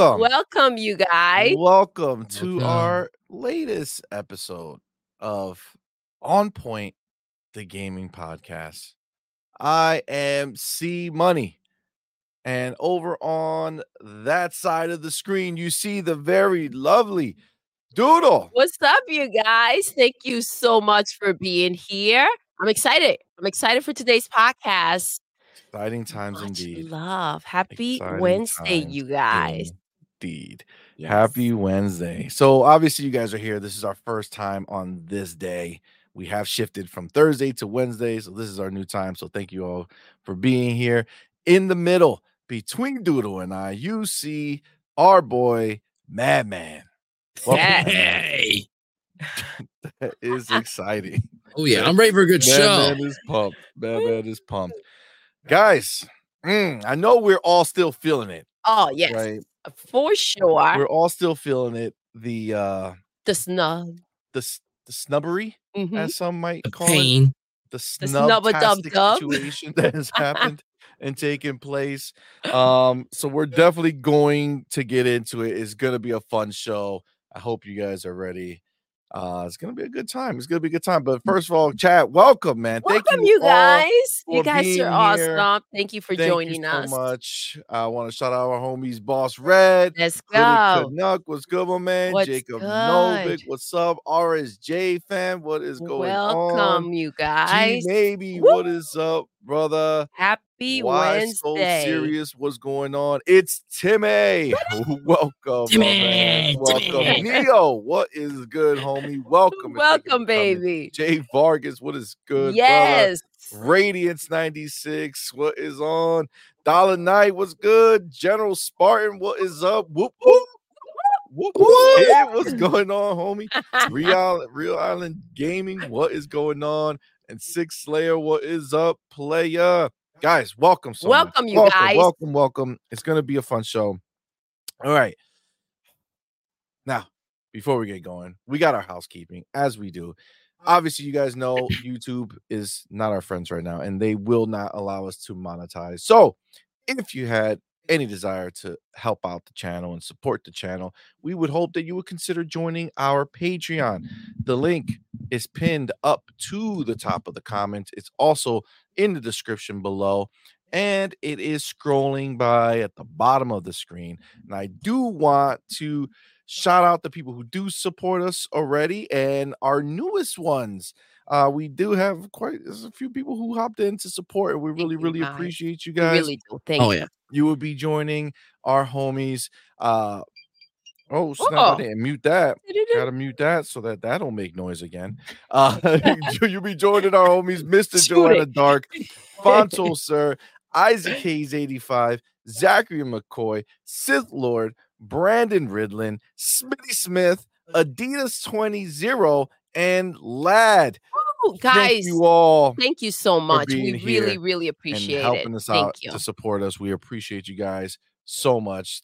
Welcome. Welcome, you guys. Welcome to Welcome. our latest episode of On Point, the gaming podcast. I am C Money. And over on that side of the screen, you see the very lovely Doodle. What's up, you guys? Thank you so much for being here. I'm excited. I'm excited for today's podcast. Exciting times Much indeed. love. Happy Exciting Wednesday, times you guys. Indeed. Yes. Happy Wednesday. So obviously you guys are here. This is our first time on this day. We have shifted from Thursday to Wednesday, so this is our new time. So thank you all for being here. In the middle between Doodle and I, you see our boy Madman. Welcome. Hey. That is exciting. Oh yeah, I'm ready for a good show. Madman is pumped. Madman is pumped. Guys, mm, I know we're all still feeling it, Oh, yes. right? For sure. We're all still feeling it. The uh the snub. the s- the snubbery, Mhm. as some might The call it, the snub-a-dub-dub. snub situation that has happened and taken place. Um, so we're definitely going to get into it. It's gonna be a fun show. I hope you guys are ready. Uh, it's gonna be a good time. It's gonna be a good time. But first of all, chat, welcome, man. Welcome, Thank you, all guys. You guys are awesome. Thank you for Thank joining you us. so much. I want to shout out our homies, Boss Red. Let's go. Canuck, what's good, my man? What's Jacob good? Novik, what's up? RSJ fan, what is going on? Welcome, you guys. Maybe, what is up, brother? Happy Why so serious? What's going on? It's Timmy. Welcome, Timmy. Welcome, Timmy. Neo. What is good, homie? Welcome, and thank you Welcome, baby. Jay Vargas, what is good? brother? yes. Radiance 96, what is on? Dollar Night, what's good? General Spartan, what is up? Whoop whoop. Whoop. Hey, what's going on, homie? Real Real Island Gaming, what is going on? And Six Slayer, what is up, player? Guys, welcome. So much. Welcome, you welcome, guys. Welcome, welcome. It's gonna be a fun show. All right. Now, before we get going, we got our housekeeping as we do. Obviously, you guys know YouTube is not our friends right now, and they will not allow us to monetize. So, if you had any desire to help out the channel and support the channel, we would hope that you would consider joining our Patreon. The link is pinned up to the top of the comment. It's also in the description below, and it is scrolling by at the bottom of the screen. And I do want to shout out the people who do support us already and our newest ones. Uh, we do have quite a few people who hopped in to support, and we really, you, really guys. appreciate you We guys really do. Thank Oh you. yeah. you will be joining our homies. Uh oh, snap! Oh. I didn't mute that. Gotta mute that so that that don't make noise again. Uh, you'll be joining our homies, Shoot Joanna it. Dark, Fonto Sir, Isaac Hayes eighty five, Zachary McCoy, Sith Lord, Brandon Ridlin, Smitty Smith, Adidas twenty zero, and Lad. Woo, Thank guys, you all thank you so much. We really, really appreciate helping it. us Thank out you. to support us. We appreciate you guys so much.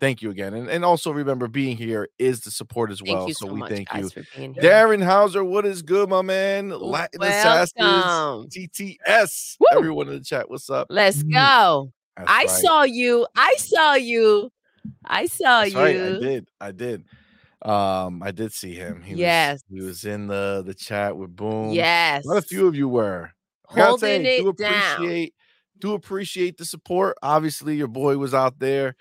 Thank you again. And, and also remember being here is the support as well. Thank so, so, we thank you. for being here. Darren Hauser, what is good, my man? Latin Assassins, Welcome. TTS. Woo! Everyone in the chat, what's up? Let's Mm. go. That's I right. saw you. I saw you. I saw That's you. right. I did. I did. Um, I did see him. He Yes. was he was in the the chat with Boom. Yes. Quite a few of you were. I gotta Holding say, do it down. appreciate do appreciate the support. Obviously, your boy was out there,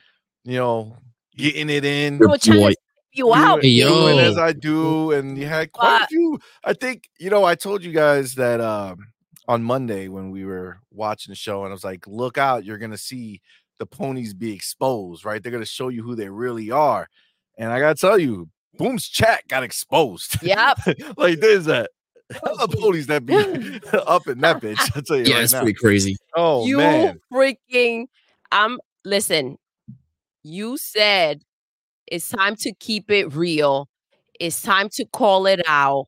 you know, getting it in. We were trying boy. you out. doing, doing yo. as I do, and you had quite a few. I think you know. I told you guys that um, on Monday when we were watching the show, and I was like, "Look out! You're gonna see the ponies be exposed. Right? They're gonna show you who they really are." And I gotta tell you, Boom's chat got exposed. Yep. like there's that. The ponies that be up in that bitch. I'll tell you Yeah, right it's now. pretty crazy. Oh you man, freaking um listen you said it's time to keep it real it's time to call it out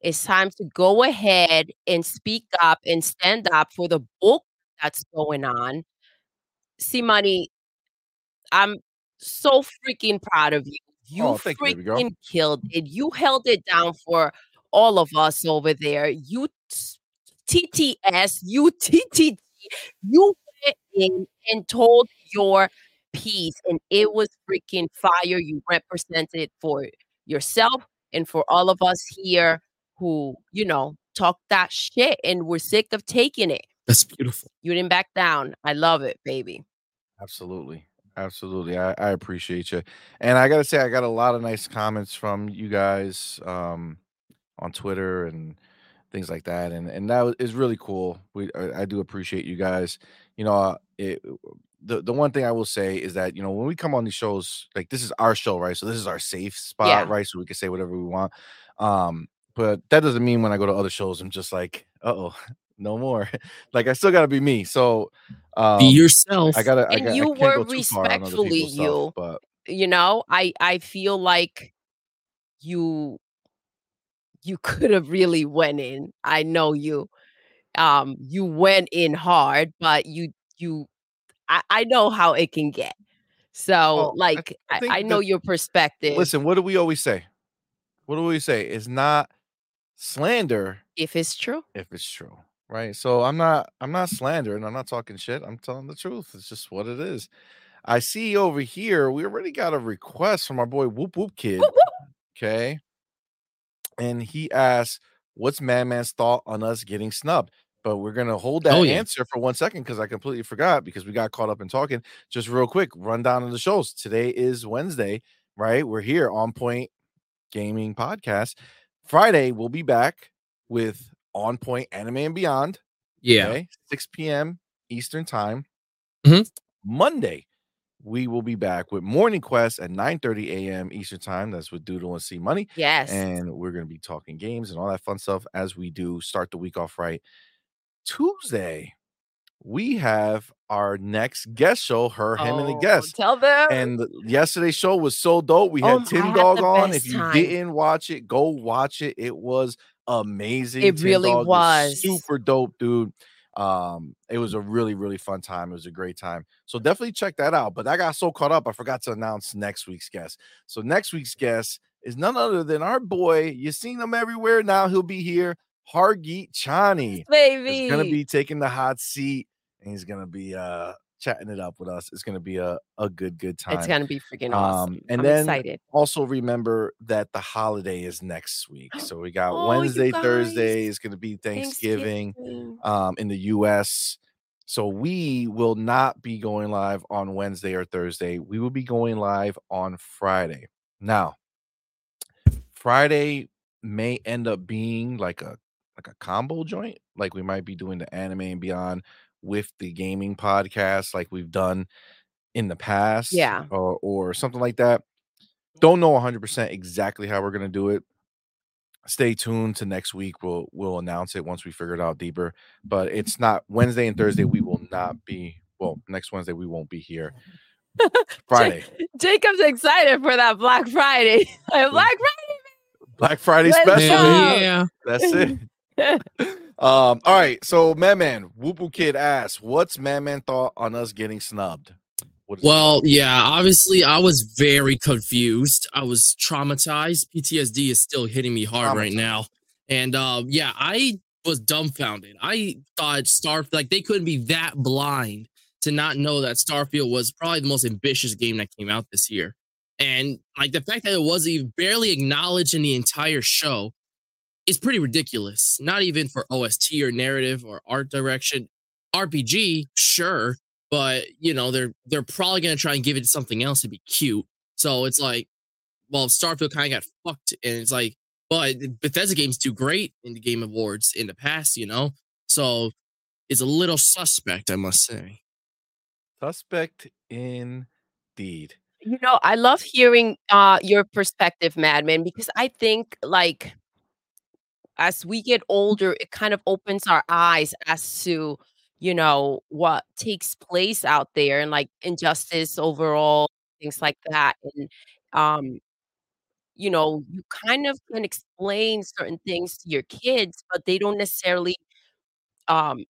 it's time to go ahead and speak up and stand up for the book that's going on C Money i'm so freaking proud of you oh, you Oh, thank you, freaking killed it you held it down for all of us over there you TTS, you TTT, you went in and told your piece, and it was freaking fire. You represented for yourself and for all of us here who, you know, talk that shit and we're sick of taking it. That's beautiful. You didn't back down. I love it, baby. Absolutely. Absolutely. I, I appreciate you. And I gotta say, I got a lot of nice comments from you guys um on Twitter and things like that. And and that is really cool. We I, I do appreciate you guys. You know, uh, it the, the one thing I will say is that you know when we come on these shows, like this is our show, right? So this is our safe spot, Yeah. right? So we can say whatever we want. Um, but that doesn't mean when I go to other shows, I'm just like, uh oh, no more. like I still gotta be me. So um Be yourself. I gotta I, And got, you I were go too far on other respectfully people's stuff, you. but You know, I I feel like you you could have really went in. I know you. Um, you went in hard, but you you I, I know how it can get. So Oh, I like I, I I know that- your perspective. listen, what do we always say? What do we say? It's not slander if it's true. if it's true right? So i'm not i'm not slandering i'm not talking shit i'm telling the truth it's just what it is. I see over here we already got a request from our boy whoop whoop kid Whoop, whoop. okay? And he asked what's madman's thought on us getting snubbed? But we're gonna hold that Oh, yeah. answer for one second because i completely forgot because we got caught up in talking. Just real quick rundown of the shows today is wednesday right? We're here on point gaming podcast. Friday we'll be back with on point anime and beyond yeah. Okay, 6 p.m. Eastern time. Mhm. Monday, we will be back with Morning Quest at 9:30 a.m. Eastern time. That's with Doodle and C Money, Yes. and we're gonna be talking games and all that fun stuff as we do. Start the week off right. Tuesday, we have our next guest show. Her, him, and the Oh, guest. Tell them. And the- yesterday's show was so dope. We Oh had I Tim Dog on. If you time. didn't watch it, go watch it. It was amazing. It Tim really Dog was. super dope, dude. Um, it was a really, really fun time. It was a great time. So definitely check that out. But I got so caught up, I forgot to announce next week's guest. So next week's guest is none other than our boy. You've seen him everywhere now. He'll be here. Hargeet Chani baby. is gonna be taking the hot seat and he's gonna be uh chatting it up with us. It's gonna be a, a good, good time. it's gonna be freaking awesome. Um, and I'm then excited. also remember that the holiday is next week. So we got Oh, Wednesday, Thursday is gonna be Thanksgiving, Thanksgiving. um in the US. So we will not be going live on Wednesday or Thursday. We will be going live on Friday. Now, Friday may end up being like a like a combo joint. Like we might be doing the anime and beyond with the gaming podcast, like we've done in the past, Yeah. or or something like that. Don't know 100% exactly how we're gonna do it. Stay tuned to next week. We'll we'll announce it once we figure it out deeper. But it's not Wednesday and Thursday. We will not be. Well, next Wednesday we won't be here. Friday, Jacob's excited for that Black Friday. Like, Black Black Friday Let's special. go. Yeah. That's it. Um, all right. So Madman, Whoop Whoop Kid asks, what's Madman thought on us getting snubbed? Well, yeah, obviously I was very confused. I was traumatized. PTSD is still hitting me hard right now. And uh yeah, I was dumbfounded. I thought Star like they couldn't be that blind to not know that Starfield was probably the most ambitious game that came out this year. And like the fact that it was even barely acknowledged in the entire show is pretty ridiculous. Not even for OST or narrative or art direction. RPG, sure, but you know they're they're probably gonna try and give it something else to be cute. So it's like, well, Starfield kind of got fucked, and it's like, but Bethesda games do great in the Game Awards in the past, you know. So it's a little suspect, I must say. suspect indeed? you know, I love hearing uh your perspective, Madman, because I think like as we get older, it kind of opens our eyes as to, you know, what takes place out there and like injustice overall, things like that. And um, you know, you kind of can explain certain things to your kids, but they don't necessarily um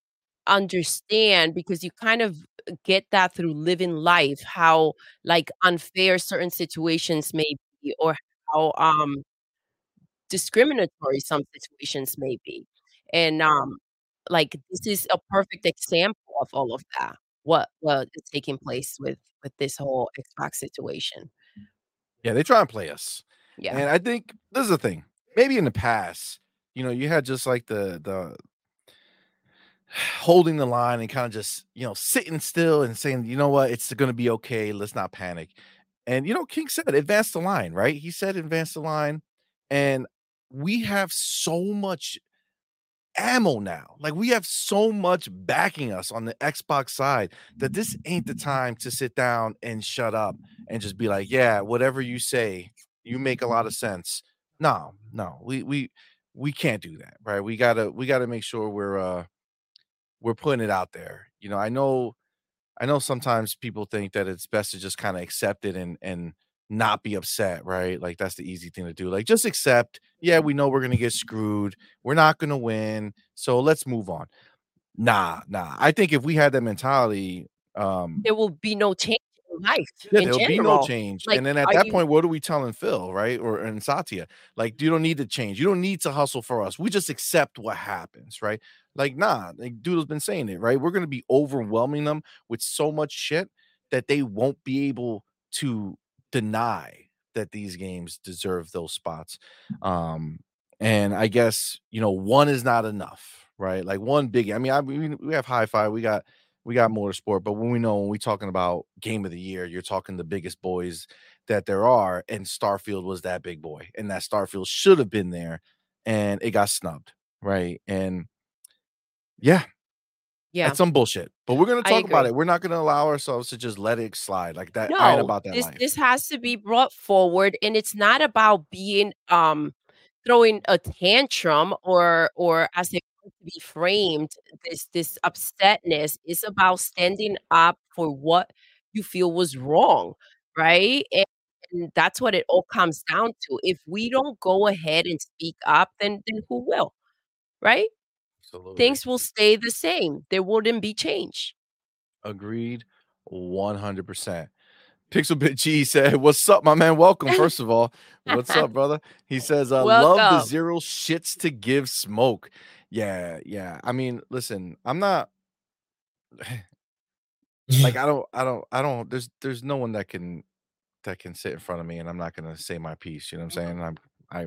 understand because you kind of get that through living life how like unfair certain situations may be or how um discriminatory some situations may be and um like this is a perfect example of all of that. What what is taking place with with this whole Xbox situation. Yeah, they try and play us. Yeah. And I think this is the thing. Maybe in the past, you know, you had just like the the holding the line and kind of just, you know, sitting still and saying, you know what, it's going to be okay. Let's not panic. And, you know, King said, advance the line, right? He said, advance the line. And we have so much ammo now. Like we have so much backing us on the Xbox side that this ain't the time to sit down and shut up and just be like, yeah, whatever you say, you make a lot of sense. No, no, we we we can't do that, right? We gotta we gotta make sure we're uh we're putting it out there. You know, I know I know sometimes people think that it's best to just kind of accept it and and not be upset, right? Like that's the easy thing to do. Like just accept, yeah, we know we're gonna get screwed. We're not gonna win. So let's move on. Nah, nah. I think if we had that mentality, um there will be no change in life. yeah, in there'll be no change. Like, and then at that you- point, what are we telling Phil, right? Or and Satya? Like, you don't need to change. You don't need to hustle for us. We just accept what happens, right? Like, nah, like Doodle's been saying it, right? We're gonna be overwhelming them with so much shit that they won't be able to deny that these games deserve those spots. Um, and I guess you know, one is not enough, right? Like one big, I mean, I we, we have Hi-Fi, we got we got motorsport, but when we know when we talking about game of the year, you're talking the biggest boys that there are, and Starfield was that big boy, and that Starfield should have been there, and it got snubbed, right? And yeah, yeah. that's some bullshit. But we're gonna talk about it. We're not gonna allow ourselves to just let it slide like that. No, about that this life. this has to be brought forward, and it's not about being um throwing a tantrum or or as it to be framed. This this upsetness is about standing up for what you feel was wrong, right? And, and that's what it all comes down to. If we don't go ahead and speak up, then then who will, right? Absolutely. Things will stay the same. There wouldn't be change. Agreed, one hundred percent. Pixelbit G said, "What's up, my man? Welcome. First of all, what's up, brother?" He says, "I love the zero shits to give smoke." Yeah, yeah. I mean, listen, I'm not like I don't, I don't, I don't. There's, there's no one that can that can sit in front of me, and I'm not gonna say my piece. You know what I'm saying? I'm, I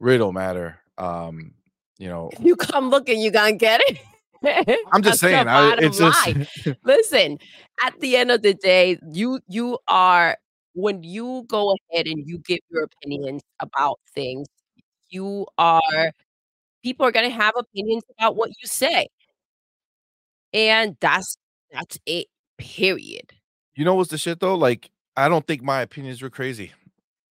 riddle matter. Um, you know, If you come looking, you gonna get it. I'm just saying. I, it's just. Listen, at the end of the day, you you are when you go ahead and you give your opinions about things, you are people are gonna have opinions about what you say. And that's that's it, period. you know what's the shit though? Like, I don't think my opinions were crazy.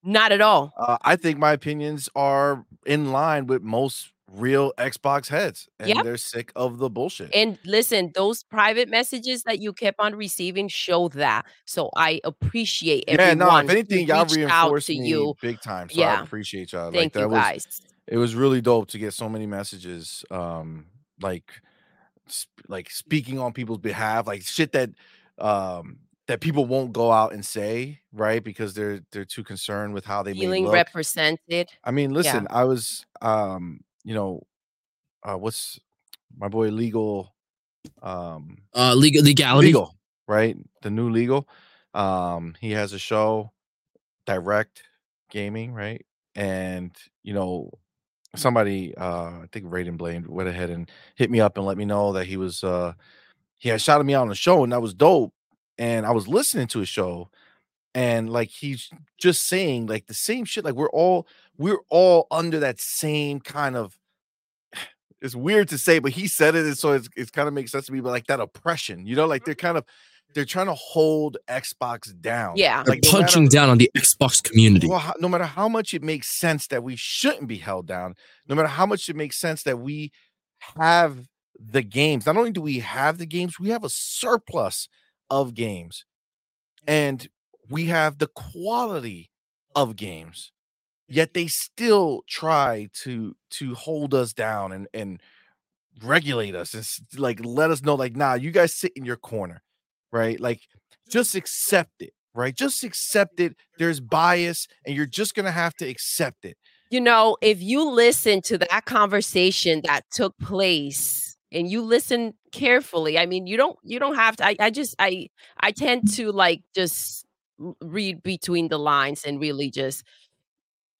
Not at all. Uh, I think my opinions are in line with most real Xbox heads, and Yep. they're sick of the bullshit. And listen, those private messages that you kept on receiving show that. So I appreciate yeah, everyone. no. If anything, y'all reinforced to me you. big time. So I Yeah. appreciate y'all. like Thank that you was guys. it was really dope to get so many messages. Um, like sp- like speaking on people's behalf, like shit that um that people won't go out and say, right? Because they're they're too concerned with how they Feeling represented. I mean, listen, I was um, you know, uh what's my boy legal um Uh, legal legality. legal, right? The new legal. Um, he has a show, direct gaming, right? And you know, somebody uh I think Raiden Blade went ahead and hit me up and let me know that he was uh he had shouted me out on the show and that was dope. And I was listening to his show and like he's just saying like the same shit. Like we're all we're all under that same kind of it's weird to say, but he said it, and so it's, it's kind of makes sense to me. But like that oppression, you know, like they're kind of they're trying to hold Xbox down. Yeah. They're like no matter- punching down on the Xbox community. well, no matter how much it makes sense that we shouldn't be held down, no matter how much it makes sense that we have the games. Not only do we have the games, we have a surplus of games, and we have the quality of games. Yet they still try to to hold us down and and regulate us and like let us know like nah you guys sit in your corner right like just accept it right just accept it there's bias and you're just gonna have to accept it You know, if you listen to that conversation that took place and you listen carefully. I mean, you don't you don't have to I, I just I I tend to like just read between the lines and really just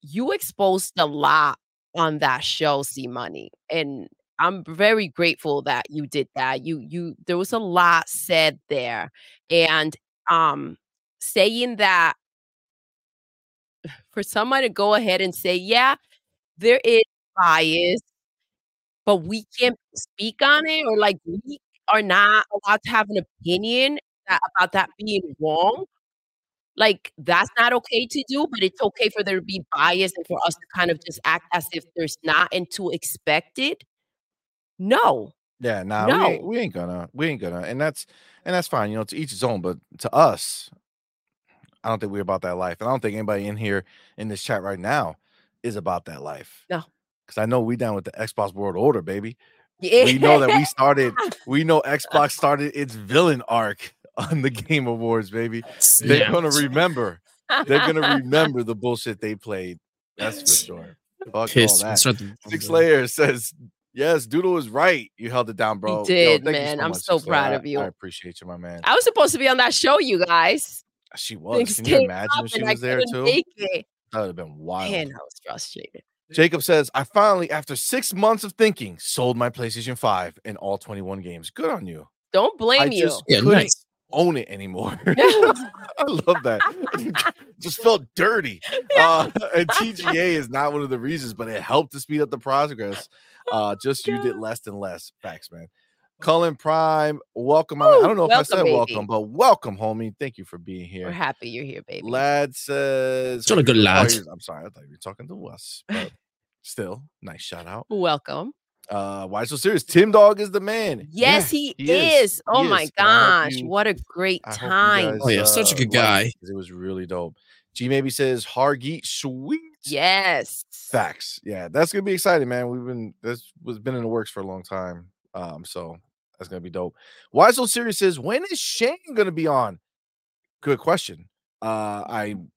you exposed a lot on that show, C Money. And I'm very grateful that you did that. You you there was a lot said there. And um saying that for someone to go ahead and say, yeah, there is bias, but we can't speak on it, or like we are not allowed to have an opinion that, about that being wrong. Like that's not okay to do, but it's okay for there to be bias and for us to kind of just act as if there's not and to expect it. No. Yeah, nah, No. we, ain't, we ain't gonna, we ain't gonna, and that's and that's fine. You know, to each his own. But to us, I don't think we're about that life, and I don't think anybody in here in this chat right now is about that life. No. because I know we down with the Xbox World Order, baby. Yeah. We know that we started. We know Xbox started its villain arc on the Game Awards, baby. They're Yeah. gonna remember. They're gonna remember the bullshit they played. That's for sure. Fuck all that. Six Layers says, "Yes, Doodle is right. You held it down, bro. Yo, did, you man. I'm much, so Six proud I- of you. I appreciate you, my man. I was supposed to be on that show, you guys. She was. Things Can you imagine if she I was there too? That would have been wild. Man, I was frustrated. Jacob says, "I finally, after six months of thinking, sold my PlayStation Five and all 21 games. Good on you. Don't blame I you. Yeah, nice. Own it anymore. I love that. just felt dirty. Uh, and TGA is not one of the reasons, but it helped to speed up the progress. Uh, just you did less and less. Facts, man. Cullen Prime, welcome. I don't Woo, know if I said baby. welcome, but welcome, homie. Thank you for being here. We're happy you're here, baby. Lad says, Sort of good oh, lad. I'm sorry, I thought you were talking to us, but still, nice shout out. Welcome. Uh, why so serious? Tim Dog is the man. Yes, Yeah, he, he is. is. Oh He my is. And I hope gosh, you- what a great I hope you time. Oh, yeah, such a good like it, It was really dope. G maybe says Hargeet sweet. Yes. Facts. Yeah, that's gonna be exciting, man. We've been this was been in the works for a long time. Um, so that's gonna be dope. Why so serious says when is Shane gonna be on? Good question. Uh, I'm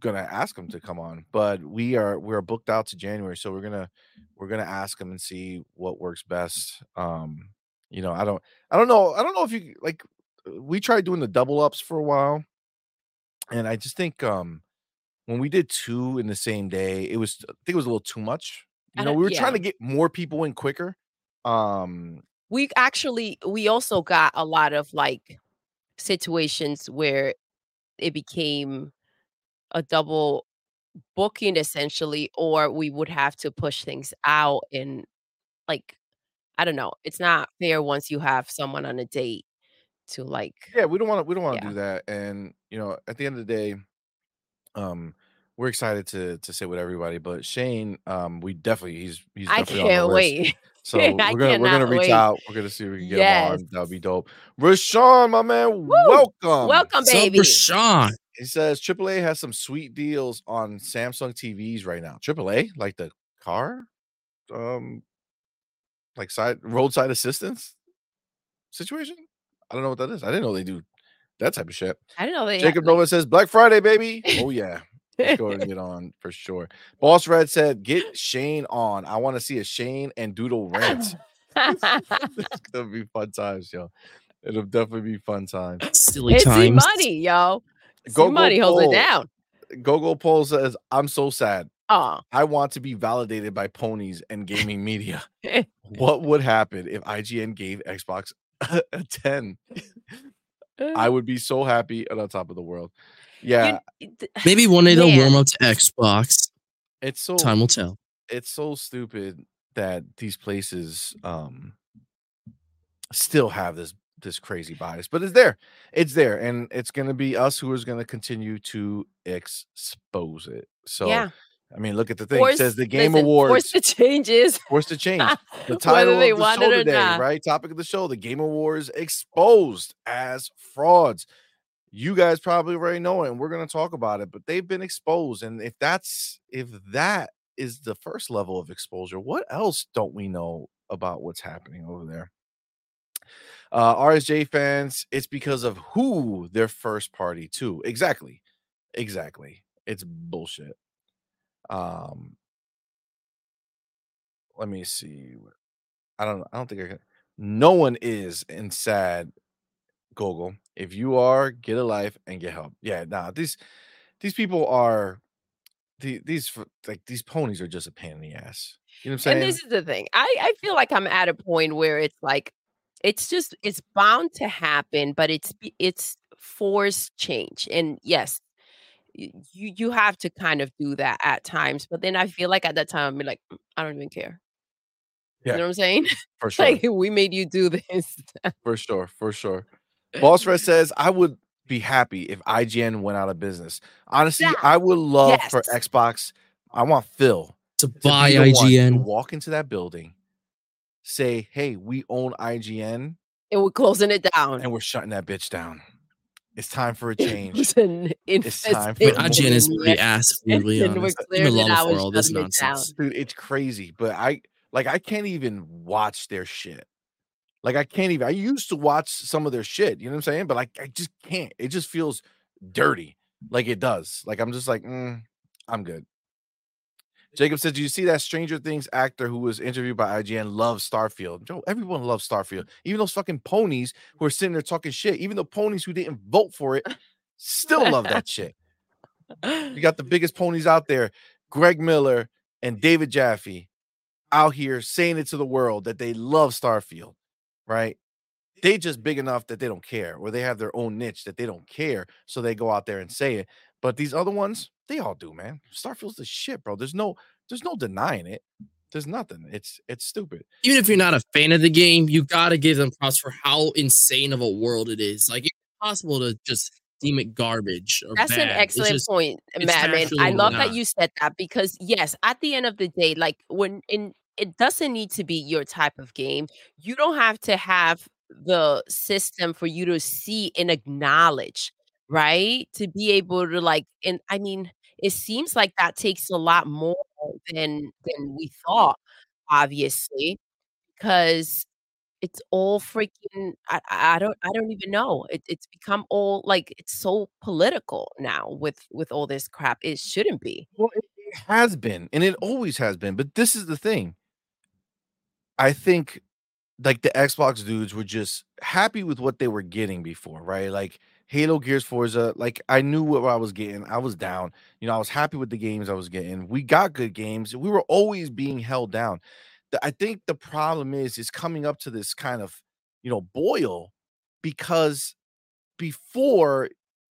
gonna ask him to come on, but we are we're booked out to January, so we're gonna we're gonna ask him and see what works best. Um, you know, I don't I don't know I don't know if you like we tried doing the double ups for a while, and I just think um when we did two in the same day, it was I think it was a little too much. You know, we were trying to get more people in quicker. Um, we actually we also got a lot of like situations where it became a double booking essentially or we would have to push things out and like i don't know it's not fair once you have someone on a date to like yeah, we don't want to we don't want to Yeah. do that. And you know, at the end of the day, um, we're excited to to sit with everybody. But Shane, um, we definitely he's he's definitely the can't wait So I we're gonna we're gonna reach wait. out. We're gonna see if we can get him on. That'll be dope. Rashawn, my man, welcome. welcome So, baby Rashawn. He says AAA has some sweet deals on Samsung TVs right now. AAA, like the car, um, like side roadside assistance situation. I don't know what that is. I didn't know they do that type of shit. i don't know they Jacob Nova says Black Friday, baby. Oh yeah. Let's go get on for sure. Boss Red said, "Get Shane on. I want to see a Shane and Doodle rant. it's gonna be fun times, yo. It'll definitely be fun times." Silly it's times. money yo Go, Go, money holds it down Gogo Pole says, "I'm so sad. oh I want to be validated by ponies and gaming media. Eh. what would happen if IGN gave Xbox a 10? Eh. I would be so happy and on top of the world. Yeah, Maybe one day they'll warm up to Xbox. it's so Time will tell. it's so stupid that these places um still have this this crazy bias but it's there. It's there and it's going to be us who is going to continue to expose it. So yeah. I mean look at the thing. It says the game listen, awards force the changes. forced to change. The Whether title they of the want show or today not. right? Topic of the show the game awards exposed as frauds you guys probably already know it and we're going to talk about it but they've been exposed and if that's if that is the first level of exposure what else don't we know about what's happening over there? Uh rsj fans it's because of who their first party to exactly exactly it's bullshit. Um let me see i don't i don't think i can No one is in sad Gogol. If you are, get a life and get help. Yeah, nah, these these people are the, these like these ponies are just a pain in the ass. You know what I'm saying? And this is the thing. I I feel like I'm at a point where it's like it's just it's bound to happen, but it's it's forced change. And yes, you you have to kind of do that at times. But then I feel like at that time I'm like, "Mm, I don't even care. Yeah. You know what I'm saying? for sure. like we made you do this. For sure, for sure. Boss Red says, I would be happy if IGN went out of business. Honestly, Yeah. I would love for Xbox. I want Phil To to buy be the one to IGN. walk into that building, say, "Hey, we own IGN, and we're closing it down. and we're shutting that bitch down. It's time for a change." was an It's time for infestation IGN is in pretty ass, and really we're honest. Even clearing it love for all this shutting it down. nonsense. Dude, it's crazy, but I like I can't even watch their shit. Like I can't even. I used to watch some of their shit. You know what I'm saying? But like I just can't. It just feels dirty. Like it does. Like I'm just like, mm, I'm good. Jacob says, "Do you see that Stranger Things actor who was interviewed by IGN loves Starfield? Joe, everyone loves Starfield. Even those fucking ponies who are sitting there talking shit. Even the ponies who didn't vote for it still love that shit. You got the biggest ponies out there, Greg Miller and David Jaffe, out here saying it to the world that they love Starfield, right? They just big enough that they don't care, or they have their own niche that they don't care, so they go out there and say it. But these other ones, they all do, man. Starfield's the shit, bro. There's no, there's no denying it. There's nothing. It's it's stupid. Even if you're not a fan of the game, you gotta give them props for how insane of a world it is. Like it's possible to just deem it garbage or That's an bad. It's excellent just- point, Madman. I love not. that you said that because yes, at the end of the day, like when in it doesn't need to be your type of game. You don't have to have the system for you to see and acknowledge, right? To be able to like and I mean, it seems like that takes a lot more than than we thought, obviously, because it's all freaking I, I don't I don't even know. It, it's become all like it's so political now with with all this crap. It shouldn't be. Well, it has been, and it always has been. But this is the thing. I think like the Xbox dudes were just happy with what they were getting before, right? Like Halo, Gears, Forza. Like I knew what I was getting. I was down. You know, I was happy with the games I was getting. We got good games. We were always being held down. The- I think the problem is is coming up to this kind of you know boil because before,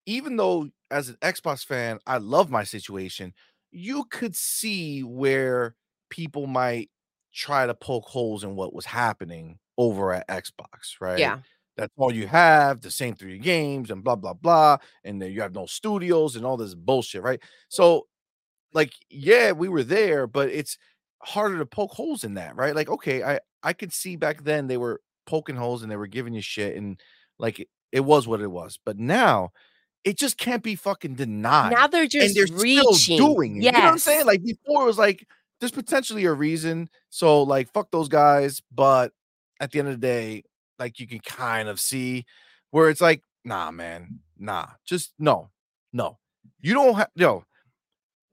even though as an Xbox fan, I love my situation, you could see where people might try to poke holes in what was happening over at Xbox, right? Yeah. That's all you have, the same three games, and blah blah blah, and then you have no studios and all this bullshit, right? So, like, yeah, we were there, but it's harder to poke holes in that, right? Like, okay, I I could see back then they were poking holes and they were giving you shit, and like it, it was what it was. But now, it just can't be fucking denied Now they're just and they're reaching. still doing it. Yes. You know what I'm saying? Like before, it was like there's potentially a reason. So like, fuck those guys. But at the end of the day, like you can kind of see where it's like, nah, man, nah, just no, no. You don't have yo.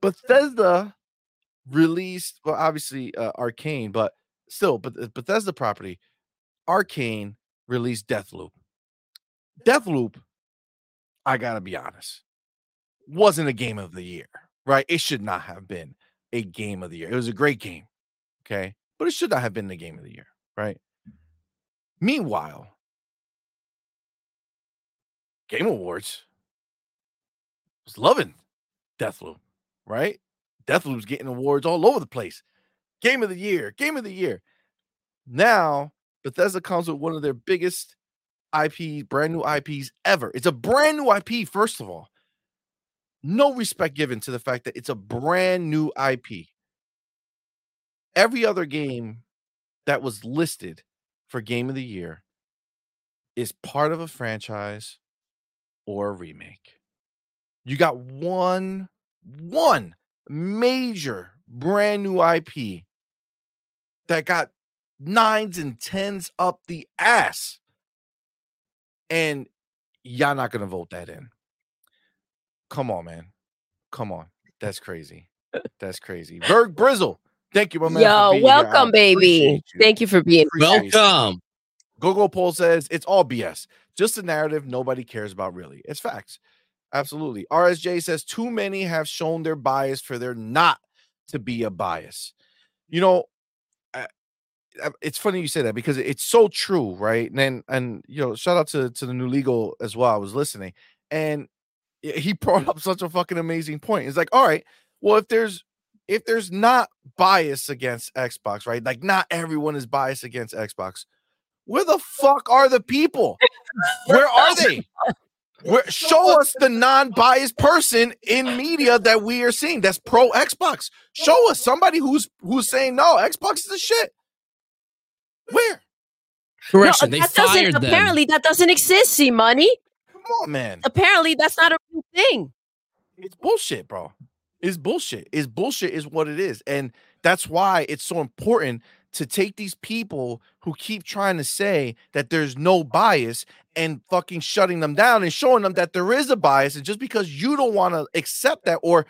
Bethesda released well, obviously uh, Arkane, but still, but uh, Bethesda property, Arkane released Deathloop. Deathloop, I gotta be honest, wasn't a game of the year, right? It should not have been a game of the year. It was a great game, okay, but it should not have been the game of the year, right? Meanwhile, Game Awards was loving Deathloop, right? Deathloop's getting awards all over the place. Game of the year, game of the year. Now, Bethesda comes with one of their biggest IP, brand new IPs ever. It's a brand new IP, first of all. No respect given to the fact that it's a brand new IP. Every other game that was listed for game of the year is part of a franchise or a remake. You got one, one major brand new IP that got nines and tens up the ass. And y'all not gonna vote that in. Come on, man. Come on. That's crazy. That's crazy. Berg Brizzle. Thank you, my man. Yo, being here. Welcome, baby. you. Thank you for being Appreciate you. Welcome. Gogo Poll says it's all BS. Just a narrative nobody cares about, really. It's facts. Absolutely. RSJ says too many have shown their bias for there not to be a bias. You know, it's funny you say that because it's so true, right? And then, and you know, shout out to to the new legal as well. I was listening, and he brought up such a fucking amazing point. It's like, all right, well, if there's if there's not bias against Xbox, right? Like, not everyone is biased against Xbox. Where the fuck are the people? Where are they? Where, show us the non-biased person in media that we are seeing that's pro Xbox. Show us somebody who's who's saying no, Xbox is a shit. Where? Correction. No, they fired them. Apparently, that doesn't exist. See, money. Come on, man. Apparently, that's not a real thing. It's bullshit, bro. It's bullshit. It's bullshit. Is what it is, and that's why it's so important to take these people who keep trying to say that there's no bias and fucking shutting them down and showing them that there is a bias, and just because you don't want to accept that or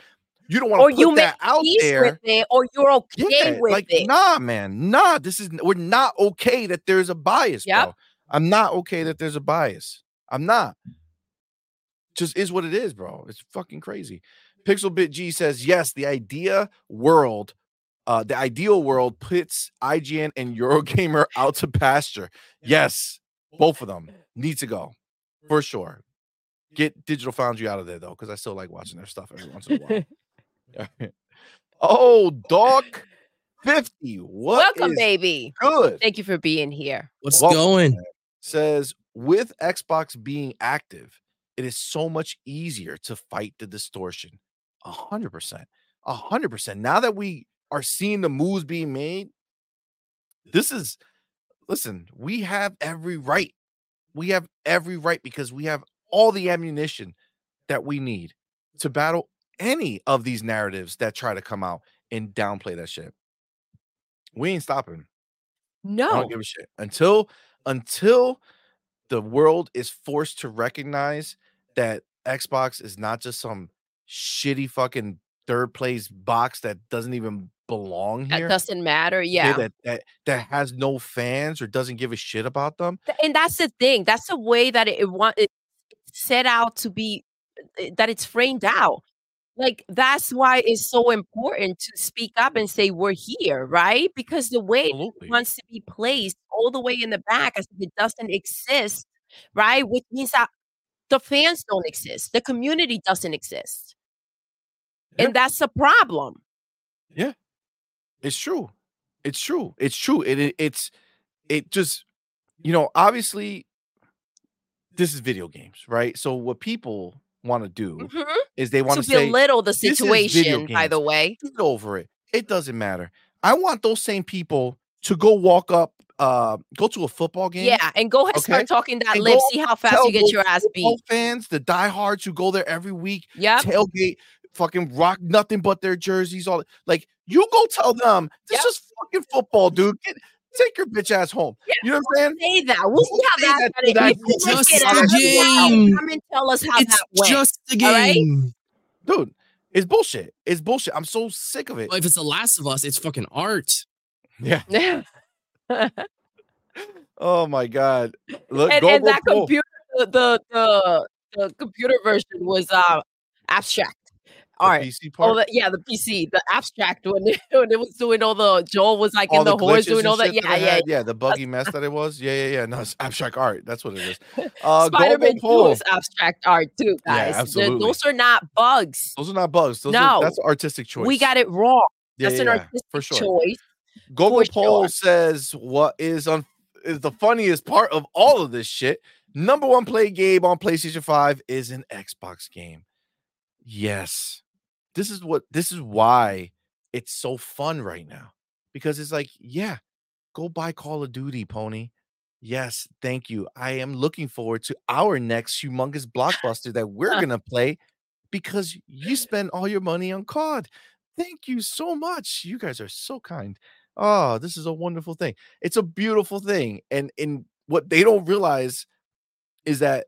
you don't want to put you that out there, it, or you're okay yeah, with like, it. Nah, man, nah. This is we're not okay that there's a bias, yep. bro. I'm not okay that there's a bias. I'm not. Just is what it is, bro. It's fucking crazy. Pixelbit G says yes. The idea world, uh, the ideal world puts IGN and Eurogamer out to pasture. Yes, both of them need to go for sure. Get Digital Foundry out of there though, because I still like watching their stuff every once in a while. oh, dog. 50. What Welcome, baby. Good. Thank you for being here. What's Welcome, going? Man. Says with Xbox being active, it is so much easier to fight the distortion. A hundred percent. A hundred percent. Now that we are seeing the moves being made, this is listen, we have every right. We have every right because we have all the ammunition that we need to battle any of these narratives that try to come out and downplay that shit. We ain't stopping. No. I don't give a shit. Until until the world is forced to recognize that Xbox is not just some shitty fucking third place box that doesn't even belong here. That doesn't matter. Yeah. That, that that has no fans or doesn't give a shit about them. And that's the thing. That's the way that it, it want it set out to be eh, that it's framed out like that's why it's so important to speak up and say we're here right because the way it wants to be placed all the way in the back as if it doesn't exist right which means that the fans don't exist the community doesn't exist yeah. and that's a problem yeah it's true it's true it's true it, it it's it just you know obviously this is video games right so what people want to do mm-hmm. is they want to belittle the situation. By the way, get over it. It doesn't matter. I want those same people to go walk up, uh, go to a football game. Yeah, and go ahead okay? start talking that lip. See how fast you get your ass beat. Fans, the diehards who go there every week. Yeah, tailgate, fucking rock nothing but their jerseys. All like you go tell them this yep. is fucking football, dude. Get, take your bitch ass home. Yeah, you know what I'm saying? Say that. We'll see how that, that, that It's just a game. Come and tell us how it's that went. just the game. Right? Dude, it's bullshit. It's bullshit. I'm so sick of it. Well, if it's The Last of Us, it's fucking art. Yeah. Oh my god. Look, and, and that computer, the, the the computer version was uh abstract. All right. PC part? Oh, the, yeah, the PC, the abstract when it, when it was doing all the Joel was like all in the, the horse doing all that. Yeah, that yeah, yeah, The buggy mess that it was. Yeah, yeah, yeah. No, it's abstract art. That's what it is. Uh, Spider-Man 2 is abstract art too, guys. Yeah, absolutely. those are not bugs. Those are not bugs. Those no, are, that's artistic choice. We got it wrong. Yeah, that's yeah, an artistic for sure. choice. Google Poll sure. says what is on is the funniest part of all of this shit. Number one play game on PlayStation 5 is an Xbox game. Yes this is what this is why it's so fun right now because it's like, yeah, go buy Call of Duty, pony. Yes, thank you. I am looking forward to our next humongous blockbuster that we're going to play because you spend all your money on COD. Thank you so much. You guys are so kind. Oh, this is a wonderful thing. It's a beautiful thing. And in what they don't realize is that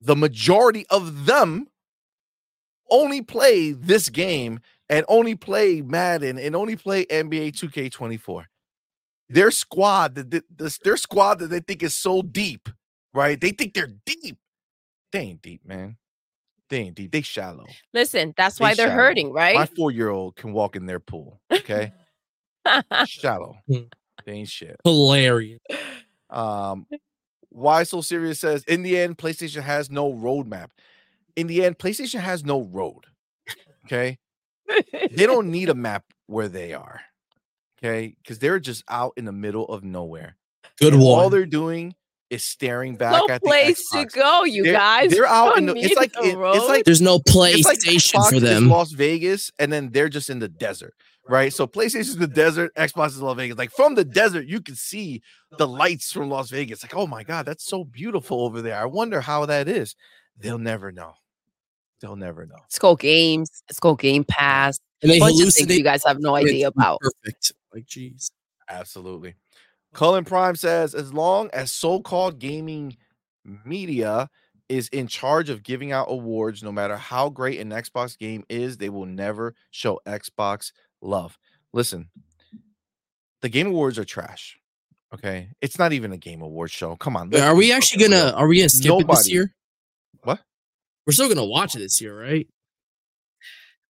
the majority of them only play this game and only play Madden and only play NBA 2K24. their squad, the, the, the- their squad that they think is so deep, right? They think they're deep. They ain't deep, man. They ain't deep. They shallow. Listen, that's They why they're shallow. hurting, right? My four year old can walk in their pool. Okay, shallow. Hmm. They ain't shit. Hilarious. Um, why so serious says in the end, PlayStation has no roadmap. In the end, PlayStation has no road. Okay, they don't need a map where they are. Okay, because they're just out in the middle of nowhere. Good And All they're doing is staring back no at the place to go, you They're- guys. They're out in the. It's like the it- it's like There's no it's like PlayStation Xbox for them. Las Vegas, and then they're just in the desert, right? So PlayStation's the desert, Xbox is Las Vegas. Like from the desert, you can see the lights from Las Vegas. Like, oh my god, that's so beautiful over there. I wonder how that is. They'll never know. They'll never know. Let's go games. Let's go Game Pass. and they bunch of things hallucinate. you guys have no idea about. Perfect. Like, jeez. Absolutely. Cullen Prime says, as long as so-called gaming media is in charge of giving out awards, no matter how great an Xbox game is, they will never show Xbox love. Listen, the Game Awards are trash. Okay, it's not even a Game Award show. Come on, are we actually gonna? real. Are we gonna skip it this year? What? We're still gonna watch it this year, right?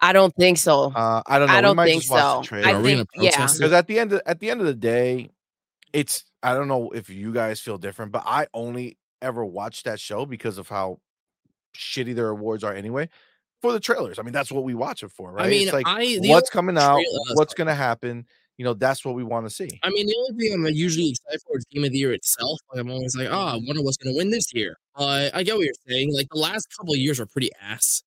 I don't think so. Uh, I don't know. I don't might think just watch so. the trailer. I Are we think, gonna yeah. protest because at the end of, at the end of the day it's i don't know if you guys feel different but i only ever watch that show because of how shitty their awards are anyway for the trailers i mean that's what we watch it for right I mean, it's like I what's coming out uh, what's gonna happen you know that's what we want to see I mean, the only thing I'm usually excited for is Game of the Year itself. Like, I'm always like, oh, I wonder what's going to win this year. But I get what you're saying. Like, the last couple years are pretty ass.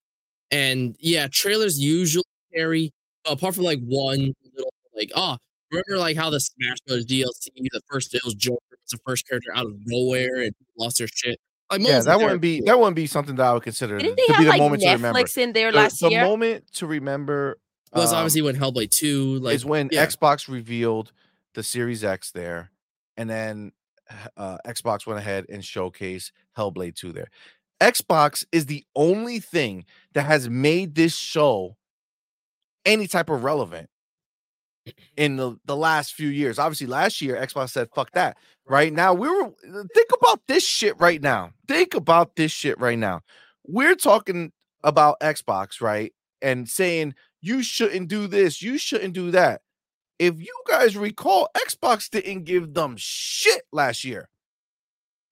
And yeah, trailers usually carry, apart from like one little, like, oh, remember like how the Smash Bros. DLC, the first, it was Joker, was the first character out of nowhere and lost their shit. Like, yeah that wouldn't be that wouldn't be something that i would consider Didn't to they be have the like moment to remember Netflix in there the, last the year? moment to remember cool. was um, obviously when Hellblade 2, like, is when yeah. Xbox revealed the Series X there, and then uh, Xbox went ahead and showcased Hellblade 2 there. Xbox is the only thing that has made this show any type of relevant in the, the last few years. Obviously, last year Xbox said, fuck that. Right now, we were uh, think about this shit right now. Think about this shit right now. We're talking about Xbox, right? And saying you shouldn't do this, you shouldn't do that. If you guys recall, Xbox didn't give them shit last year.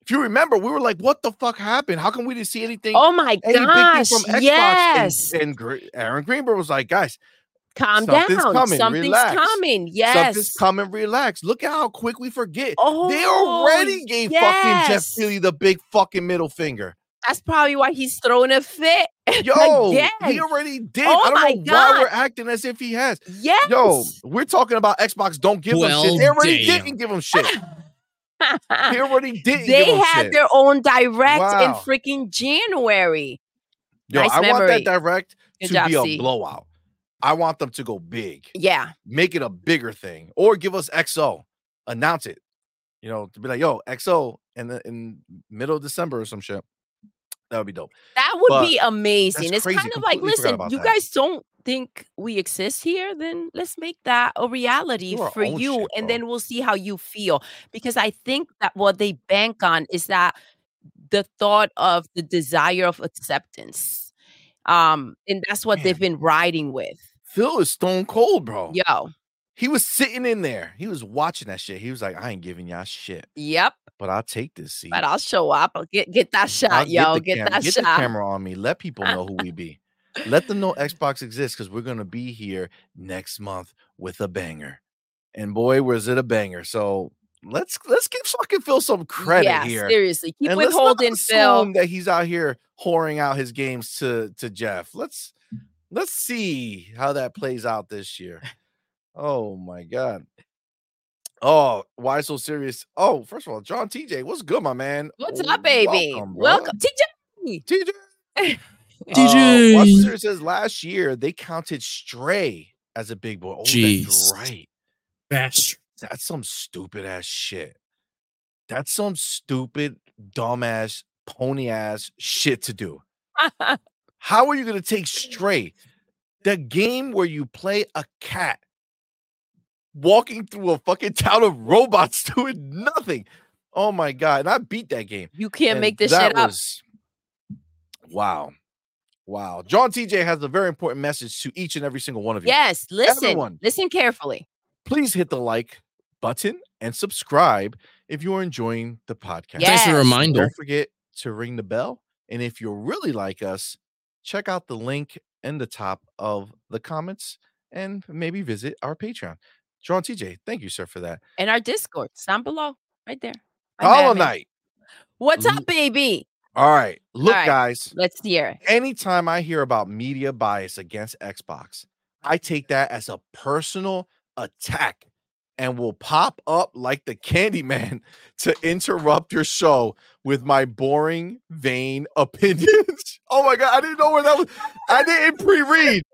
If you remember, we were like, "What the fuck happened? How come we didn't see anything?" Oh my any gosh! from Xbox?" And- yes. And, Gre- Aaron Greenberg was like, "Guys, Calm something's down. coming, Something's relax. coming. Yes. something's coming. Relax. Look at how quick we forget. Oh, they already gave fucking Jeff yes. Keighley the big fucking middle finger. That's probably why he's throwing a fit. Yo, Again. he already did. Oh I don't my know why we're acting as if he has. Yes. Yo, we're talking about Xbox. Don't give them shit. They already damn. didn't give them shit. They already didn't. give had shit. their own direct in freaking January. Yo, nice I want that direct Good to job, be a C. blowout. I want them to go big, Yeah. make it a bigger thing, or give us XO, announce it. You know, to be like, yo, XO in the in middle of December or some shit. That would be dope. That would But be amazing. It's crazy. kind of like, Completely forgot listen, you that. guys don't think we exist here, then let's make that a reality for you. shit, and then we'll see how you feel. Because I think that what they bank on is that the thought of the desire of acceptance. Um, and that's what Man. they've been riding with. Phil is stone cold, bro. Yo, He was sitting in there. He was watching that shit. He was like, I ain't giving y'all shit, yep. but I'll take this seat. But I'll show up. I'll get get that shot, I'll yo. Get, cam- that get shot. the camera on me. Let people know who we be. Let them know Xbox exists because we're gonna be here next month with a banger. And boy, was it a banger! So let's let's give fucking Phil some credit yeah, here. seriously. Keep and let's not withholding, Phil. assume that he's out here whoring out his games to to Jeff. Let's let's see how that plays out this year. Oh my god. Oh, why so serious? Oh, first of all, John TJ, what's good, my man? What's up, baby? Welcome, bro. Welcome, TJ. TJ. Uh, TJ. Watch Serious says last year they counted Stray as a big boy. Oh, that's Jeez. right. Bash. That's some stupid ass shit. That's some stupid, dumbass, pony ass shit to do. How are you going to take Stray, the game where you play a cat, walking through a fucking town of robots doing nothing. Oh my god! And I beat that game. You can't And make this shit up. was- Wow. Wow. John TJ has a very important message to each and every single one of you. Yes, listen. Everyone. Listen carefully. Please hit the like button and subscribe if you are enjoying the podcast. Yeah. Thanks for the reminder. Don't forget to ring the bell. And if you really like us, check out the link in the top of the comments and maybe visit our Patreon. John TJ, thank you, sir, for that. And our Discord, it's down below, right there. My Hollow. Knight. What's up, baby? All right. Look, right. guys. Let's hear it. anytime I hear about media bias against Xbox, I take that as a personal attack and will pop up like the Candyman to interrupt your show with my boring, vain opinions. oh my god, I didn't know where that was. I didn't pre-read.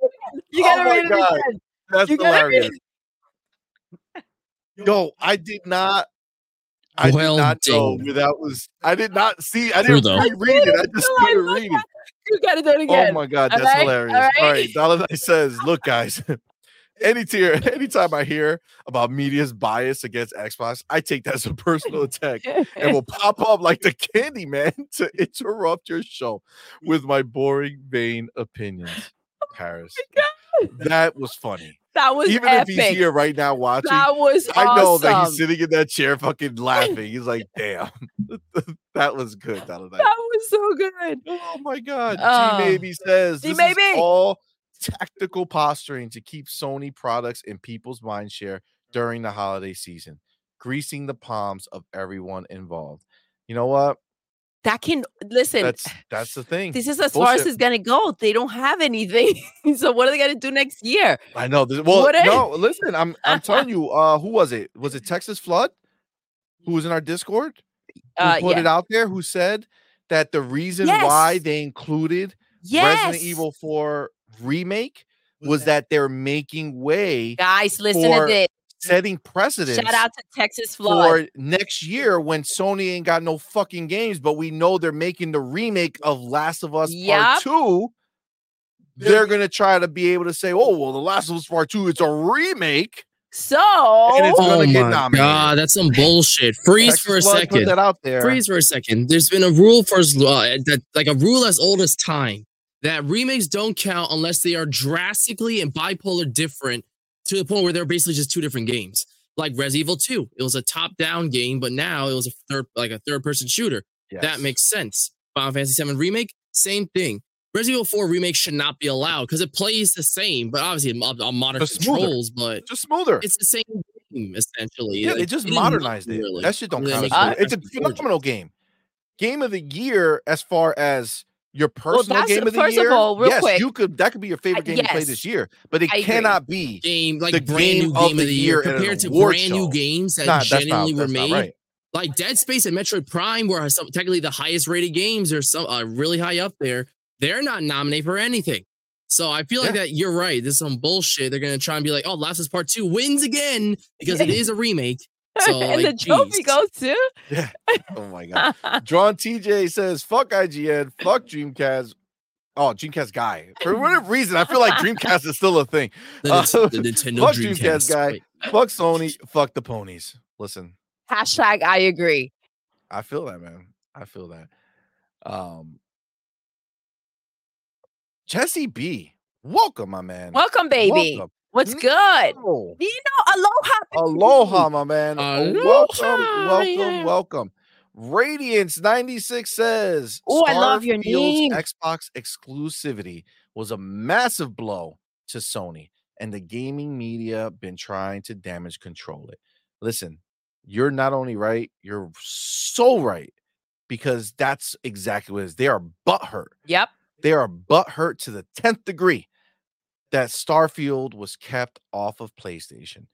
You Oh gotta my read it God. again. That's You gotta read hilarious. Yo, I did not. I Well did not know done. where that was. I did not see. I didn't though. pre-read it. I just No, I started love reading. You gotta do it oh again. Oh my god, that's right, hilarious. all All right. right, Dollar says, "Look, guys, any tier, anytime I hear about media's bias against Xbox, I take that as a personal attack and will pop up like the candy man to interrupt your show with my boring, vain opinions." Oh Paris, that was funny. that was Even epic. if he's here right now watching, that was I know awesome. that he's sitting in that chair, fucking laughing. He's like, "Damn, that was good, Dollar that was so good. Oh my god. Oh. G Maybe says this G-Maybe. is all tactical posturing to keep Sony products in people's mind share during the holiday season, greasing the palms of everyone involved. You know what? That can listen. That's that's the thing. this is as far as it's gonna go. They don't have anything. so what are they gonna do next year? I know. This, well, What is- no, listen, I'm I'm telling you, uh, who was it? Was it Texas Flood? Who was in our Discord? Who Uh, put yeah. it out there? Who said that the reason why they included Yes. Resident Evil 4 remake was that they're making way Guys, listen for to this. setting precedent. Shout out to Texas Flood. for next year when Sony ain't got no fucking games, but we know they're making the remake of Last of Us Yup. Part 2. They're gonna try to be able to say, oh well, the Last of Us Part 2, it's a remake. So And it's Oh gonna get my god, that's some bullshit. Freeze for a Flood Put second. that out there. Freeze for a second. There's been a rule for as uh, that, like a rule as old as time that remakes don't count unless they are drastically and bipolar different to the point where they're basically just two different games. Like Res Evil 2, it was a top-down game, but now it was a third, like a third-person shooter. Yes. That makes sense. Final Fantasy VII remake, same thing. Resident Evil 4 remake should not be allowed because it plays the same, but obviously on, on modern Just smoother. controls. But just smoother. it's the same game essentially. Yeah, they just modernized it. really. That shit don't count. make as good. It's a phenomenal game. Game of the year, as far as your personal that's- game of the first of year. all, real yes, quick, you could. That could be your favorite game to play this year, but it I agree. cannot be. game like the brand game new of game the of the year year compared to award brand show. new games that Nah, that's not, genuinely were that's not made. right. Like Dead Space and Metroid Prime, were some technically the highest rated games, or some uh, really high up there. They're not nominated for anything. So I feel like Yeah. that you're right. This is some bullshit. They're gonna try and be like, "Oh, Last of Us Part Two wins again because it is a remake." So and like, the trophy jeez. goes to Oh my god. John TJ says, "Fuck IGN, fuck Dreamcast." Oh, Dreamcast guy. For whatever reason, I feel like Dreamcast is still a thing. the, Uh, the Nintendo fuck Dreamcast Dreamcast guy. Wait, Fuck Sony. Fuck the ponies. Listen, hashtag I agree. I feel that, man. I feel that. Um, Jesse B, welcome, my man. Welcome, baby. Welcome. What's Mm. good? Oh, You know, aloha. baby. aloha, my man. Oh, welcome, welcome, yeah. welcome. Radiance 96 says, Oh, I love your name. Xbox exclusivity was a massive blow to Sony, and the gaming media been trying to damage control it. Listen, you're not only right, you're so right because that's exactly what it is. They are butthurt. Yep. They are butthurt to the 10th degree that Starfield was kept off of PlayStation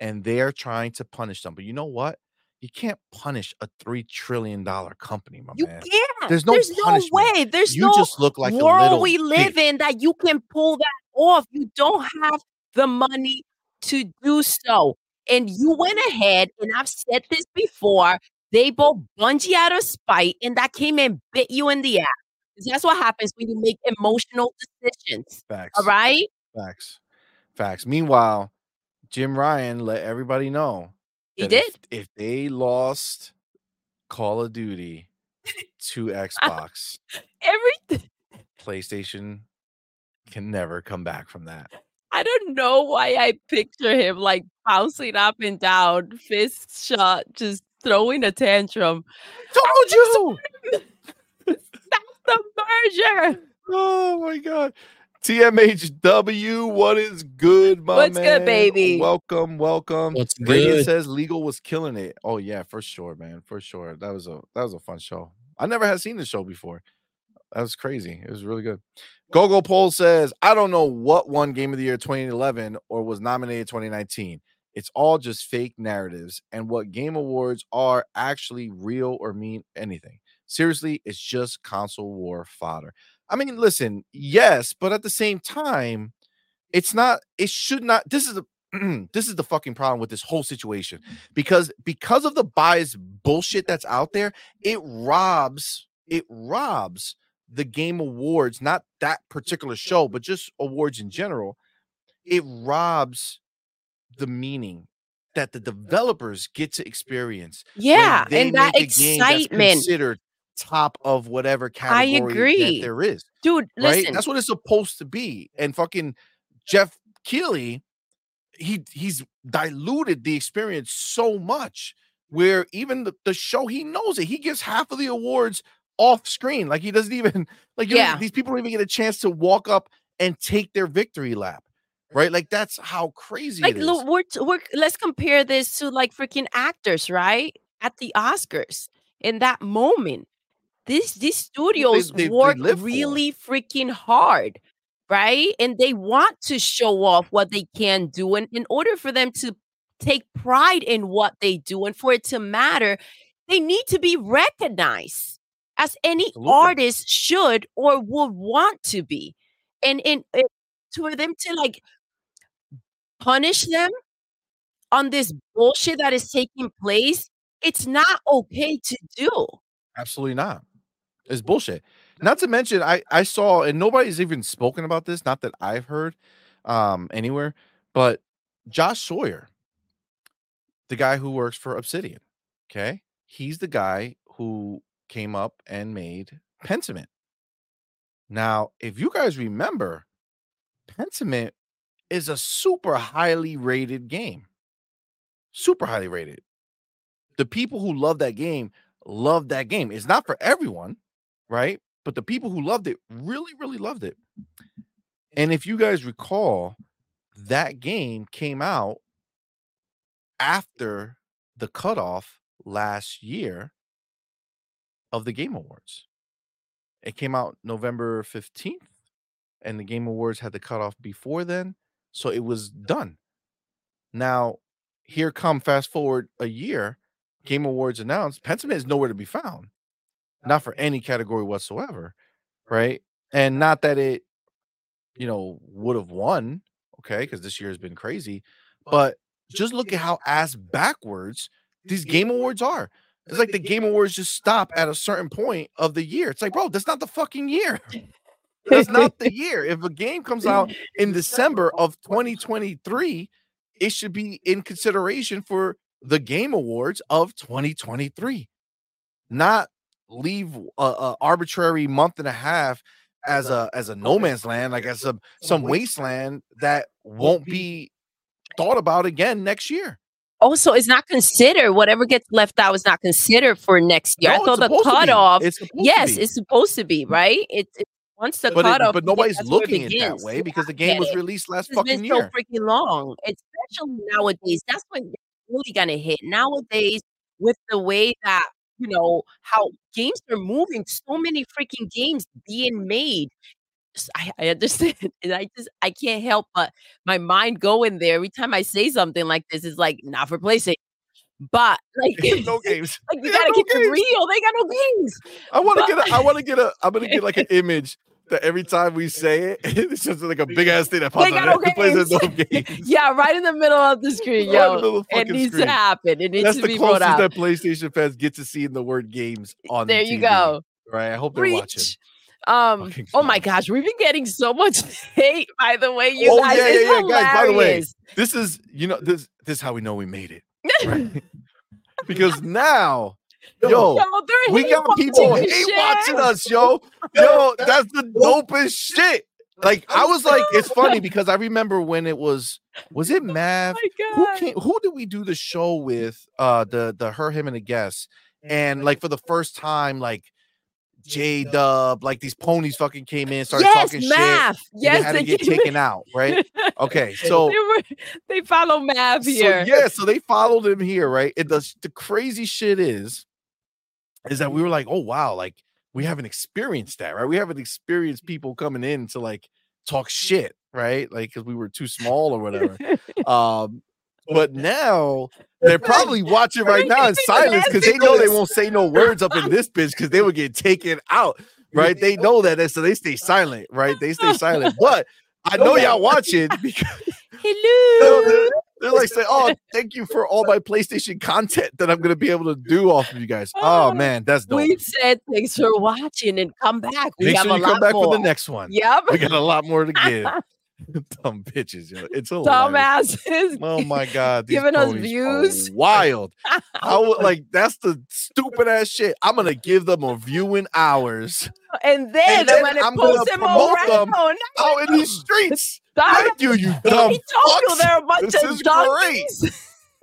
and they're trying to punish them. But you know what? You can't punish a $3 trillion company, my You man. can't. There's no There's no way. There's You no just look like a world little we live bitch. in that you can pull that off. You don't have the money to do so. And you went ahead, and I've said this before. They both bungee out of spite, and that came and bit you in the ass. That's what happens when you make emotional decisions. Facts. All right. Facts. Facts. Meanwhile, Jim Ryan let everybody know He did. If, if they lost Call of Duty to Xbox, Everything. PlayStation can never come back from that. I don't know why I picture him like bouncing up and down, fist shot, just throwing a tantrum. Told you. Stop the merger. Oh my god. TMHW, what is good, my What's good, baby? Welcome, welcome. What's Radiant good? says legal was killing it. Oh yeah, for sure, man, for sure. That was a that was a fun show. I never had seen the show before. That was crazy. It was really good. Gogo Poll says, I don't know what won Game of the Year 2011 or was nominated 2019. It's all just fake narratives, and what game awards are actually real or mean anything. Seriously, it's just console war fodder. I mean, listen, yes, but at the same time, it's not, it should not. This is the this is the fucking problem with this whole situation because because of the bias bullshit that's out there, it robs it robs the game awards, not that particular show, but just awards in general. It robs the meaning that the developers get to experience. Yeah, and that make a game that's excitement. considered top of whatever I category agree. that there is Dude, right? listen. That's what it's supposed to be. And fucking Jeff Keighley, he he's diluted the experience so much where even the, the show he knows it. He gives half of the awards off screen. Like he doesn't even like Yeah. these people don't even get a chance to walk up and take their victory lap. Right? Like that's how crazy like it is. look, we're, we're let's compare this to like freaking actors right at the oscars in that moment this these studios they- they work for. really freaking hard right and they want to show off what they can do and in order for them to take pride in what they do and for it to matter they need to be recognized as any Absolutely. artist should or would want to be and and it, for them to like punish them on this bullshit that is taking place, it's not okay to do. Absolutely not. It's bullshit. Not to mention, I I saw, and nobody's even spoken about this. Not that I've heard um anywhere, but Josh Sawyer, the guy who works for Obsidian, okay, he's the guy who came up and made Pentiment. Now, if you guys remember, Pentiment is a super highly rated game. Super highly rated. The people who love that game love that game. It's not for everyone, right? But the people who loved it really, really loved it. And if you guys recall, that game came out after the cutoff last year of the Game Awards. It came out November 15th, and the Game Awards had the cutoff before then. So it was done. Now, here come fast forward a year, Game Awards announced Pentiment is nowhere to be found, not for any category whatsoever, right? And not that it, you know, would have won, okay, because this year has been crazy, but just look at how ass backwards these Game Awards are. It's like the Game Awards just stop at a certain point of the year. It's like, bro, that's not the fucking year. That's not the year. If a game comes out in December of 2023, it should be in consideration for the Game Awards of 2023, not leave a, a arbitrary month and a half as a as a no man's land, like as some some wasteland that won't be thought about again next year. Oh, also, it's not considered. Whatever gets left out is not considered for next year. No, I it's thought the supposed to be. cutoff. It's Yes, it's supposed to be mm. right. It's it, once the but, it- cutoff. but nobody's it looking at it that way because the game was it. released last It's fucking been so freaking long, especially nowadays. That's when really gonna hit. Nowadays, with the way that you know how games are moving, so many freaking games being made. I, I understand, and I just I can't help but my mind going there every time I say something like this. Is like not for PlayStation, but like no games. like They you have gotta no keep it real. They got no games. I want to get a. I want to get a. I'm gonna get like an image that every time we say it, it's just like a big ass thing that pops They out. got plays no games. Yeah, right in the middle of the screen, Right the yo. the It needs screen. to happen. It needs That's to the be brought closest out. that PlayStation fans get to seeing the word games on. There the you TV, go. Right. I hope they're watching. Um. Oh my gosh, we've been getting so much hate. By the way, you Oh, guys, yeah, yeah, yeah, guys, by the way. This is you know this this is how we know we made it. Right? because now, yo, Yo, we got people watching hate shit. watching us, yo. Yo, that's the dopest shit. Like I was like, it's funny because I remember when it was was it Mav? Oh Who came who did we do the show with? Uh the the her, him, and the guest. And like for the first time, like J Dub, like these ponies fucking came in, started yes, talking math. shit. Yes, they had to get came in- taken out, right? Okay, so they, were, they follow math so, here. yeah, so they followed him here, right? And the the crazy shit is, is that we were like, oh wow, like we haven't experienced that, right? We haven't experienced people coming in to like talk shit, right? Like because we were too small or whatever. um, but now they're probably watching right now in silence because they know they won't say no words up in this bitch because they would get taken out, right? They know that, and so they stay silent, right? They stay silent, but. I know y'all watching because Hello. They're, like say, "Oh, thank you for all my PlayStation content that I'm gonna be able to do off of you guys." Oh Oh, man, that's dope. We said thanks for watching and come back. We Make have sure a you lot come back more. for the next one. Yep. We got a lot more to give. Dumb bitches, yo. It's hilarious. Dumbasses. Oh my god, these Giving us views. wild. I would like that's the stupid ass shit. I'm gonna give them a viewing hours And then, And then when it I'm gonna posts them promote around, them out in these streets. Dumb- Thank you, you dumb he told you fucks. they're a bunch This of is great.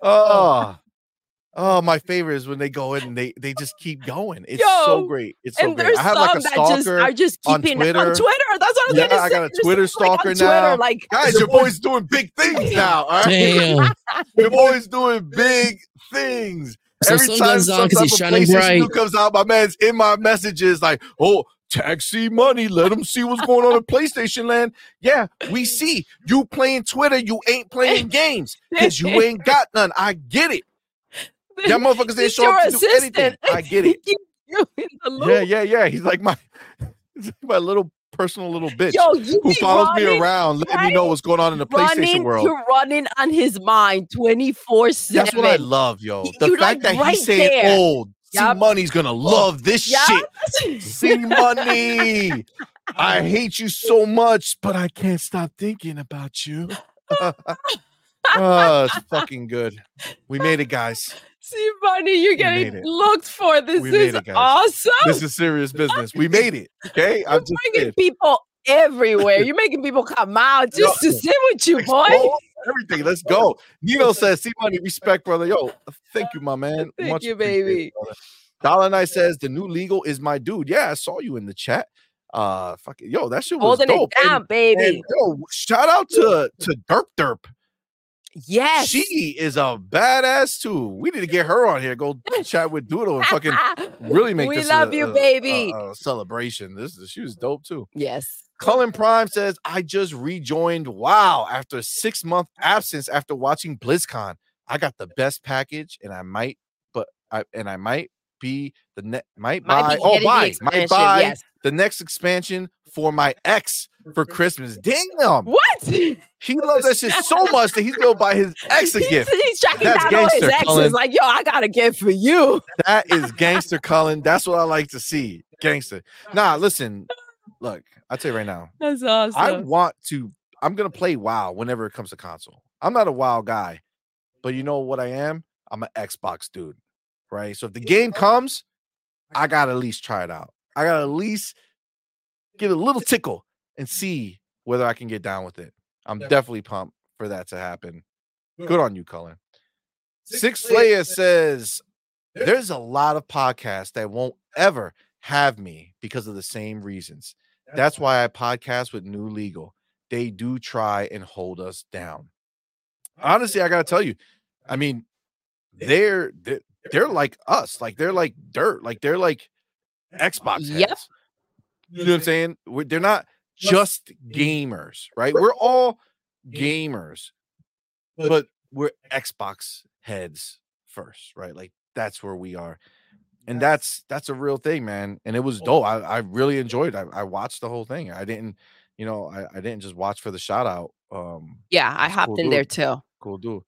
Oh, oh, my favorite is when they go in and they they just keep going. It's so great. It's so and great. I have like a that just stalker. are just on keeping Twitter. on Twitter. That's what I was Yeah, gonna I say. got a There's Twitter some, like, on stalker Twitter, now. Like Guys, your boy's doing big things now. All right, Damn. your boy's doing big things. So Every time goes on some 'cause type he's of shining new comes out, my man's in my messages like, "Oh, taxi money. Let them see what's going on in PlayStation Land." Yeah, we see you playing Twitter. You ain't playing games because you ain't got none. I get it. Y'all motherfuckers ain't show up to do anything. I get it. He keeps you in the loop. Yeah, yeah, yeah. He's like my, my little personal little bitch Yo, who follows me around, letting me know what's going on in the PlayStation running, world. You're running on his mind 24 7. That's what I love, yo. The you, fact like, that right he's saying, there. "Oh, C Money's gonna love this shit." C Money, I hate you so much, but I can't stop thinking about you. oh, it's fucking good. We made it, guys. See, Bunny, you're getting looked for. This We is it, awesome. This is serious business. We made it. Okay, You're I'm bringing saying. people everywhere. You're making people come out just to sit with you, boy. Everything. Let's go. Nino says, "C Money, respect, brother." Yo, thank you, my man. Thank Much you, baby. Dollar Knight says the new legal is my dude. Yeah, I saw you in the chat. Uh, fuck it. yo, that shit was Holding dope. it And- baby. and, yo, shout out to to Derp Derp. yes. She is a badass too. We need to get her on here. Go chat with Doodle and fucking really make we this love a, you, a- baby. a- celebration. This is she was dope too. yes. Cullen Prime says, I just rejoined WoW after a six month absence after watching BlizzCon. I got the best package and I might, but I and I might be the net might, Might buy oh buy might buy yes. the next expansion for my ex for Christmas. Dang them! What? he loves that shit so much that he's gonna buy his ex a he's, gift. he's tracking That's down all his exes. Cullen. Like, yo, I got a gift for you. That is gangster, Cullen. That's what I like to see. Gangster. Nah, listen, look, I'll tell you right now. That's awesome. I want to. I'm gonna play WoW whenever it comes to console. I'm not a WoW guy, but you know what I am? I'm an Xbox dude, right? So if the game comes, I gotta at least try it out. I gotta at least get a little tickle and see whether I can get down with it. I'm definitely pumped for that to happen. Good on you, Cullen. Six Slayer says there's a lot of podcasts that won't ever have me because of the same reasons. That's why I podcast with New Legal. They do try and hold us down. Honestly, I gotta tell you, I mean, they're they're, they're like us, like they're like dirt, like they're like Xbox. Yep. heads. You know what I'm saying? We're, they're not just gamers, right? We're all gamers, but we're Xbox heads first, right? Like that's where we are. And that's that's a real thing, man. And it was dope. I, I really enjoyed it. I, I watched the whole thing. I didn't, you know, I, I didn't just watch for the shout out. Um, yeah, I hopped cool, in dude. there too. cool dude.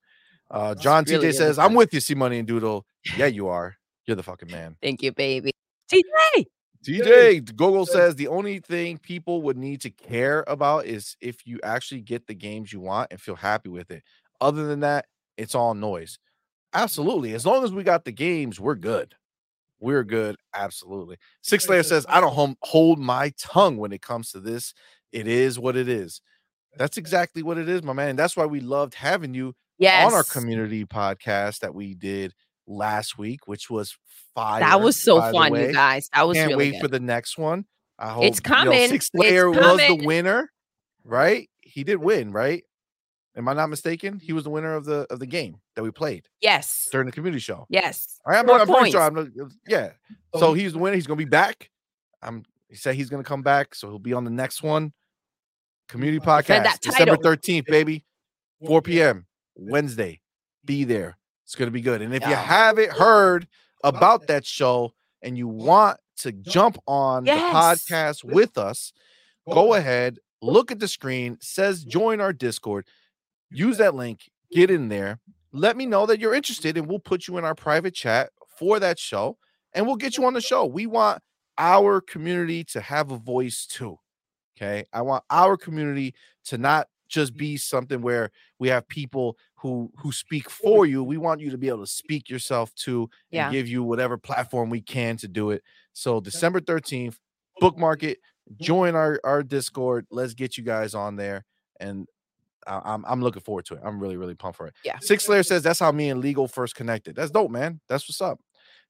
Uh John really, TJ says, I'm with you, C Money and Doodle. Yeah, you are. You're the fucking man. Thank you, baby. TJ. TJ Google says the only thing people would need to care about is if you actually get the games you want and feel happy with it. Other than that, it's all noise. Absolutely. As long as we got the games, we're good. We're good. Absolutely. Six Layer says, I don't hold my tongue when it comes to this. It is what it is. That's exactly what it is, my man. And that's why we loved having you Yes. on our community podcast that we did last week, which was fire. That was so fun, you guys. That was Can't really wait good. for the next one. I hope It's you know, coming. Six Layer was the winner, right? He did win, right? Am I not mistaken? He was the winner of the of the game that we played yes. during the community show. Yes. I am I'm pretty sure. I'm not, uh, yeah. So he's the winner. He's gonna be back. I'm. He said he's gonna come back, so he'll be on the next one. Community podcast, December 13th, baby, 4 p.m. Wednesday. Be there. It's gonna be good. And if you haven't heard about that show and you want to jump on Yes. the podcast with us, go ahead, look at the screen, says join our Discord, use that link, get in there, let me know that you're interested, and we'll put you in our private chat for that show and we'll get you on the show. We want our community to have a voice too. Okay. I want our community to not just be something where we have people who who speak for you. We want you to be able to speak yourself too and Yeah. give you whatever platform we can to do it. So December 13th, bookmark it, mm-hmm. join our our Discord. Let's get you guys on there. And I'm I'm looking forward to it. I'm really, really pumped for it. Yeah. Six Layer says that's how me and Legal first connected. That's dope, man. That's what's up.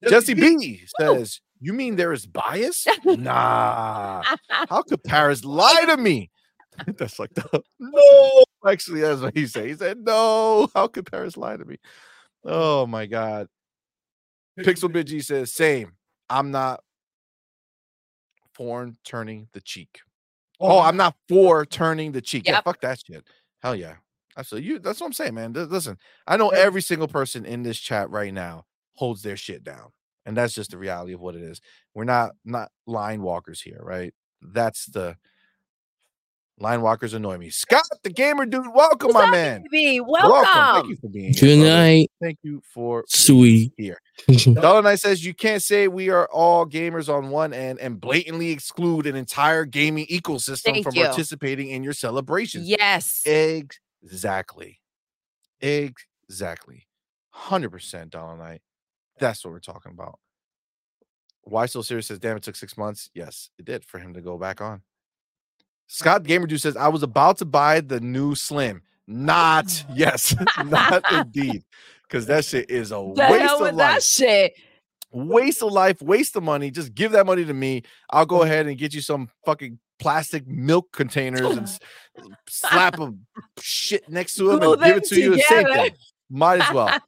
Jesse B says, You mean there is bias? Nah. How could Paris lie to me? That's like the no. Actually, that's what he said. He said, No. How could Paris lie to me? Oh my god. Pixel Bitch says, same. I'm not foreign turning the cheek. Oh, oh, I'm not for turning the cheek. Yeah, Yep. fuck that shit. Hell yeah. Absolutely. You that's what I'm saying, man. Listen, I know every single person in this chat right now holds their shit down. And that's just the reality of what it is. We're not not line walkers here, right? That's the line walkers annoy me. Scott, the gamer dude, welcome, What's my up, man. baby? Welcome. Thank you for being here. Good brother. night, Thank you for sweet. here. Dollar Knight says you can't say we are all gamers on one end and blatantly exclude an entire gaming ecosystem Thank from you. participating in your celebrations. Yes. Exactly. Exactly. 100% Dollar Knight. That's what we're talking about. Why so serious says, damn, it took six months. Yes, it did for him to go back on. Scott Gamer Dude says, I was about to buy the new Slim. Not, yes, not indeed. Because that shit is a the waste of life shit. waste of life, waste of money. Just give that money to me. I'll Mm. go ahead and get you some fucking plastic milk containers and slap a shit next to them Glue and give it to you. the Same together. thing. Might as well.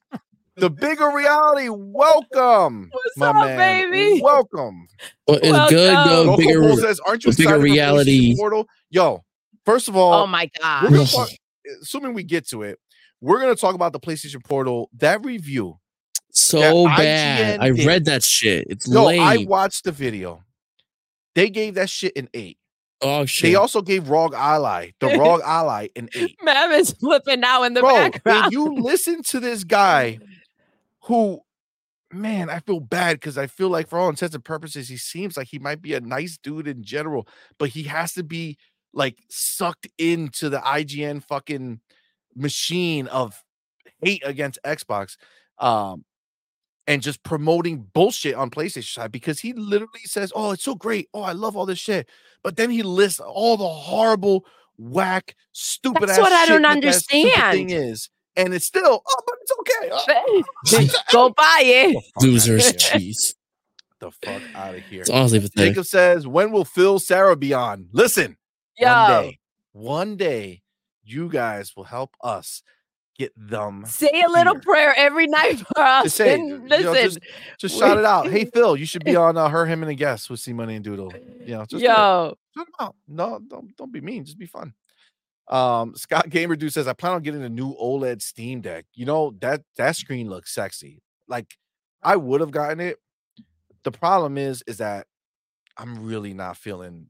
The bigger reality, welcome, What's my up, man. baby? Welcome. Well, it's good though. Goku Bigger. Bull says, "Aren't you the bigger excited for PlayStation reality- Portal?" Yo, first of all, Oh my we're god. gonna talk, assuming we get to it, we're gonna talk about the PlayStation Portal. That review So Yeah, bad. IGN I did. read that shit. It's No, I watched the video. They gave that shit an eight. oh shit. They also gave ROG Ally, the ROG Ally, an eight. Ma'am is flipping now in the Bro, when background. you listen to this guy who, man, I feel bad because I feel like for all intents and purposes, he seems like he might be a nice dude in general, but he has to be like sucked into the IGN fucking machine of hate against Xbox. Um, and just promoting bullshit on PlayStation side because he literally says, "Oh, it's so great. Oh, I love all this shit," but then he lists all the horrible, whack, stupid. Ass. That's what I don't that that Thing is, and it's still, oh, but it's okay. Oh, Go buy it. the fuck outta Losers. cheese. The fuck out of here. It's honestly pathetic. Jacob says, "When will Phil Sarah be on?" Listen, one Yo, day, one day, you guys will help us get them. say a little here. prayer every night for us. Just say, it, and you know, listen, just, just shout it out. Hey Phil, you should be on uh, her, him, and a guest with C Money and Doodle. You know, just do it. yo, Shout 'em out. No, don't don't be mean. Just be fun. Um, Scott Gamer Dude says, I plan on getting a new OLED Steam Deck. You know that that screen looks sexy. Like I would have gotten it. The problem is, is that I'm really not feeling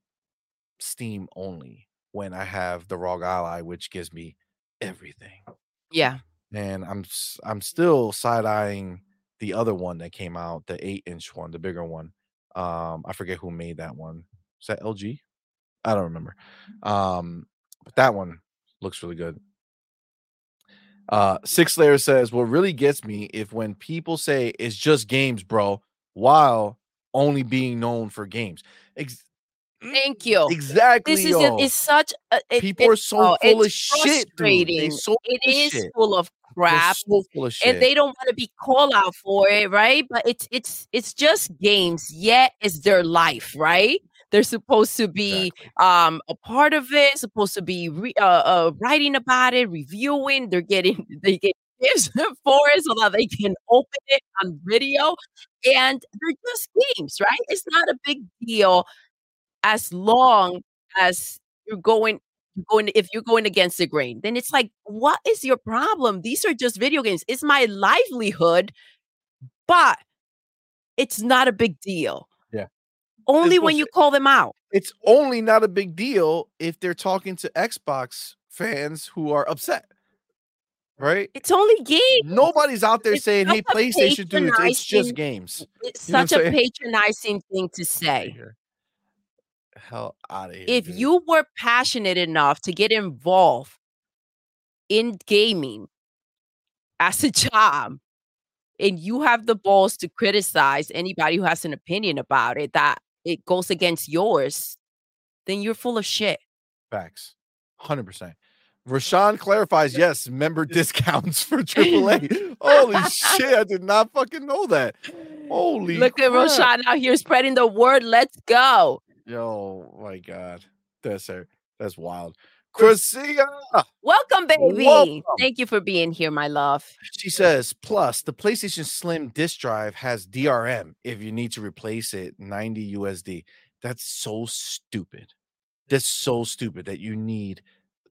Steam only when I have the ROG Ally, which gives me everything. yeah, And I'm I'm still side eyeing the other one that came out, the eight inch one, the bigger one. Um, I forget who made that one. Is that LG? I don't remember. Um, but that one looks really good. Uh, Six Layer says, What really gets me if when people say it's just games, bro, while only being known for games. Ex- Thank you. Exactly. This is it's such a it, People are so oh, full of shit, dude. So It is shit. full of crap. so full of shit. and they don't want to be called out for it, right? But it's it's it's just games. Yet it's their life, right? They're supposed to be Exactly. um a part of it, supposed to be re- uh, uh writing about it, reviewing. They're getting they get gifts for it so that they can open it on video, and they're just games, right? It's not a big deal as long as you're going going if you're going against the grain then it's like what is your problem these are just video games it's my livelihood but it's not a big deal. Only when you call them out it's only not a big deal if they're talking to Xbox fans who are upset. Right? it's only games Nobody's out there It's saying, "Hey, PlayStation dudes, it's just games." it's You such a patronizing thing to say. Hell out of here. if dude. you were passionate enough to get involved in gaming as a job and you have the balls to criticize anybody who has an opinion about it that it goes against yours then you're full of shit facts, hundred percent. Rashawn clarifies, yes, member discounts for AAA. Holy shit, I did not fucking know that. Holy look at crap. Rashawn out here spreading the word let's go Yo, my God. That's her. That's wild. Chrisia, welcome baby Welcome. thank you for being here my love she says, plus the PlayStation Slim disk drive has DRM if you need to replace it 90 USD. That's so stupid. That's so stupid that you need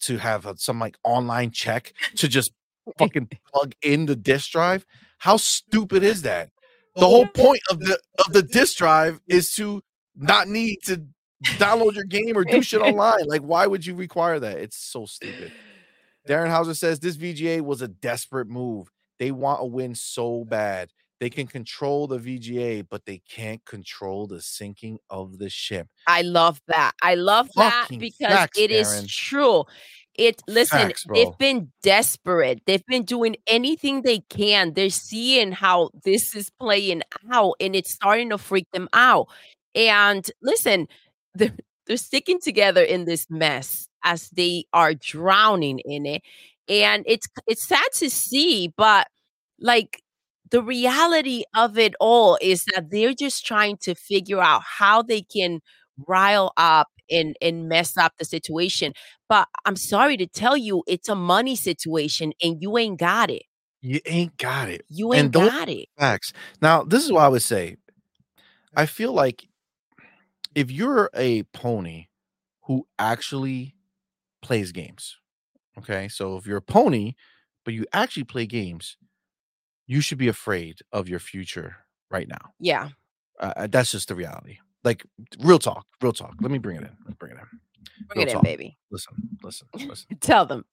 to have a, some like online check to just fucking plug in the disk drive. How stupid is that? The whole point of the of the disk drive is to not need to download your game or do shit online. Like, why would you require that? It's so stupid. Darren Hauser says this VGA was a desperate move. They want a win so bad. They can control the VGA, but they can't control the sinking of the ship. I love that. I love that because facts, it is Darren. true. It listen, Facts, they've been desperate. They've been doing anything they can. They're seeing how this is playing out and it's starting to freak them out. And listen, they're, they're sticking together in this mess as they are drowning in it. And it's it's sad to see, but like the reality of it all is that they're just trying to figure out how they can rile up and and mess up the situation. But I'm sorry to tell you, it's a money situation, and you ain't got it. You ain't got it. You ain't got it. Facts. Now, this is what I would say. I feel like if you're a pony who actually plays games, okay, so if you're a pony, but you actually play games, you should be afraid of your future right now. Yeah. Uh, uh, that's just the reality. Like real talk, real talk. Let me bring it in. Let me bring it in. Bring Real it in, baby. Listen, listen, listen. Tell them.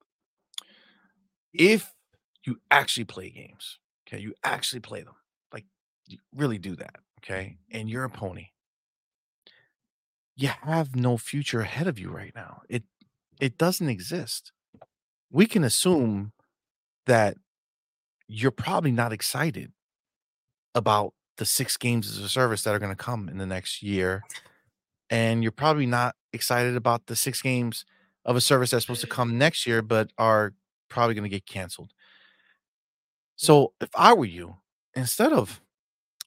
if you actually play games, okay, you actually play them, like you really do that, okay, and you're a pony, you have no future ahead of you right now. It it doesn't exist. We can assume that you're probably not excited about the six games as a service that are going to come in the next year, and you're probably not excited about the six games of a service that's supposed to come next year, but are probably going to get canceled. Mm. So if I were you, instead of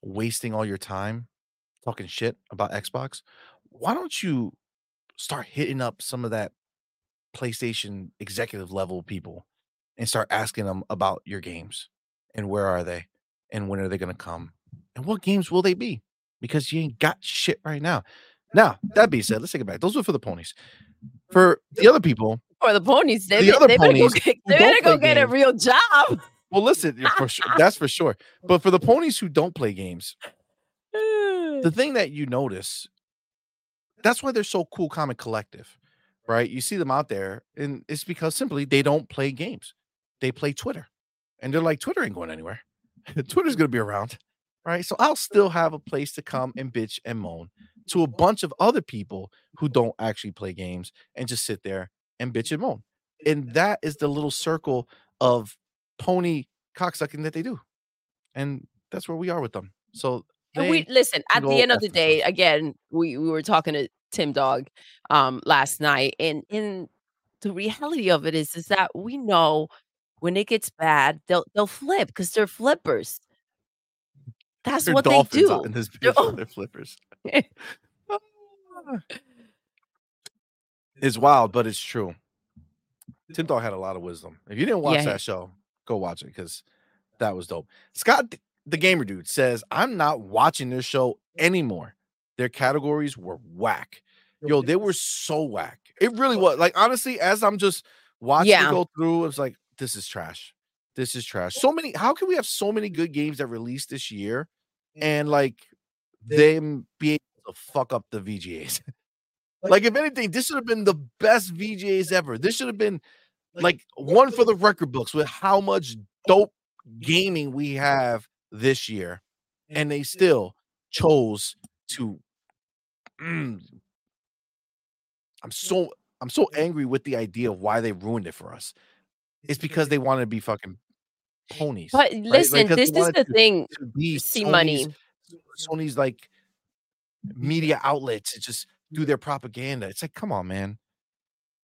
wasting all your time talking shit about Xbox, why don't you start hitting up some of that PlayStation executive level people and start asking them about your games and where are they and when are they going to come and what games will they be? Because you ain't got shit right now. Now, that being said, let's take it back. Those were for the ponies. For the other people, For the ponies, they, The other they better go ponies get, they better go get a real job. well, listen, for sure, that's for sure. But for the ponies who don't play games, the thing that you notice that's why they're so cool comic collective right you see them out there and it's because simply they don't play games they play twitter and they're like twitter ain't going anywhere twitter's going to be around right? So I'll still have a place to come and bitch and moan to a bunch of other people who don't actually play games and just sit there and bitch and moan. And that is the little circle of pony cocksucking that they do. And that's where we are with them. So And we listen at the end of the day. Again, we, we were talking to Tim Dog um last night, and in the reality of it is is that we know when it gets bad, they'll they'll flip because they're flippers. That's They're what they do. in this They're- with their flippers. it's wild, but it's true. Tim Dog had a lot of wisdom. If you didn't watch Yeah. that show, go watch it because that was dope. Scott, the gamer dude, says, I'm not watching this show anymore. Their categories were whack. Yo, they were so whack. It really was. Like, honestly, as I'm just watching Yeah. it go through, it's like, this is trash. This is trash. So many, how can we have so many good games that released this year and like them be able to fuck up the VGAs? like, if anything, this should have been the best VGAs ever. This should have been like one for the record books with how much dope gaming we have this year. And they still chose to Mm. I'm so I'm so angry with the idea of why they ruined it for us. It's because they wanted to be fucking ponies. But right? Like, listen, they this is the to- thing. to be See Sony's, money. Sony's like media outlets to just do their propaganda. It's like, come on, man.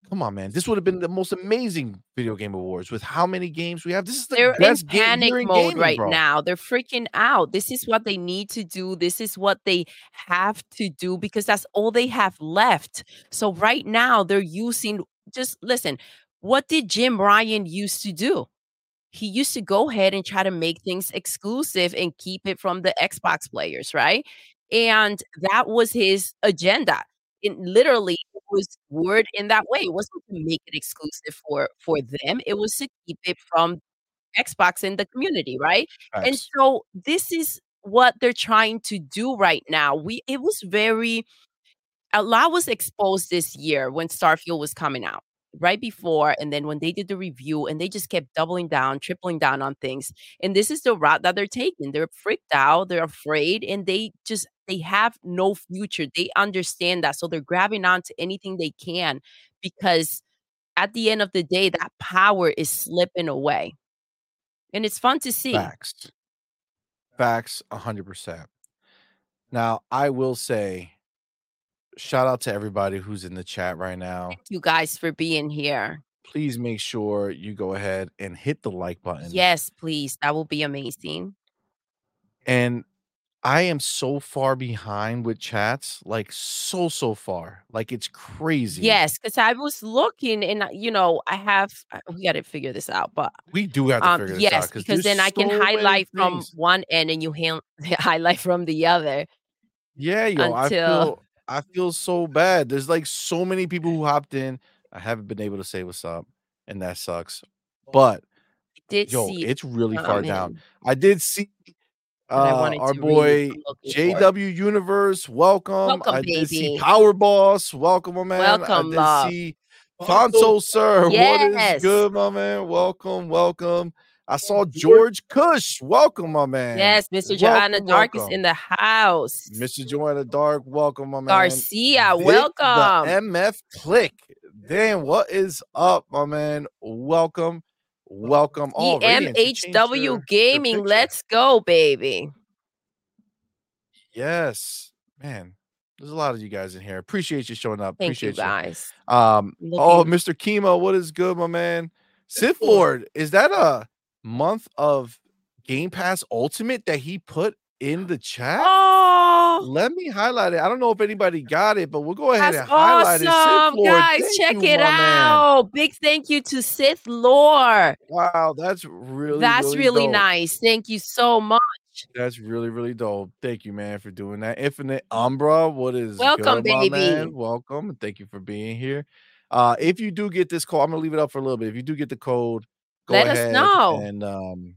Come on, man. This would have been the most amazing video game awards with how many games we have. This is the They're in best game panic in mode gaming, right bro. now. They're freaking out. This is what they need to do. This is what they have to do because that's all they have left. So right now they're using just listen, what did Jim Ryan used to do? He used to go ahead and try to make things exclusive and keep it from the Xbox players, right? And that was his agenda. It literally was word in that way. It wasn't to make it exclusive for for them. It was to keep it from Xbox in the community, right? And so this is what they're trying to do right now. We it was very a lot was exposed this year when Starfield was coming out. Right before, and then when they did the review, and they just kept doubling down, tripling down on things. And this is the route that they're taking. They're freaked out, they're afraid, and they just they have no future. They understand that. So they're grabbing onto anything they can because at the end of the day, that power is slipping away. And it's fun to see. Facts. Facts, a hundred percent. Now, I will say, shout out to everybody who's in the chat right now. Thank you guys for being here. Please make sure you go ahead and hit the like button. Yes, please. That will be amazing. And I am so far behind with chats, like so so far, like it's crazy. Yes, because I was looking and uh, you know, I have we gotta figure this out, but we do have to um figure this out yes, because then I can highlight from one end and you hand, highlight from the other. Yeah, yo, I feel I feel so bad. There's like so many people who hopped in. I haven't been able to say what's up, and that sucks. But Did yo, it's really far um, down. I did see uh, wanted our to boy what I'm looking for. JW Universe. Welcome. Welcome, I did see baby. Power Boss. Welcome, my man. Welcome, I did love. see Fonso, sir. What Yes. is good, my man? Welcome, welcome. I saw George Cush. Welcome, my man. Yes, Mr. Joanna Welcome, Dark is in the house. Mr. Joanna Dark. Welcome, my man. Garcia, Vic, welcome. The MF Click. Damn, what is up, my man? Welcome. Welcome. Radiance, you changed your- EMHW your Gaming, let's go, baby. Yes, man. There's a lot of you guys in here. Appreciate you showing up. Thank Appreciate you guys. Um. Oh, Mr. Chemo, what is good, my man? Sith Lord, is that a month of Game Pass Ultimate that he put in the chat? Oh, Let me highlight it. I don't know if anybody got it, but we'll go ahead that's and highlight it. Sith awesome, guys. thank Check you, it my man. out. Big thank you to Sith Lord. Wow, that's really That's really, really nice. Thank you so much. That's really really dope. Thank you, man, for doing that. Infinite Umbra, what is Welcome, good, baby. man? Welcome, thank you for being here. Uh, if you do get this code, I'm gonna leave it up for a little bit. If you do get the code, go Let us know. and um,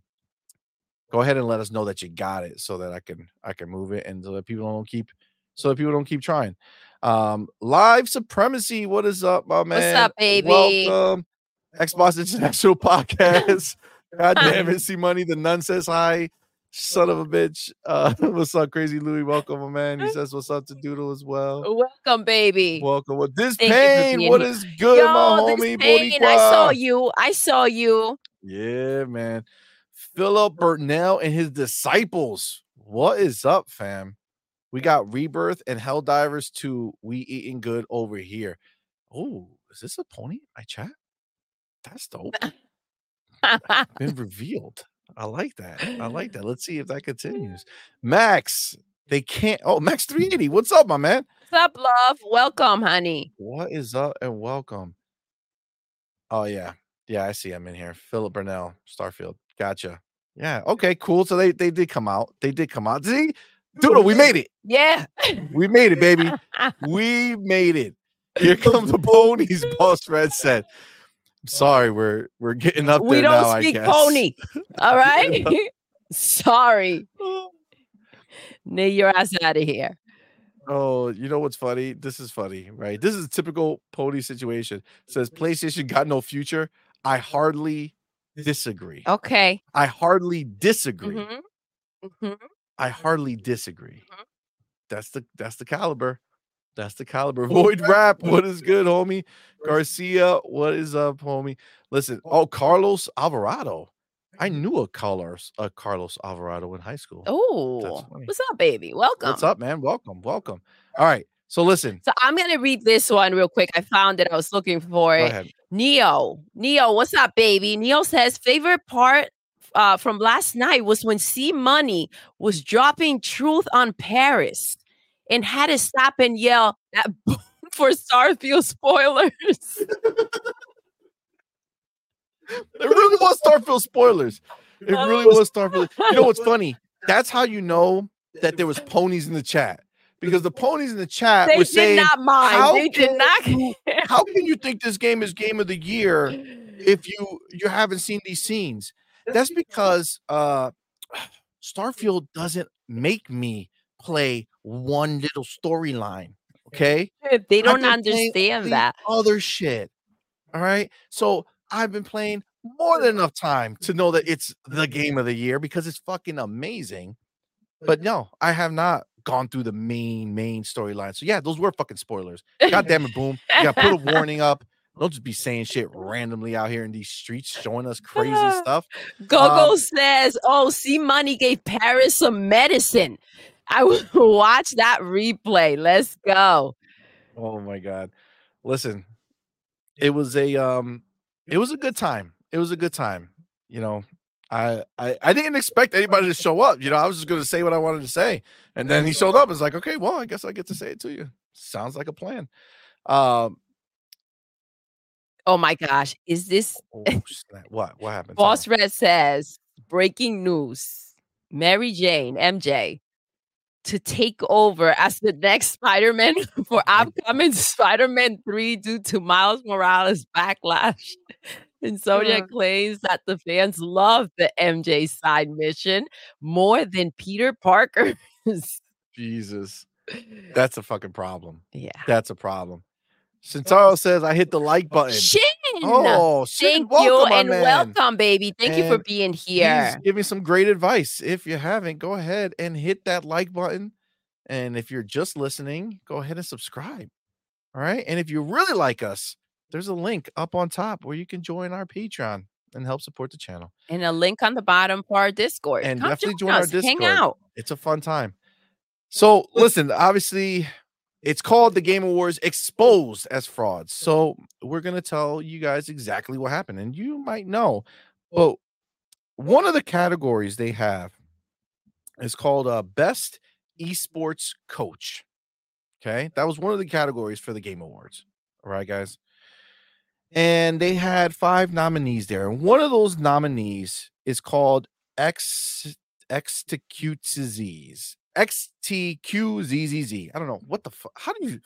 go ahead and let us know that you got it, so that I can I can move it, and so that people don't keep so that people don't keep trying. Um, live supremacy, what is up, my man? What's up, baby? Welcome, Xbox International Podcast. God damn it, C Money. The nun says hi. Son of a bitch. Uh, what's up, Crazy Louie? Welcome, my man. He says, What's up to Doodle as well? Welcome, baby. Welcome. What this Thank pain? What here. is good, Yo, my homie? pain, I saw you. I saw you. Yeah, man. Philip Burnell and his disciples. What is up, fam? We got Rebirth and Helldivers 2. We eating good over here. Oh, is this a pony? I chat? That's dope. Been revealed. I like that. I like that. Let's see if that continues. Max, they can't. Oh, Max 380. What's up, my man? What's up, love? Welcome, honey. What is up and welcome? Oh yeah, yeah, I see. I'm in here. Philip Burnell, Starfield. Gotcha. Yeah. Okay. Cool. So they they did come out. They did come out. See, Doodle, we made it. Yeah. We made it, baby. We made it. Here come the ponies. Boss Red said. I'm sorry, we're we're getting up we there don't now. I speak guess. pony. All right. Sorry. Oh. Nay your ass out of here. Oh, you know what's funny? This is funny, right? This is a typical pony situation. says PlayStation got no future. I hardly disagree. Okay. I hardly disagree. Mhm. Mhm. I hardly disagree. Mhm. That's the that's the caliber. That's the caliber. Void rap. What is good, homie? Garcia. What is up, homie? Listen. Oh, Carlos Alvarado. I knew a Carlos a Carlos Alvarado in high school. Oh, what's up, baby? Welcome. What's up, man? Welcome, welcome. All right. So listen. So I'm gonna read this one real quick. I found it. I was looking for Go it. ahead. Neo, Neo, what's up, baby? Neo says favorite part uh, from last night was when C Money was dropping truth on Paris and had to stop and yell at for Starfield spoilers. It really was Starfield spoilers. It really was- was Starfield. You know what's funny? That's how you know that there was ponies in the chat because the ponies in the chat they were did saying, not mind. how They did not. you- "How can you think this game is game of the year if you you haven't seen these scenes?" That's because uh, Starfield doesn't make me play one little storyline. Okay, they don't understand that. other shit. All right. So I've been playing more than enough time to know that it's the game of the year because it's fucking amazing. But no, I have not gone through the main main storyline. So yeah, those were fucking spoilers. God damn it, boom. Yeah, put a warning up. Don't just be saying shit randomly out here in these streets, showing us crazy stuff. Gogo Um, says, "Oh, C Money gave Paris some medicine." I will watch that replay. Let's go. Oh my god. Listen, it was a um it was a good time. It was a good time. You know, I I, I didn't expect anybody to show up. You know, I was just gonna say what I wanted to say. And then he showed up. It's like, okay, well, I guess I get to say it to you. Sounds like a plan. Um Oh my gosh, is this oh, what what happened? Boss Red says breaking news? Mary Jane MJ to take over as the next Spider-Man for upcoming Spider-Man 3 due to Miles Morales backlash. And Sonia claims that the fans love the MJ side mission more than Peter Parker's. Jesus. That's a fucking problem. yeah. That's a problem. Shintaro says I hit the like oh, button. Shin! Oh, Shin, Thank welcome, you and man. welcome, baby. Thank you for being here. Give me some great advice. If you haven't, go ahead and hit that like button. And if you're just listening, go ahead and subscribe. All right. And if you really like us, there's a link up on top where you can join our Patreon and help support the channel. And a link on the bottom for our Discord. And Come definitely join join our us. Hang out. It's a fun time. So listen, obviously, it's called the Game Awards exposed as frauds. So we're gonna tell you guys exactly what happened, and you might know, but one of the categories they have is called uh, best esports coach. Okay, that was one of the categories for the Game Awards. All right, guys. And they had five nominees there. And one of those nominees is called X XTQZZ. XTQZZZ. I don't know what the fuck. How do you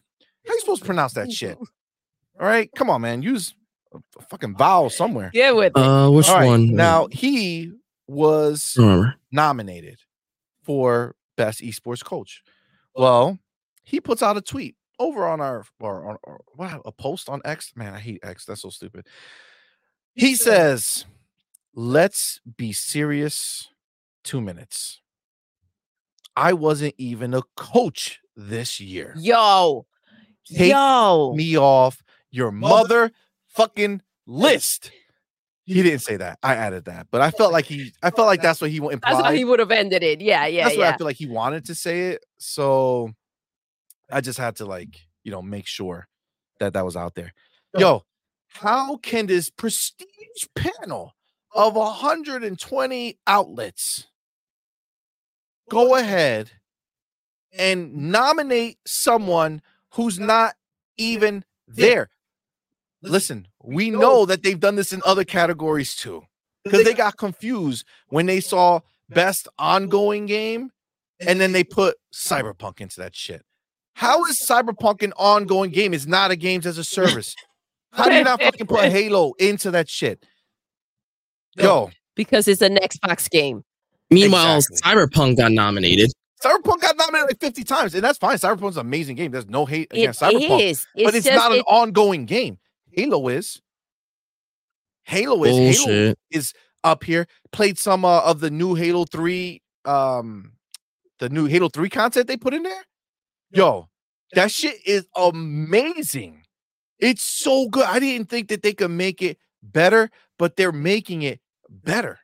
how you supposed to pronounce that shit? All right, come on, man. Use a a fucking vowel somewhere. Yeah, with it. Uh, which All right, one? Now he was I don't remember. nominated for best esports coach. Well, he puts out a tweet over on our or on or, what a post on X. Man, I hate X. That's so stupid. He says, "Let's be serious two minutes. I wasn't even a coach this year. Yo, Take yo. me off your mother fucking list. He didn't say that. I added that, but I felt like he. I felt like that's what he implied. That's how he would have ended it. Yeah, yeah, that's what yeah. I feel like he wanted to say it. So I just had to like, you know, make sure that that was out there. Yo, how can this prestige panel of 120 outlets go ahead and nominate someone who's not even there? Listen, we know that they've done this in other categories too because they got confused when they saw best ongoing game and then they put cyberpunk into that shit how is cyberpunk an ongoing game it's not a games as a service how do you not fucking put halo into that shit yo because it's an Xbox game. Meanwhile, Exactly. Cyberpunk got nominated. cyberpunk got nominated like 50 times and that's fine cyberpunk's an amazing game there's no hate It against cyberpunk is. but it's just, not an it- ongoing game halo is halo is halo is up here. Played some uh, of the new Halo 3 um the new Halo 3 content they put in there. Yo, that shit is amazing. It's so good. I didn't think that they could make it better, but they're making it better.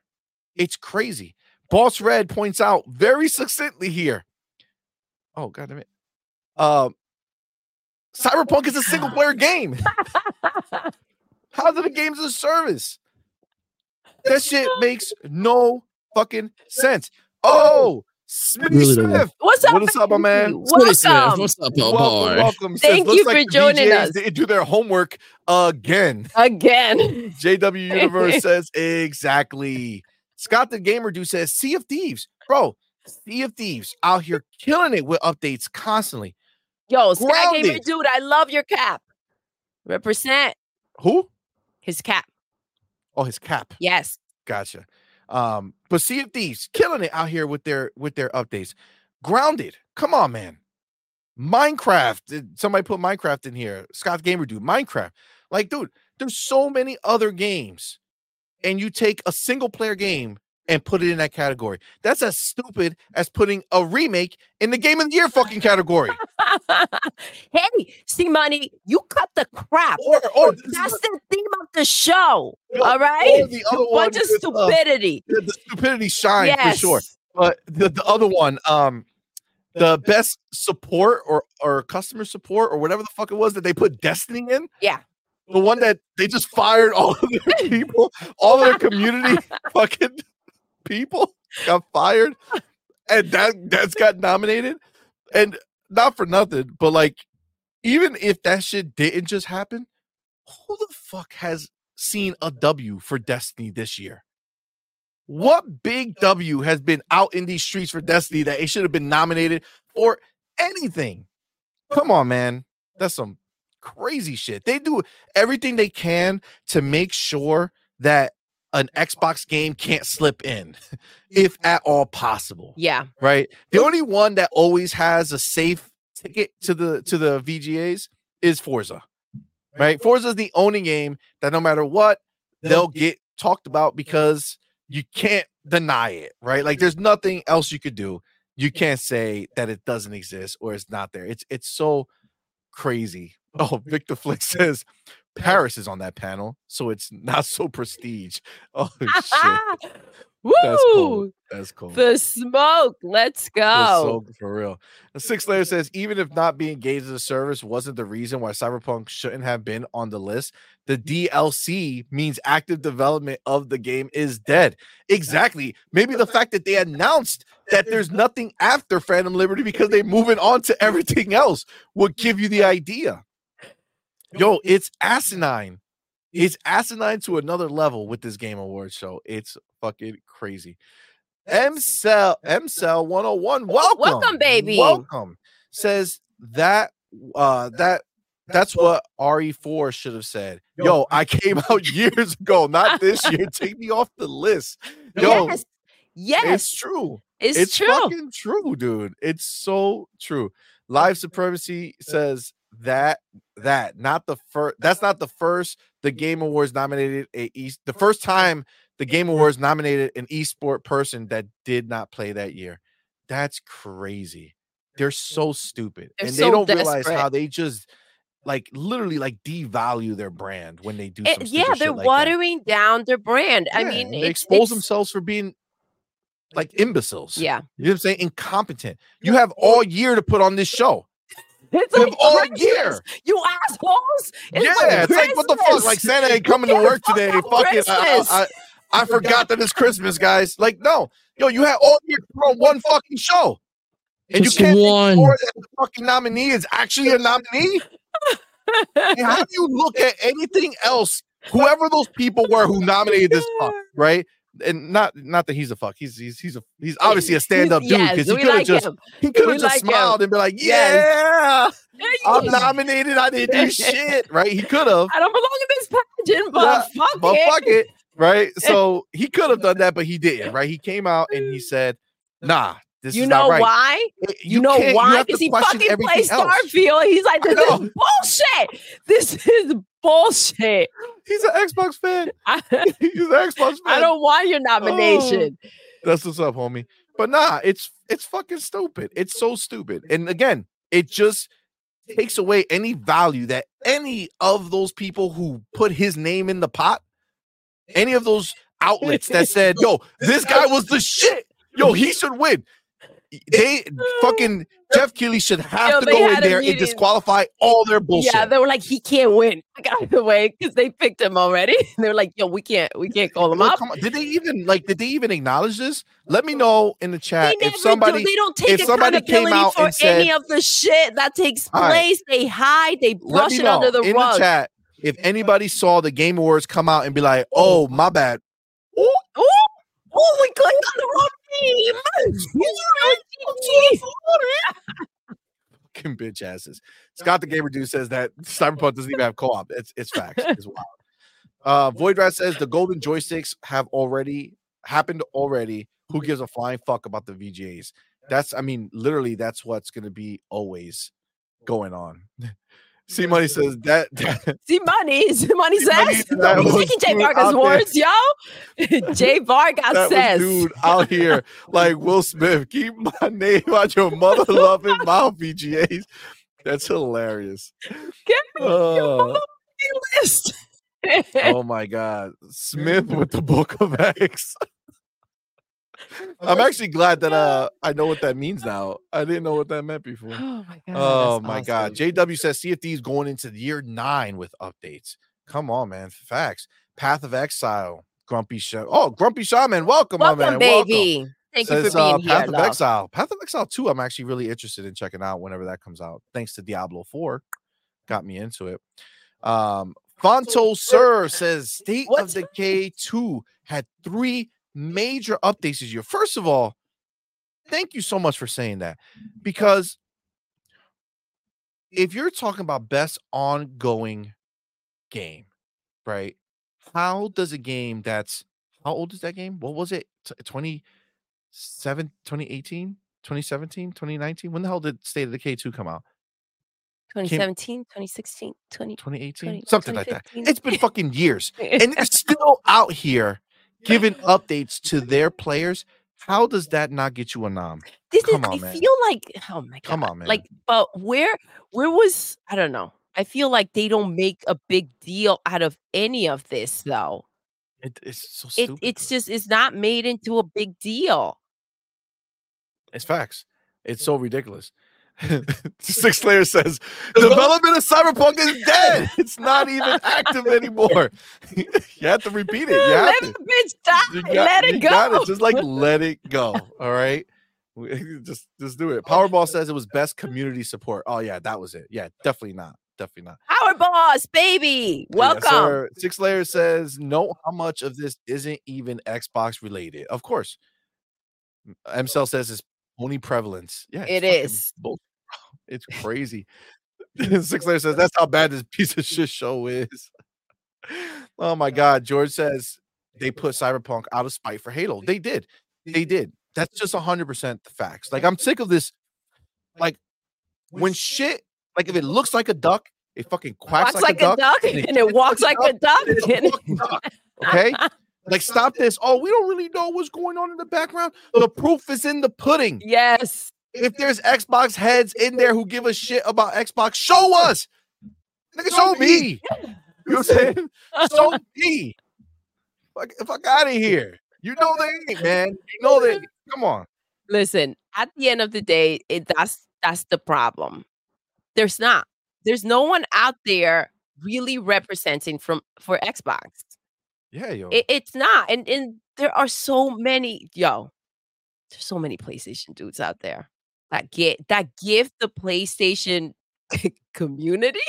It's crazy. Boss Red points out very succinctly here. Oh, god damn it. Um Cyberpunk is a single player game. How's it a games as a service? That shit makes no fucking sense. Oh, Smitty Really don't. Smith. What's up? What is up, my man? baby? Smitty Smith, Welcome. What's up, oh Welcome, boy? welcome. Says, Thank "Looks you like for the joining VGAs us." Didn't do their homework again. Again. JW Universe says exactly. Scott the Gamer Dude says Sea of Thieves, bro. Sea of Thieves out here killing it with updates constantly. Yo, Sky Gamer dude, I love your cap. Represent Who? his cap. Oh, his cap. Yes. Gotcha. Um, but Sea of Thieves killing it out here with their with their updates. Grounded. Come on, man. Minecraft. Did somebody put Minecraft in here? Scott Gamer dude. Minecraft. Like, dude, there's so many other games, and you take a single player game and put it in that category. That's as stupid as putting a remake in the game of the year fucking category. Hey, see, money, you cut the crap. Or, or is That's the theme of the show. All right? the other one Bunch of uh, stupidity. the, the stupidity shines yes. for sure. But the, the other one, um, the best support or or customer support or whatever the fuck it was that they put Destiny in. Yeah. The one that they just fired all of their people, all of their community fucking people got fired. And that that's got nominated. And not for nothing, but like even if that shit didn't just happen, who the fuck has seen a W for Destiny this year? What big W has been out in these streets for Destiny that it should have been nominated for anything? Come on, man. That's some crazy shit. They do everything they can to make sure that an Xbox game can't slip in, if at all possible Yeah. right? The only one that always has a safe ticket to the to the VGAs is Forza. Right? Forza is the only game that no matter what, they'll get talked about because you can't deny it, right? Like there's nothing else you could do. You can't say that it doesn't exist or it's not there. It's it's so crazy. Oh, Victor Flick says Paris is on that panel, so it's not so prestige. Oh shit. Woo! That's cool. That's cool. The smoke. Let's go. so for real. The six layer says even if not being engaged as a service wasn't the reason why Cyberpunk shouldn't have been on the list, the DLC means active development of the game is dead. Exactly. Maybe the fact that they announced that there's nothing after Phantom Liberty because they're moving on to everything else would give you the idea. Yo, it's asinine. It's asinine to another level with this game award show. It's fucking crazy. M Cell M Cell 101. Welcome. welcome, baby. Welcome. Says that uh that that's what RE4 should have said. Yo, I came out years ago, not this year. Take me off the list. Yo, yes. Yes. it's true. It's, It's true. fucking true, dude. It's so true. Live Supremacy says that that not the first that's not the first the Game Awards nominated a East the first time the Game Awards nominated an esport person that did not play that year. That's crazy. They're so stupid, They're and so they don't realize how they just like literally like devalue their brand when they do. It- Eh, yeah, they're like that. watering down their brand. I mean, they it's- expose it's- themselves for being like imbeciles. Yeah, You know what I'm saying? Incompetent. You have all year to put on this show. It's like all Christmas, year. You assholes! yeah, it's like what the fuck? Like Santa ain't coming to work today. Fuck it. I, I, I, I forgot that it's Christmas, guys. Like, no, yo, you had all year to on one fucking show. And Just you can't one. ignore that the fucking nominee is actually a nominee. How do you look at anything else? Whoever those people were who nominated this fuck, right? And not not that he's a fuck. He's he's he's a he's obviously a stand-up dude Yes, because he could have like just him. he could have just like him. smiled and be like, Yes. "Yeah, I'm nominated. I didn't do shit." Right? He could have, I don't belong in this pageant, but Yeah, fuck but it. fuck it, right? So he could have done that, but he didn't. Right? He came out and he mm. said, "Nah, this You is know not right." why? Eh, you, You, know why? Because he fucking plays. Starfield. He's like, this is bullshit. This is bullshit. He's an Xbox fan. I, He's an Xbox fan. I don't want your nomination. Oh, that's what's up, homie. But nah, it's it's fucking stupid. It's so stupid. And again, it just takes away any value that any of those people who put his name in the pot, any of those outlets that said, "Yo, this guy was the shit. Yo, he should win." They fucking Geoff Keighley should have Yo, to go in there and disqualify all their bullshit. Yeah, they were like, he can't win. Out of the way because they picked him already. They were like, yo, we can't, we can't call him Look, up. Did they even like? Did they even acknowledge this? Let me know in the chat if somebody. do. They don't take if somebody came out for and said- any of the shit that takes All right. place. They hide. They brush it know under the in rug. the chat if anybody saw the Game Awards come out and be like, "Oh, my bad." Ooh, oh, we clicked on the wrong. Fucking bitch asses. Scott the Gamer Dude says that Cyberpunk doesn't even have co-op. It's it's facts. It's wild. Uh, Void Rat says the golden joysticks have already happened already. Who gives a flying fuck about the VGAs? That's I mean, literally, that's what's gonna be always going on. See, money says that, that C Money. C Money C Money, says. that Don't taking Jay dude Vargas words, yo. Jay Vargas says. dude out here like Will Smith. Keep my name out your mother loving mouth, VGAs. That's hilarious. Get me your Uh, list. oh my god, Smith with the Book of X. I'm actually glad that uh I know what that means now. I didn't know what that meant before. oh my god. Oh my god. JW says CFD is going into year nine with updates. Come on, man. Facts. Path of Exile. Grumpy Shaman. Oh, Grumpy Shaman. Welcome, my Welcome, man. Welcome. baby. Thank you Says, for being uh, here. Path of love. Exile. Path of Exile 2, I'm actually really interested in checking out whenever that comes out. Thanks to Diablo 4. Got me into it. Um, Fonto Sir says State What? of Decay 2 had three major updates this year. First of all, thank you so much for saying that because if you're talking about best ongoing game, right? How does a game that's how old is that game? What was it? T- 27 2018, 2017, 2019? When the hell did State of Decay 2 come out? 2017, 2016, 20, 2018? 20 Something like that. It's been fucking years. And they're still out here giving updates to their players. How does that not get you a nom? this come is, on, I man. feel like, oh my god, Come on, man. Like, but where, where was I don't know. I feel like they don't make a big deal out of any of this, though. It, it's so It, stupid. it's just it's not made into a big deal. It's facts. It's so ridiculous. Six Layer says development of Cyberpunk is dead. It's not even active anymore. you have to repeat it. You Let to. the bitch die. Got- Let it go. it. Just like let it go. All right. Just just do it. Oh, Powerball says it was best community support. Oh yeah, that was it. Yeah, definitely not. Definitely not. Power boss, baby. Welcome. sir. Six Layers says know how much of this isn't even Xbox related. Of course. MCell says it's only prevalence. Yeah, It is. bull- It's crazy. Six Layer says that's how bad this piece of mm. shit show is. Oh my god. George says they put Cyberpunk out of spite for Halo. They did. They did. That's just hundred percent the facts. Like I'm sick of this. Like when shit, like if it looks like a duck, it fucking quacks Walks like, a duck. duck and it and it walks like a duck. it's a and- fucking duck, Okay. Like, stop this. Oh, we don't really know what's going on in the background. The proof is in the pudding. Yes. If there's Xbox heads in there who give a shit about Xbox, show us. Nigga, show me. You know what I'm saying? Show me. Fuck, fuck out of here. You know they ain't, man. You know they. Come on. Listen, at the end of the day, it, that's that's the problem. There's not. There's no one out there really representing from for Xbox. Yeah, yo. It, it's not, and and there are so many. Yo, there's so many PlayStation dudes out there that get that give the PlayStation community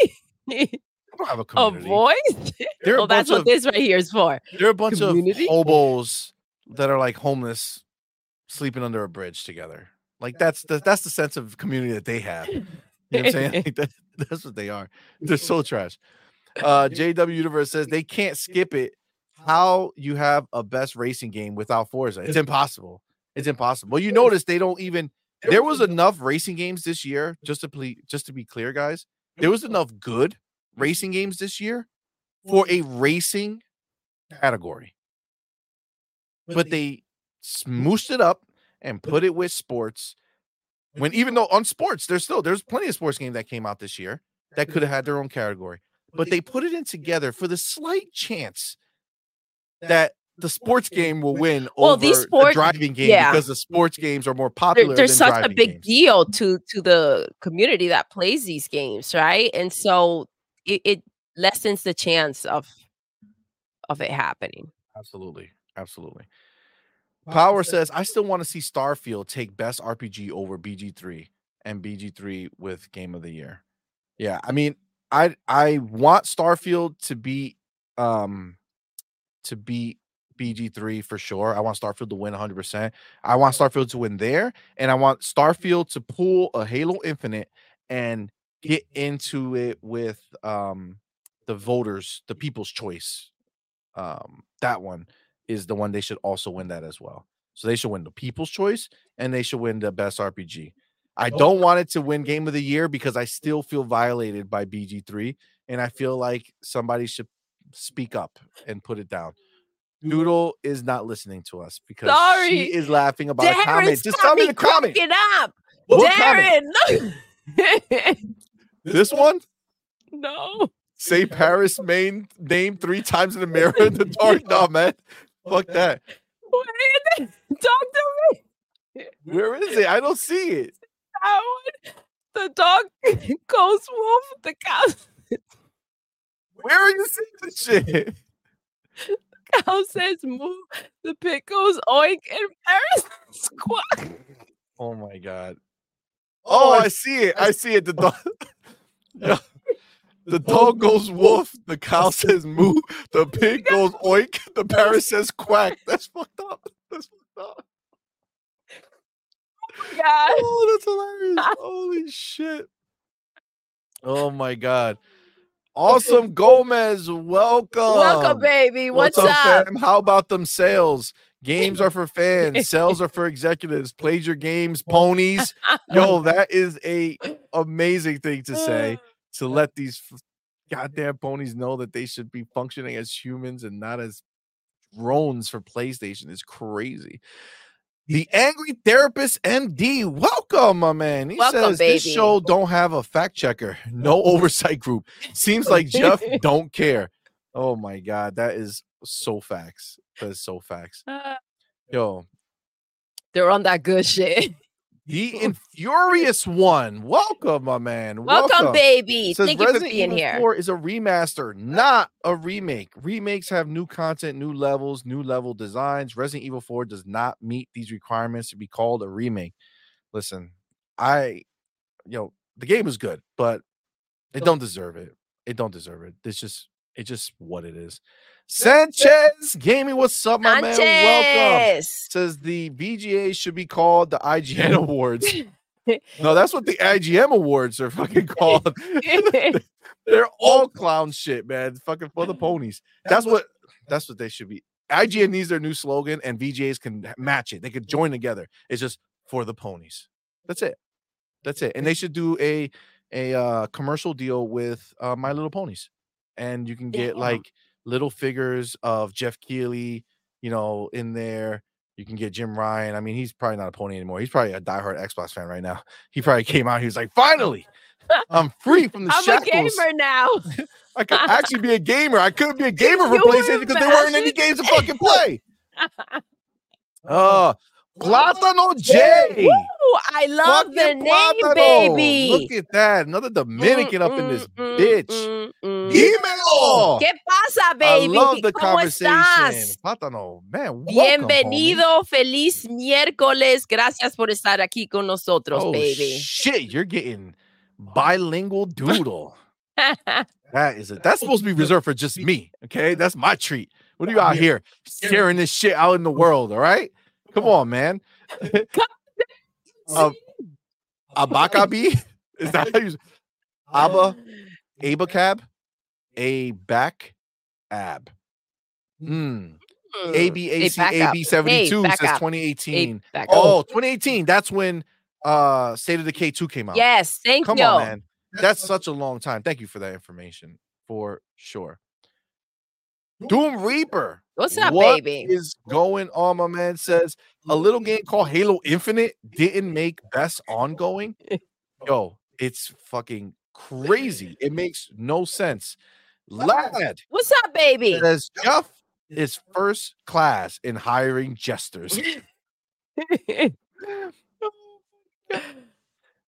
I don't have a a community. voice. They're well, that's bunch what this right here is for. They're a bunch community? of hobos that are like homeless, sleeping under a bridge together. Like that's the that's the sense of community that they have. You know what I'm saying? Like, that, that's what they are. They're so trash. Uh JW Universe says they can't skip it. How you have a best racing game without Forza? It's impossible. It's impossible. Well, you notice they don't even. There was enough racing games this year. Just to ple- just to be clear, guys, there was enough good racing games this year for a racing category. But they smooshed it up and put it with sports. When even though on sports, there's still there's plenty of sports games that came out this year that could have had their own category, but they put it in together for the slight chance that the sports game will win Well, over these the driving game yeah. because the sports games are more There- popular. there's than such a big games. deal to to the community that plays these games, right? And so it, it lessens the chance of of it happening. Absolutely. Absolutely. Power says, I still want to see Starfield take best RPG over BG3 and BG3 with game of the year. Yeah, I mean, I I want Starfield to be um to beat BG3 for sure. I want Starfield to win 100%. I want Starfield to win there and I want Starfield to pull a Halo Infinite and get into it with um the voters, the people's choice. Um that one is the one they should also win that as well. So they should win the people's choice and they should win the best RPG. I don't want it to win game of the year because I still feel violated by BG3 and I feel like somebody should speak up and put it down. Mm-hmm. Doodle is not listening to us because Sorry. she is laughing about a comment. Just tell me the comment. cracking up. What comment? Darren, This one? no. Say Paris main name three times in the mirror in the dark. No, man. Fuck that. Wait, talk to me. Where is it? I don't see it. That one. The dog goes wolf. The cow, Where are you seeing this shit? cow says moo. The pig goes oink and Paris squawk. Oh my god. Oh, oh, I see it. I see it. The oh. dog. Yeah. The oh dog goes woof. The cow says moo. The pig goes oink. The parrot says quack. That's fucked up. That's fucked up. God. Oh, that's hilarious. Holy shit. Oh my god. Awesome Gomez. Welcome. Welcome, baby. What's, up? fam? How about them sales? Games are for fans, sales are for executives. Plays your games, ponies. Yo, that is a amazing thing to say to let these f- goddamn ponies know that they should be functioning as humans and not as drones for PlayStation is crazy. The angry therapist MD, welcome, my man. He Welcome, says this show don't have a fact checker, no oversight group. Seems like Geoff don't care. Oh my god, that is so facts. That is so facts. Uh, Yo, They're on that good shit. the infurious one. Welcome, my man. Welcome, baby. Says Thank you for Resident being Evil here. 4 is a remaster, not a remake. Remakes have new content, new levels, new level designs. Resident Evil 4 does not meet these requirements to be called a remake. Listen, I, you know, the game is good, but it don't deserve it. It don't deserve it. It's just, it's just what it is. Sanchez Gaming, what's up, my man? Welcome. Says the VGA should be called the IGN Awards. No, that's what the IGN Awards are fucking called. They're all clown shit, man. Fucking for the ponies. That's what that's what they should be. IGN needs their new slogan, and VGAs can match it. They could join together. It's just for the ponies. That's it. That's it. And they should do a a uh, commercial deal with uh, My Little Ponies, and you can get Yeah. like little figures of Geoff Keighley you know, in there. You can get Jim Ryan. I mean, he's probably not a pony anymore. He's probably a diehard Xbox fan right now. He probably came out. He was like, "Finally, I'm free from the I'm shackles. a gamer now. I could actually be a gamer. I couldn't be a gamer for You PlayStation because there weren't any games to fucking play." Oh, Uh, Plátano J. Ooh, I love the name, Plátano. baby. Look at that. Another Dominican up in this Mm, mm, bitch. mm, mm. Dímelo. ¿Qué pasa, I baby? love the ¿Cómo conversation. estás? Plátano, man. welcome, Bienvenido, feliz miércoles. Gracias por estar aquí con homie. nosotros, Oh, baby. shit. You're getting bilingual doodle. That is it. That's supposed to be reserved for just me. Okay. That's my treat. What are you out here sharing this shit out in the world? All right. Come on, man. Uh, Abakabi? Is that how you Abba? Abacab? A back ab. Hmm. Mm. ABAC. AB 72 says up. 2018. Hey, back up. Oh, 2018. That's when uh State of Decay 2 came out. yes, thank Come you. on, man. That's such a long time. Thank you for that information for sure. Doom Reaper. What's up, What baby? is going on? My man says a little game called Halo Infinite didn't make best ongoing. Yo, it's fucking crazy. It makes no sense. Lad What's up, baby? says Geoff is first class in hiring jesters. Oh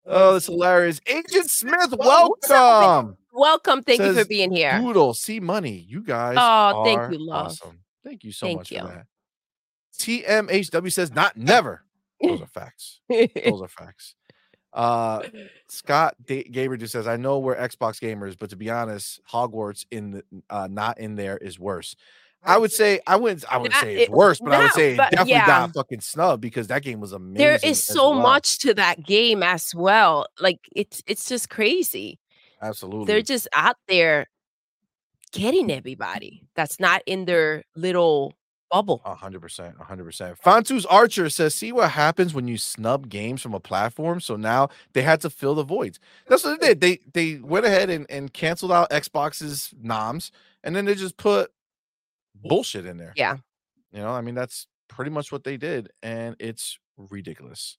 Oh, it's hilarious. Agent Smith, welcome. Welcome. Thank you for being here. Doodle, C Money. You guys Oh, thank you, love. awesome. Thank you so Thank much you. for that. TMHW says not never. Those are facts. Those are facts. Uh Scott Gamer just says, I know we're Xbox gamers, but to be honest, Hogwarts in the uh not in there is worse. I would say I wouldn't I wouldn't Not- say it's it- worse, but I would say it definitely yeah. got fucking snubbed because that game was amazing. there is so well. much to that game as well. Like it's it's just crazy. Absolutely. They're just out there getting everybody that's not in their little bubble. A hundred percent, a hundred percent. Fantus Archer says, "See what happens when you snub games from a platform." So now they had to fill the voids. That's what they did. They they went ahead and, and canceled out Xbox's noms, and then they just put bullshit in there. Yeah. you know, I mean, that's pretty much what they did, and it's ridiculous.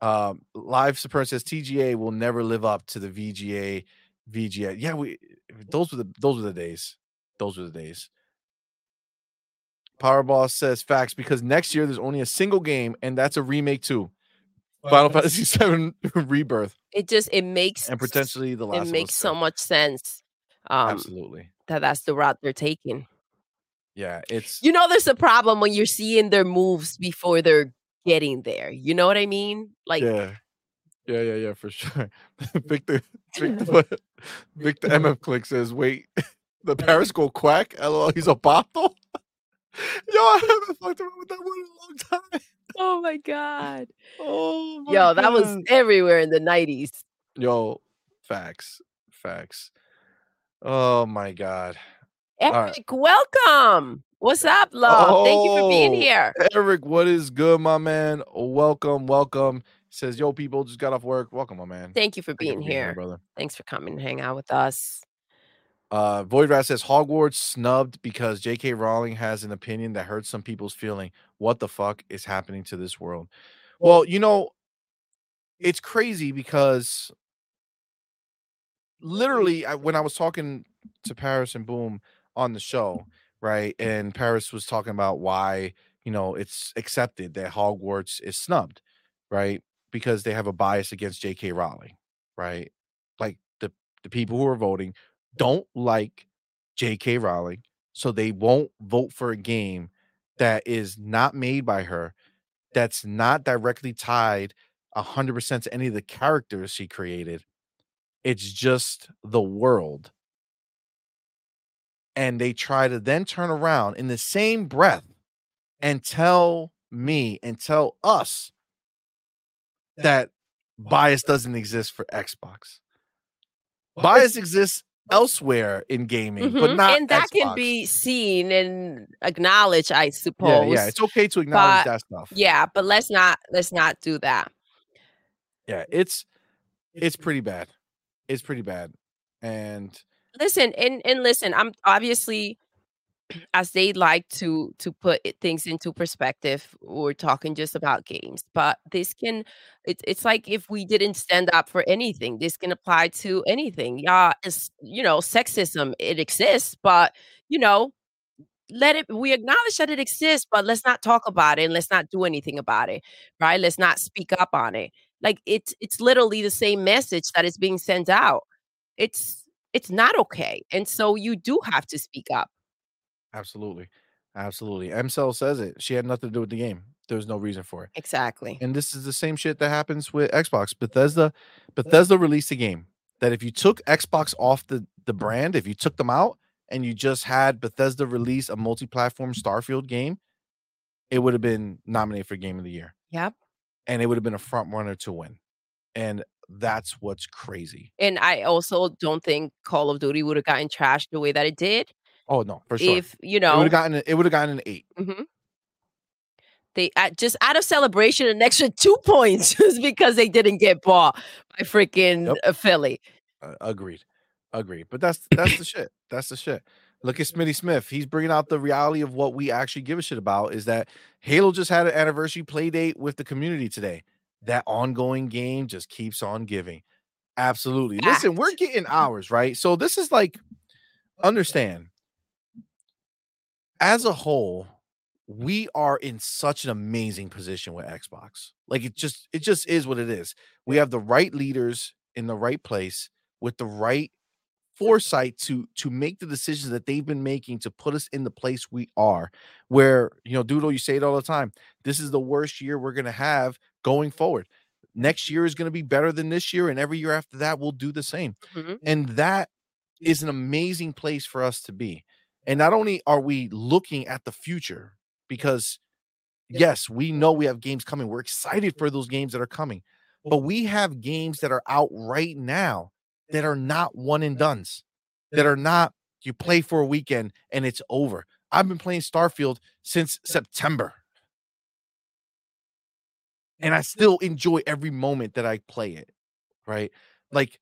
Um, Live Supreme says TGA will never live up to the VGA. VGA, yeah, we those were the those were the days. Those were the days. Powerball says facts because next year there's only a single game, and that's a remake too. Final Fantasy VII Rebirth, It just it makes and potentially the last. it makes so much sense. Um Absolutely, that that's the route they're taking. Yeah. It's You know there's a problem when you're seeing their moves before they're getting there. You know what I mean? Like yeah, yeah, yeah, yeah, for sure. Victor, Victor, Victor MF Click says, "Wait, the Paris go quack? LOL, he's a bottle." Yo, I haven't fucked around with that one in a long time. oh my god. Oh, my Yo, that was everywhere in the 90s. Yo, facts, facts. Oh my god. All right. Eric, welcome. What's up, love? Thank you for being Oh, here. Eric, what is good, my man? Welcome, welcome. Says, yo, people just got off work. Welcome, my man. Thank you for Thank you being for here. brother. Thanks for coming and hang out with us. Uh, Void Rat says Hogwarts snubbed because J.K. Rowling has an opinion that hurts some people's feeling. What the fuck is happening to this world? Well, you know, it's crazy because literally, I, when I was talking to Paris and Boom on the show, right, and Paris was talking about why you know it's accepted that Hogwarts is snubbed, right, because they have a bias against J.K. Rowling, right, like the the people who are voting don't like J.K. Rowling, so they won't vote for a game that is not made by her, that's not directly tied hundred percent to any of the characters she created. It's just the world. And they try to then turn around in the same breath and tell me and tell us that bias doesn't exist for Xbox. Bias exists elsewhere in gaming, but Mhm, not and that can be seen and acknowledged, I yeah, suppose. yeah. It's okay to acknowledge but- that stuff. Yeah, but let's not let's not do that. yeah, it's it's pretty bad. It's pretty bad. And Listen, and and listen, I'm obviously as they like to to put things into perspective, we're talking just about games, but this can it's it's like if we didn't stand up for anything, this can apply to anything. Yeah, it's you know, sexism, it exists, but you know, let it we acknowledge that it exists, but let's not talk about it and let's not do anything about it. Right? Let's not speak up on it. Like it's it's literally the same message that is being sent out. It's it's not okay. And so you do have to speak up. Absolutely. Absolutely. MCell says it. She had nothing to do with the game. There was no reason for it. Exactly. And this is the same shit that happens with Xbox. Bethesda, Bethesda released a game that if you took Xbox off the, the brand, if you took them out and you just had Bethesda release a multi-platform Starfield game, it would have been nominated for Game of the Year. Yep. And it would have been a front runner to win. And that's what's crazy. And I also don't think Call of Duty would have gotten trashed the way that it did Oh no, for sure. if you it would know have gotten it would have gotten an eight. mhm. they uh, just out of celebration an extra two points just because they didn't get bought by freaking Yep. uh, Philly. Uh, agreed, agreed. But that's that's the shit. That's the shit. Look at Smitty Smith. He's bringing out the reality of what we actually give a shit about. Is that Halo just had an anniversary play date with the community today. That ongoing game just keeps on giving. Absolutely. Listen, we're getting mm. ours right. So this is like, understand. As a whole, we are in such an amazing position with Xbox. Like it just it just is what it is. We have the right leaders in the right place with the right foresight to to make the decisions that they've been making to put us in the place we are where you know doodle oh, you say it all the time this is the worst year we're going to have going forward. Next year is going to be better than this year and every year after that we'll do the same. Mhm. and that is an amazing place for us to be. And not only are we looking at the future because yes we know we have games coming. We're excited for those games that are coming. But we have games that are out right now that are not one and duns that are not you play for a weekend and it's over. I've been playing starfield since september and i still enjoy every moment that i play it right? Like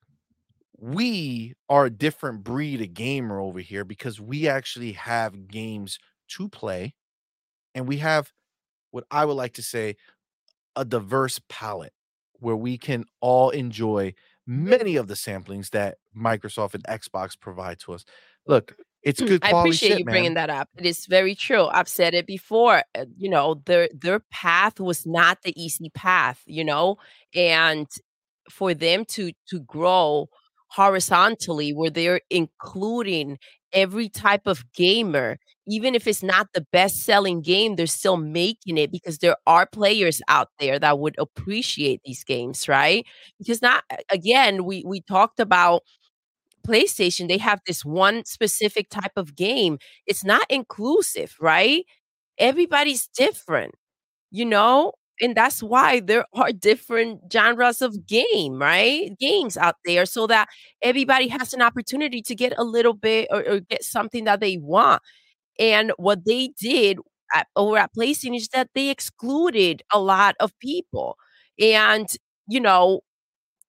we are a different breed of gamer over here because we actually have games to play and we have what i would like to say a diverse palette where we can all enjoy many of the samplings that microsoft and xbox provide to us. Look it's good I appreciate shit, you man. bringing that up. It is very true. I've said it before. uh, You know, their their path was not the easy path. You know, and for them to to grow horizontally, where they're including every type of gamer, even if it's not the best selling game, they're still making it because there are players out there that would appreciate these games, right? Because not again, we we talked about PlayStation, they have this one specific type of game. It's not inclusive, right? Everybody's different, you know? And that's why there are different genres of game, right? Games out there so that everybody has an opportunity to get a little bit or, or get something that they want. And what they did at, over at PlayStation is that they excluded a lot of people. And, you know,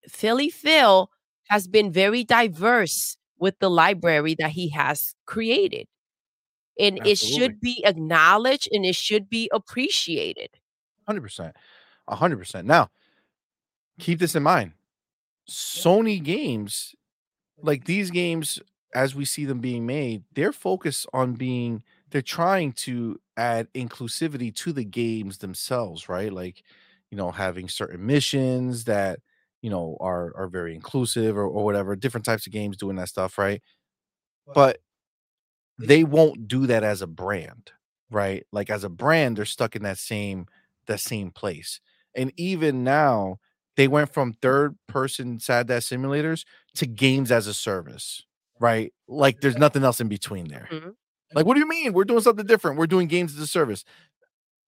Philly Phil has been very diverse with the library that he has created. And it should be acknowledged and it should be appreciated. Hundred percent, a hundred percent. Now, keep this in mind. Sony games, like these games, as we see them being made, they're focused on being. They're trying to add inclusivity to the games themselves, right? Like, you know, having certain missions that you know are are very inclusive or, or whatever. Different types of games doing that stuff, right? But they won't do that as a brand, right? Like as a brand, they're stuck in that same that same place. And even now, they went from third person sad dash simulators to games as a service, right? Like there's nothing else in between there. Mhm. Like, what do you mean? We're doing something different. We're doing games as a service.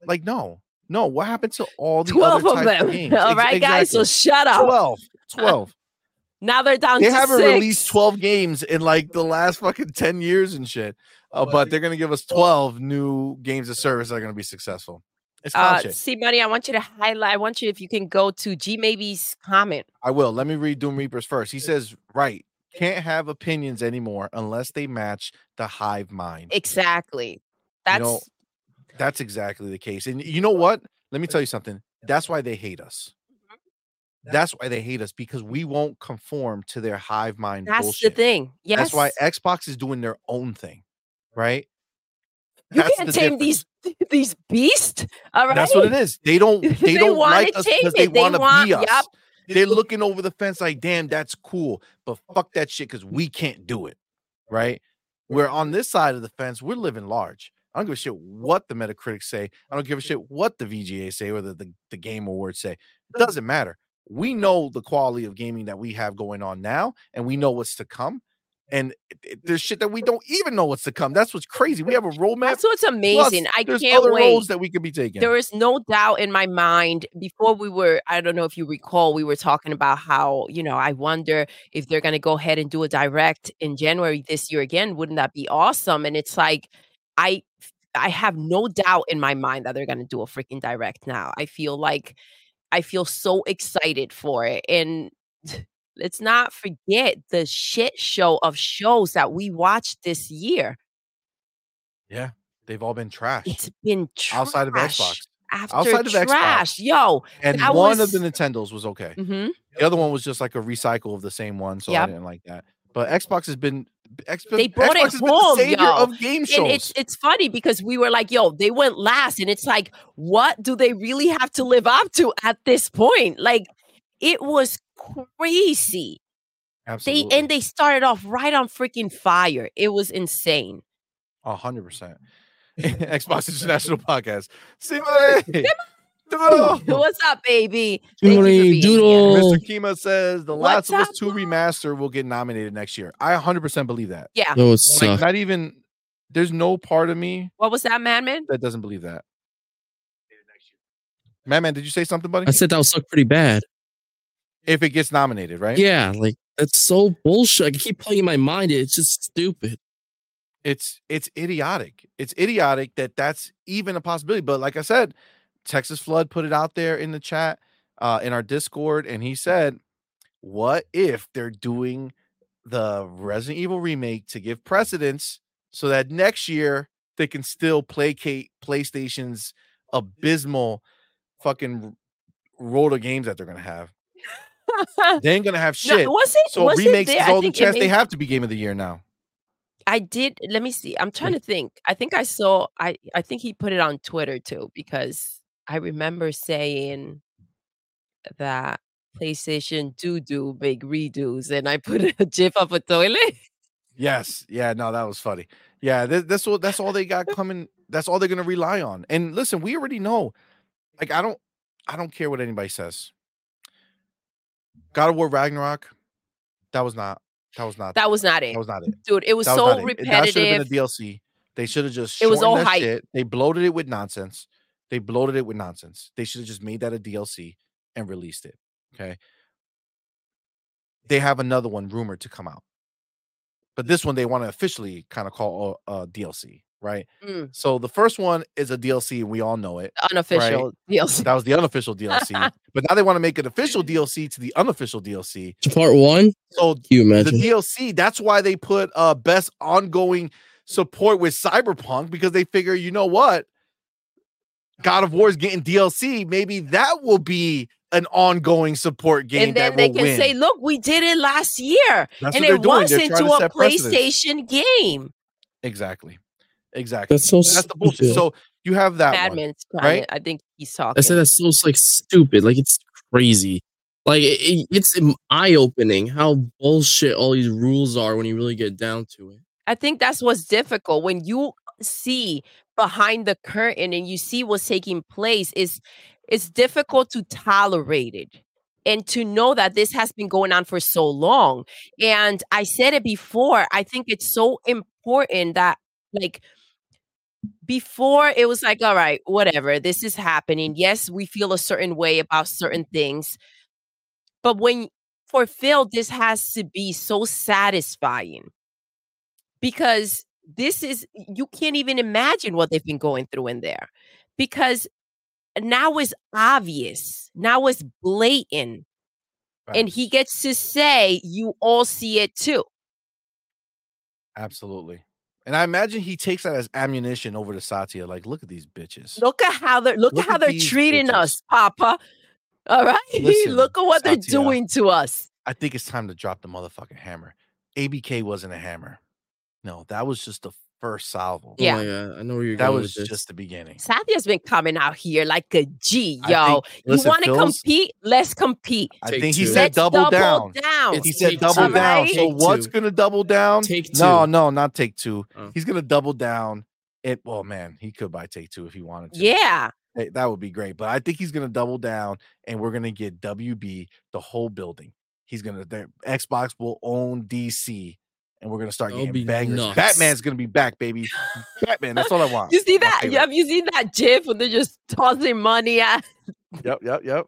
Like, no, no. What happened to all the 12 other of types them. of games? All Ex- guys. So shut up. 12. 12. Now they're down they to haven't six. released 12 games in like the last fucking 10 years and shit. Uh, but they're gonna give us 12 new games of service that are gonna be successful. It's clown Uh, see, money. I want you to highlight. I want you, if you can go to G Maybe's comment. I will. Let me read Doom Reapers first. He says, right, can't have opinions anymore unless they match the hive mind. Exactly. That's know, That's exactly the case. And you know what? Let me tell you something. That's why they hate us. Mm-hmm. That's why they hate us because we won't conform to their hive mind that's bullshit. the thing. Yes. That's why Xbox is doing their own thing, mm-hmm. right? you That's can't the tame difference. these these beasts. All right. That's what it is. They don't. They, They don't like us because they. They want to be us. yup. They're looking over the fence like, damn, that's cool, but fuck that shit because we can't do it, right? We're on this side of the fence. We're living large. I don't give a shit what the Metacritic say. I don't give a shit what the VGA say or the, the, the Game Awards say. It doesn't matter. We know the quality of gaming that we have going on now, and we know what's to come. And it- it- there's shit that we don't even know what's to come. That's what's crazy. We have a roadmap. That's what's plus amazing. I there's can't other wait. roads that we could be taking. There is no doubt in my mind before we were, I don't know if you recall, we were talking about how, you know, I wonder if they're going to go ahead and do a direct in January this year again. Wouldn't that be awesome? And it's like, I, I have no doubt in my mind that they're going to do a freaking direct now. I feel like, I feel so excited for it. And let's not forget the shit show of shows that we watched this year. yeah, they've all been trash. It's been trash outside of Xbox. After Outside of Xbox. trash. Yo, And one was- of the Nintendos was okay. hmm The other one was just like a recycle of the same one, so I didn't like that. But Xbox has been X- They brought Xbox it home, savior yo. of game shows. and it's it's funny because we were like, yo, they went last, and it's like, what do they really have to live up to at this point? Like, it was crazy. Absolutely, They and they started off right on freaking fire. It was insane. a hundred percent. Xbox International Podcast. Simone! Doodle! What's up, baby? Thank you for Simone being here. Doodle. Mr. Kima says the What's Last of Us 2 remaster will get nominated next year. I 100% believe that. Yeah. That would Like, suck. not even there's no part of me What was that, Madman? that doesn't believe that. Madman, did you say something, buddy? I said that would suck pretty bad. If it gets nominated, right? Yeah, like that's so bullshit. I keep playing in my mind. It's just stupid. it's it's idiotic. It's idiotic that that's even a possibility. But like I said, Texas Flood put it out there in the chat, uh, in our Discord, and he said, "What if they're doing the Resident Evil remake to give precedence so that next year they can still placate PlayStation's abysmal fucking road of games that they're gonna have? They ain't gonna have No, shit. was it? so remakes there? is all the chance they have to be game of the year now. I did. Let me see. I'm trying to think. I think I saw. I I think he put it on Twitter too because I remember saying that PlayStation do do big redos, and I put a gif of a toilet. Yes. Yeah. No, that was funny. Yeah. Th- that's all. That's all they got coming. That's all they're gonna rely on. And listen, we already know. Like, I don't. I don't care what anybody says. God of War Ragnarok. That was not. That was not. That was not it, That was not it. dude. It was That so not it. That should have been a DLC. They should have just. It was all hype. shit. They bloated it with nonsense. They bloated it with nonsense. They should have just made that a DLC and released it. Okay. They have another one rumored to come out, but this one they want to officially kind of call a, a DLC, right? Mm, So the first one is a DLC, and we all know it. unofficial DLC. That was the unofficial DLC, but now they want to make an official DLC to the unofficial DLC. To part one, So can you the? DLC. That's why they put uh best ongoing support with Cyberpunk because they figure, you know what? God of War is getting DLC. Maybe that will be an ongoing support game and then that they will can win. say, "Look, we did it last year, That's and what they're it doing. was They're into trying to a set precedence. PlayStation game." Exactly. Exactly. That's so That's the bullshit. So you have that one. Madman's trying right? I think he's talking. I said that's so like stupid. Like it's crazy. Like it, it- it's eye opening how bullshit all these rules are when you really get down to it. I think that's what's difficult when you see behind the curtain and you see what's taking place is it's difficult to tolerate it and to know that this has been going on for so long. And I said it before, I think it's so important that like before it was like all right, whatever, this is happening. Yes, we feel a certain way about certain things. But when Phil this has to be so satisfying because this is you can't even imagine what they've been going through in there because now it's obvious now it's blatant and he gets to say, "You all see it too." absolutely. And I imagine he takes that as ammunition over to Satya. Like, look at these bitches. Look at how they're look, Look at how they're treating bitches. us, Papa. All right, Listen, look at what they're doing to us. I think it's time to drop the motherfucking hammer. ABK wasn't a hammer. No, that was just the first salvo. Yeah. Oh my I know where you're That going was with this. just the beginning. Satya's been coming out here like a G, yo. think- listen, you want to compete? Let's compete. I Take think he two. said Let's double, down. down. He said take double two. down. Alright. So Take what's two. gonna double down? Take No, two. no, not take two. Oh. He's gonna double down. It. Well, man, he could buy take two if he wanted to. Yeah. Hey, that would be great. But I think he's gonna double down, and we're gonna get WB the whole building. He's gonna. their- Xbox will own DC, and we're gonna start That'll getting bangers. nuts. Batman's gonna be back, baby. Batman. That's all I want. You see that? favorite. Have you seen that GIF when they're just tossing money at? Yep, yep, yep.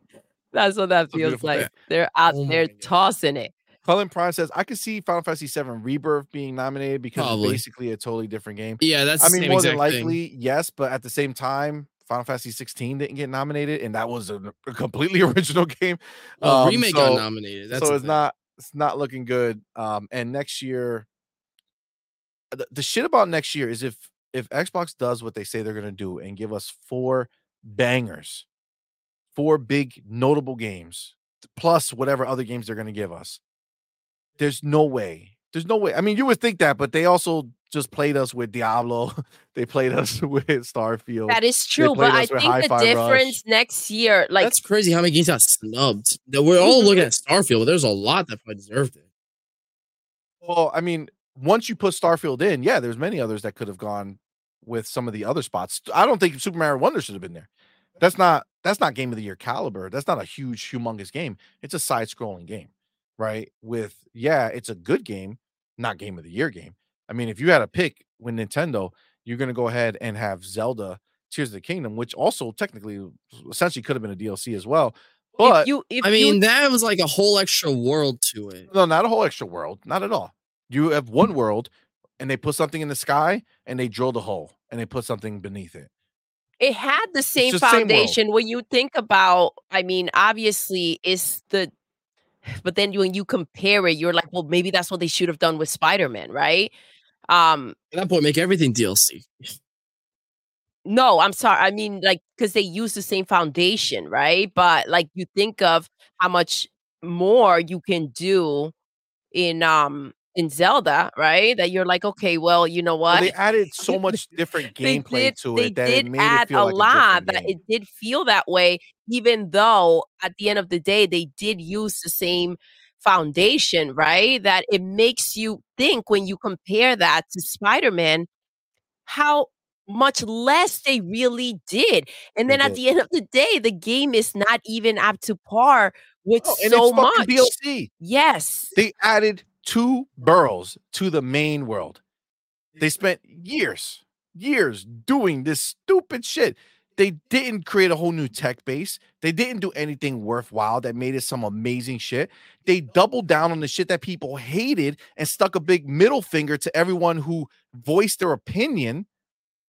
That's what that a feels like. thing. They're out Oh there tossing it. Cullen Prime says, I could see Final Fantasy VII Rebirth being nominated because Probably. it's basically a totally different game. Yeah, that's I the mean, same more than exact thing. likely, yes, but at the same time, Final Fantasy 16 didn't get nominated, and that was a, a completely original game. Well, Um, remake so- got nominated. That's so it's thing. not it's not looking good. Um, and next year, the, the shit about next year is if if Xbox does what they say they're gonna do and give us four bangers, four big notable games, plus whatever other games they're gonna give us. There's no way. There's no way. I mean, you would think that, but they also just played us with Diablo. they played us with Starfield. That is true, but I think the Hi-Fi Rush. difference next year, like That's crazy how many games got snubbed. That We're all mm-hmm. looking at Starfield, but there's a lot that probably deserved it. Well, I mean, once you put Starfield in, yeah, there's many others that could have gone with some of the other spots. I don't think Super Mario Wonder should have been there. That's not that's not game of the year caliber. That's not a huge, humongous game. It's a side-scrolling game, right? With yeah, it's a good game, not game of the year game. I mean, if you had a pick with Nintendo, you're gonna go ahead and have Zelda Tears of the Kingdom, which also technically essentially could have been a DLC as well. But if you, if I you mean, that was like a whole extra world to it. no, not a whole extra world. Not at all. You have one world and they put something in the sky and they drilled a hole and they put something beneath it. it had the same just same foundation when you think about i mean obviously it's the but then when you compare it you're like well maybe that's what they should have done with spider-man right um At that point, make everything DLC. no i'm sorry i mean like because they use the same foundation right but like you think of how much more you can do in um in zelda right that you're like okay well you know Well, what they added so much different gameplay did, to it that did it made add it feel a like lot a that game. it did feel that way even though at the end of the day they did use the same foundation right that it makes you think when you compare that to spider-man how much less they really did and They then at the end of the day the game is not even up to par with Oh, and so much DLC. yes They added two boroughs to the main world. They spent years, years doing this stupid shit. They didn't create a whole new tech base. They didn't do anything worthwhile that made it some amazing shit. They doubled down on the shit that people hated and stuck a big middle finger to everyone who voiced their opinion,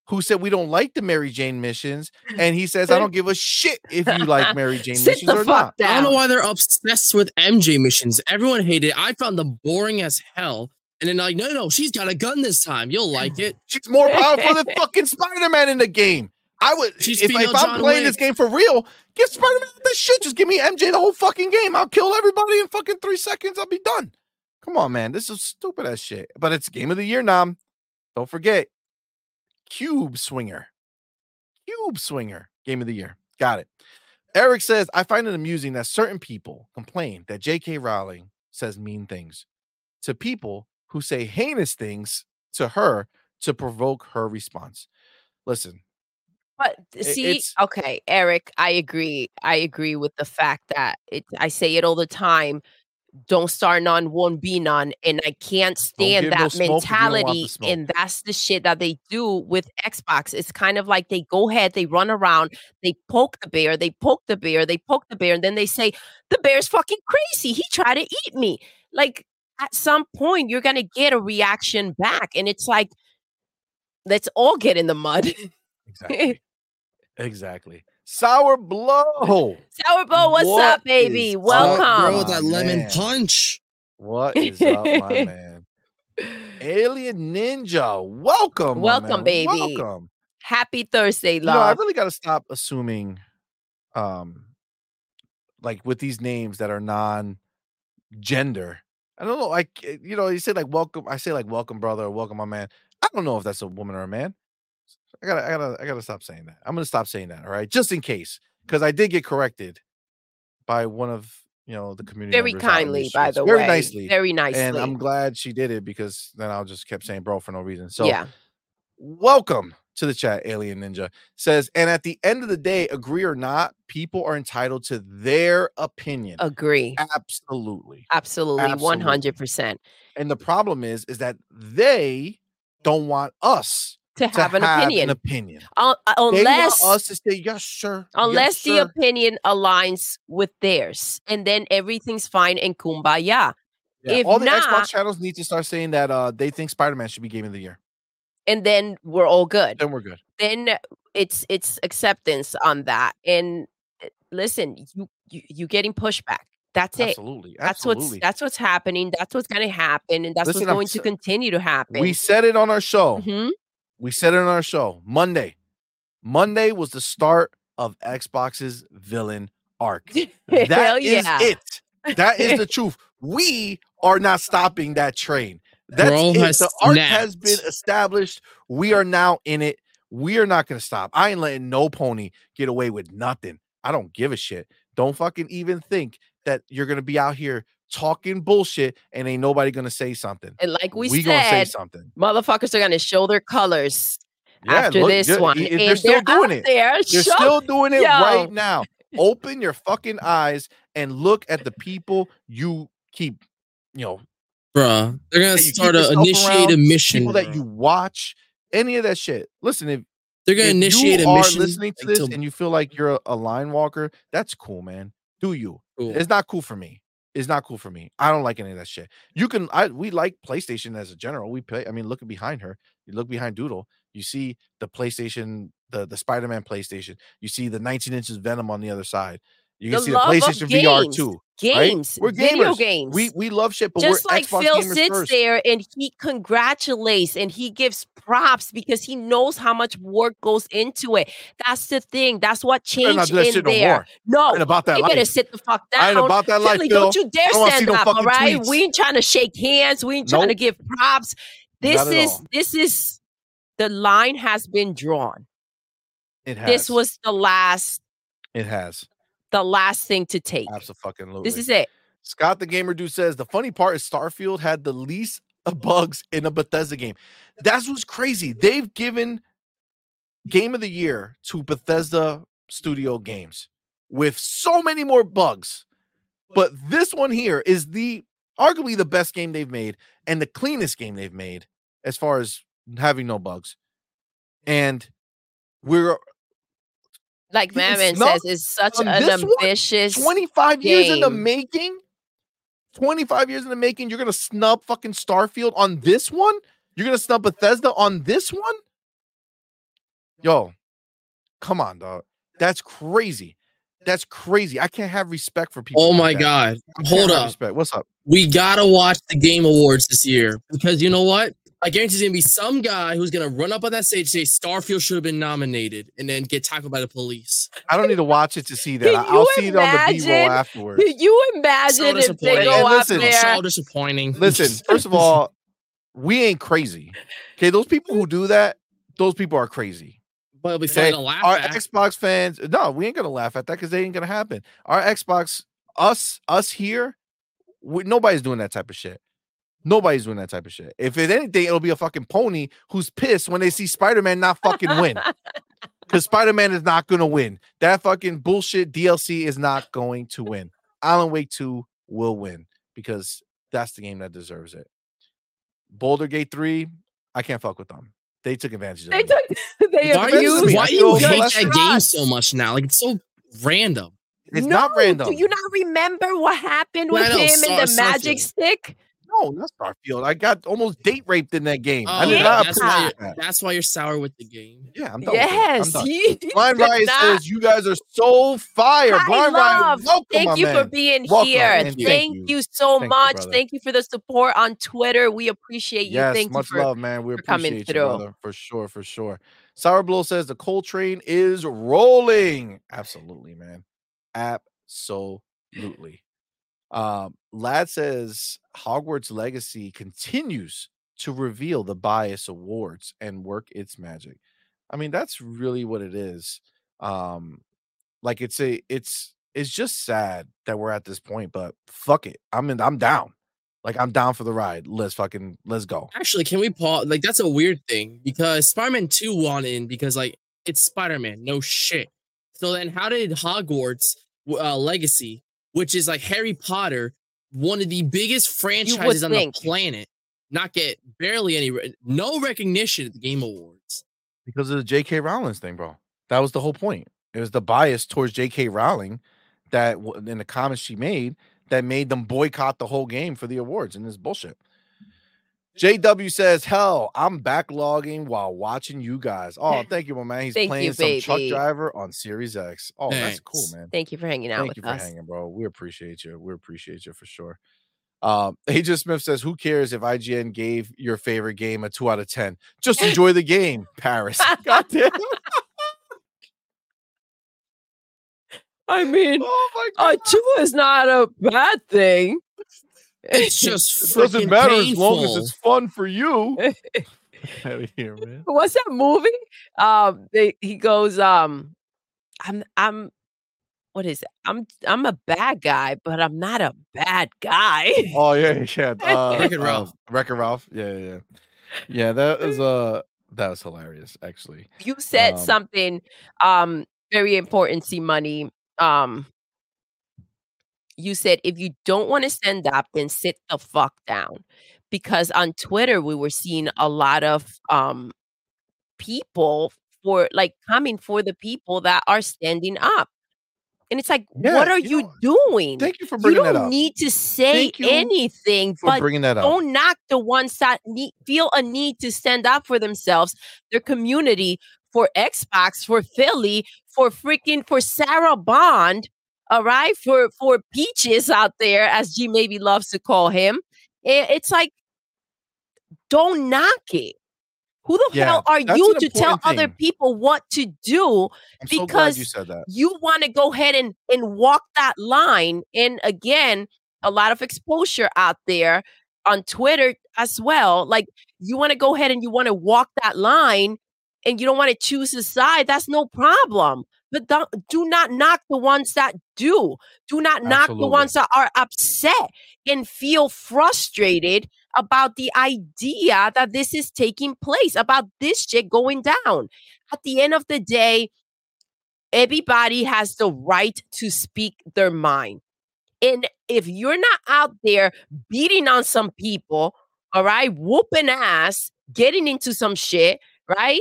who said we don't like the Mary Jane missions. And he says, I don't give a shit if you like Mary Jane sit missions the or fuck not. down I don't know why they're obsessed with MJ missions. Everyone hated it. I found them boring as hell. And then like, no, no, she's got a gun this time. You'll like it. She's more powerful than fucking Spider-Man in the game. I would She's if, if I'm playing this game for real, give Spider-Man the shit. Just give me MJ the whole fucking game. I'll kill everybody in fucking three seconds. I'll be done. Come on, man. This is stupid as shit. But it's game of the year now. Don't forget. Cube Swinger. Cube Swinger. Game of the year. Got it. Eric says, I find it amusing that certain people complain that J.K. Rowling says mean things to people who say heinous things to her to provoke her response. Listen, But see, it's- okay, Eric, I agree. I agree with the fact that it. I say it all the time. Don't start none, won't be none, and I can't stand no that smoke if you don't want the mentality. And that's the shit that they do with Xbox. It's kind of like they go ahead, they run around, they poke the bear, they poke the bear, they poke the bear, and then they say the bear's fucking crazy. He tried to eat me. Like at some point, you're gonna get a reaction back, and it's like, let's all get in the mud. exactly. Exactly. Sour Blow. Sour blow. what's What up, baby? Welcome. Up, bro, Oh, that lemon man. punch. What is up, my man? Alien Ninja, welcome. my Welcome, man. baby. Welcome. Happy Thursday, You know, I really got to stop assuming, um, like with these names that are non-gender. I don't know, like eh, you know, you say like welcome. I say like welcome, brother, or welcome, my man. I don't know if that's a woman or a man. I gotta, I gotta, I gotta stop saying that. I'm gonna stop saying that. All right, just in case, because I did get corrected by one of you know the community Very members out in kindly, by the very way. Very nicely, Very nicely. and I'm glad she did it because then I'll just kept saying bro for no reason. So yeah. welcome to the chat alien ninja says and at the end of the day agree or not people are entitled to their opinion Agree. absolutely Absolutely. Absolutely. 100%. and the problem is is that they don't want us To to have an opinion. opinion Un- uh, they unless us to say yes sir yes, unless the sir." opinion aligns with theirs. And then everything's fine and kumbaya. Yeah, if all the not- xbox channels need to start saying that uh they think spider-man should be game of the year And then we're all good. then we're good then it's it's acceptance on that and uh, listen you, you you're getting pushback that's it absolutely that's what's that's what's happening that's what's going to happen and that's Listen, what's I'm going to continue to happen we said it on our show Mhm. We said it on our show Monday. Monday was the start of Xbox's villain arc. Hell That is yeah. it. That is the truth. We are not stopping that train. That's Bro it. has The arc has been established. We are now in it. We are not going to stop. I ain't letting no pony get away with nothing. I don't give a shit. Don't fucking even think that you're going to be out here talking bullshit and ain't nobody going to say something. and like we, we gonna say said something. motherfuckers are going to show their colors Yeah, after look, this one i- and they're still doing it. there You're show- still doing it Yo. right now. Open your fucking eyes and look at the people you keep, you know, Bruh. They're gonna that you keep start to yourself initiate a mission. people that you watch, any of that shit. Listen, if, They're gonna if initiate you a are mission. listening to like, this and you feel like you're a, a line walker, that's cool, man. Do you? cool. It's not cool for me. It's not cool for me. I don't like any of that shit. You can I we like PlayStation as a general. We play, I mean, look behind her. You look behind Doodle, you see the PlayStation, the the Spider-Man PlayStation. You see the 19 inches Venom on the other side. You can The see the PlayStation VR too. games We're video gamers. games We we love shit, but just we're like Xbox Phil sits first. there and he congratulates and he gives props because he knows how much work goes into it. That's the thing. That's what Better not changed in shit no there. more. No, about that you better life. sit the fuck down. I ain't about that life, Philly, Phil. don't you dare stand no up, all right, tweets. We ain't trying to shake hands. We ain't trying to give props. This is all. this is the line has been drawn. It has. This was the last it has. The last thing to take. Absolutely. This is it. Scott the Gamer Dude says the funny part is Starfield had the least bugs in a Bethesda game. That's what's crazy. They've given Game of the Year to Bethesda Studio Games with so many more bugs. But this one here is the arguably the best game they've made and the cleanest game they've made as far as having no bugs. And we're Like Getting Mammon snubbed says, it's such on an this one? ambitious 25 years in the making 25 years in the making you're gonna snub fucking starfield on this one you're gonna snub bethesda on this one yo come on dog that's crazy that's crazy i can't have respect for people Oh like my that. god. Hold up. respect. what's up We gotta watch the game awards this year because you know what? I guarantee there's gonna be some guy who's gonna run up on that stage and say Starfield should have been nominated and then get tackled by the police. i don't need to watch it to see that I- i'll you see it on the b-roll afterwards Could you So imagine if they go And out listen- there? So disappointing. listen first of all we ain't crazy okay those people who do that those people are crazy but it'll be Okay, fun to laugh our at. Xbox fans, no, we ain't gonna laugh at that because they ain't gonna happen. Our Xbox, us, us here, we, nobody's doing that type of shit. Nobody's doing that type of shit. If it's anything, it'll be a fucking pony who's pissed when they see Spider Man not fucking win because Spider Man is not gonna win. That fucking bullshit DLC is not going to win. Alan Wake Two will win because that's the game that deserves it. Baldur's Gate Three, I can't fuck with them. They took advantage of they me. took they why do you, why do you hate blessed. that game so much now? Like it's so random. It's no, not random. Do you not remember what happened with know, him Star- and the magic Starfield. stick? No, not Starfield. I got almost date raped in that game. I Oh, did yeah, not that's, why that. you're, that's why you're sour with the game. Yeah, I'm done. with. I'm Yes, done. he Blind Riot not- says you guys are so fire. Hi, Blind love. Riot, welcome, Thank my you for being Welcome, here. Thank, thank you. you. so Thank much. brother. thank you for the support on Twitter. We appreciate you. Yes, Thank much you for love, man. We for coming you, through. brother, for sure, for sure. Sour Blow says the coal train is rolling. Absolutely, man. Absolutely. Um, Lad says Hogwarts Legacy continues to reveal the bias awards and work its magic. I mean, that's really what it is. Um, like it's a it's it's just sad that we're at this point, but fuck it. I'm in I'm down. Like I'm down for the ride. Let's fucking let's go. Actually, can we pause? Like, that's a weird thing because Spider-Man 2 won in because, like, it's Spider-Man. No shit. So then, how did Hogwarts uh, Legacy, which is like Harry Potter, one of the biggest franchises on think. the planet, not get barely any, re- no recognition at the Game Awards? because of the J.K. Rowling's thing, bro. That was the whole point. It was the bias towards J.K. Rowling that in the comments she made that made them boycott the whole game for the awards, and this bullshit. JW says, "Hell, I'm backlogging while watching you guys." Oh, thank you, my man. He's Thank playing you, some truck driver on Series X. Oh, that's cool, man. Thank you for hanging out Thank with you for us. hanging, bro. We appreciate you. We appreciate you for sure. Um, Agent Smith says, "Who cares if IGN gave your favorite game a two out of ten? Just enjoy the game, Paris." God damn. I mean, Oh my god. uh, two is not a bad thing. It's just It doesn't freaking matter as long as it's fun for you. Out of here, man. What's that movie? Um, they, he goes, um, I'm, I'm, what is it? I'm, I'm a bad guy, but I'm not a bad guy. Oh yeah, yeah. Uh, Wreck-It uh, Ralph. Wreck-It Ralph. Yeah, yeah, yeah. Yeah, that was uh that was hilarious, actually. you said Um, something, um, very important. C Money. Um, you said if you don't want to stand up, then sit the fuck down. Because on Twitter we were seeing a lot of um people for like coming for the people that are standing up. And it's like, Yeah, what are you you, doing? Thank you for bringing you don't that up. need to say anything, for but bringing that up. don't knock the ones that need, feel a need to stand up for themselves, their community, for Xbox, for Philly, for freaking for Sarah Bond, all right, for for Peaches out there, as G maybe loves to call him. It's like, don't knock it. Who the Yeah, hell are you to tell important other people what to do? I'm so because you said that. you want to go ahead and and walk that line and again a lot of exposure out there on twitter as well like you want to go ahead and you want to walk that line and you don't want to choose a side that's no problem but don't, do not knock the ones that do do not knock the ones that are upset and feel frustrated about the idea that this is taking place about this shit going down at the end of the day everybody has the right to speak their mind. And if you're not out there beating on some people, all right, whooping ass, getting into some shit, right?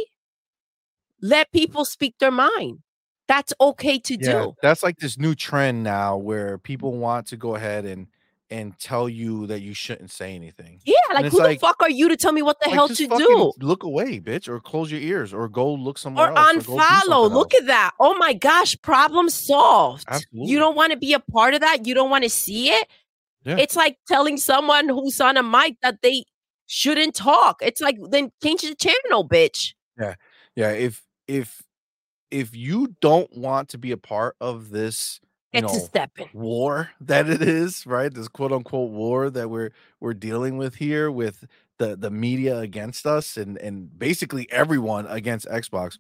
Let people speak their mind. That's okay to Yeah, do. that's like this new trend now where people want to go ahead and and tell you that you shouldn't say anything. Yeah, like who like- the fuck are you to tell me what the Like, hell to do? Look away, bitch, or close your ears, or go look somewhere Or else. unfollow. something Look else. at that. Oh my gosh, problem solved. Absolutely. You don't want to be a part of that. You don't want to see it. Yeah. It's like telling someone who's on a mic that they shouldn't talk. It's like then change the channel, bitch. Yeah, yeah if if if you don't want to be a part of this you to know stepping. war that it is right this quote unquote war that we're we're dealing with here with the the media against us and and basically everyone against xbox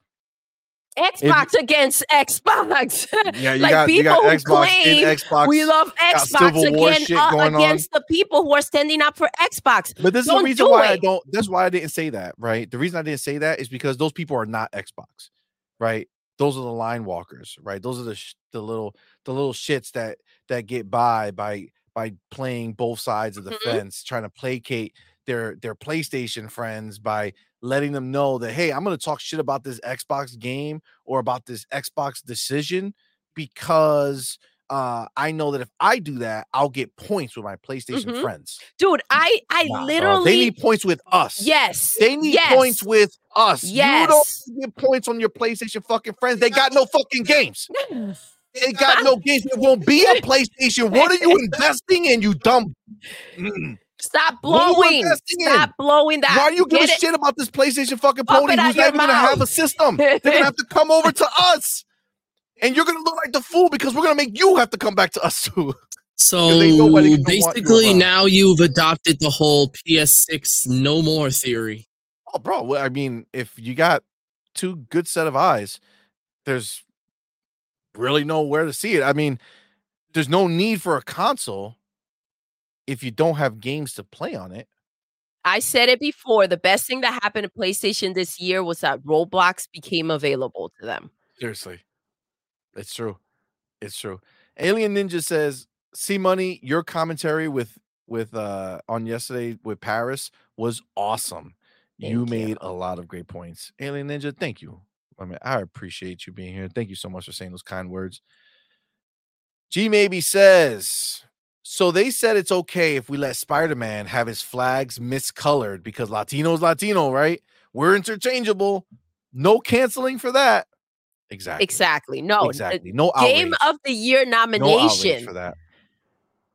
Xbox against Xbox. yeah you like got you got people who xbox claim xbox we love Xbox again uh, going on. against the people who are standing up for Xbox. but this is the reason why i don't that's why i didn't say that right the reason i didn't say that is because those people are not xbox right those are the line walkers right those are the sh- the little the little shits that that get by by by playing both sides of the Mhm. fence trying to placate their their playstation friends by letting them know that hey i'm going to talk shit about this xbox game or about this xbox decision because uh, I know that if I do that, I'll get points with my PlayStation Mhm. friends. Dude, I I bro, literally they need points with us. yes. They need yes, points with us. You Yes. don't get points on your PlayStation fucking friends. They got no fucking games. They got no games. it won't be a PlayStation. What are you investing in, you dumb? Stop you blowing. investing in? Stop blowing that. Why are you giving shit about this PlayStation fucking pony who's not even gonna have a system? They're gonna have to come over to us. And you're gonna look like the fool because we're gonna make you have to come back to us too. So they know nobody can want you basically, now you've adopted the whole PS6 no more theory. Oh, bro. Well, I mean, if you got two good set of eyes, there's really nowhere to see it. I mean, there's no need for a console if you don't have games to play on it. I said it before. The best thing that happened to PlayStation this year was that Roblox became available to them. Seriously. It's true. It's true. Alien Ninja says, "C Money, your commentary with with uh on yesterday with Paris was awesome. you you. made a lot of great points. Alien Ninja, thank you. I mean, I appreciate you being here. Thank you so much for saying those kind words. G maybe says, so they said it's okay if we let Spider-Man have his flags miscolored because Latino's Latino, right? We're interchangeable. No canceling for that. Exactly. Exactly. No. exactly. No Game outrage. of the Year nomination no outrage nomination. for that.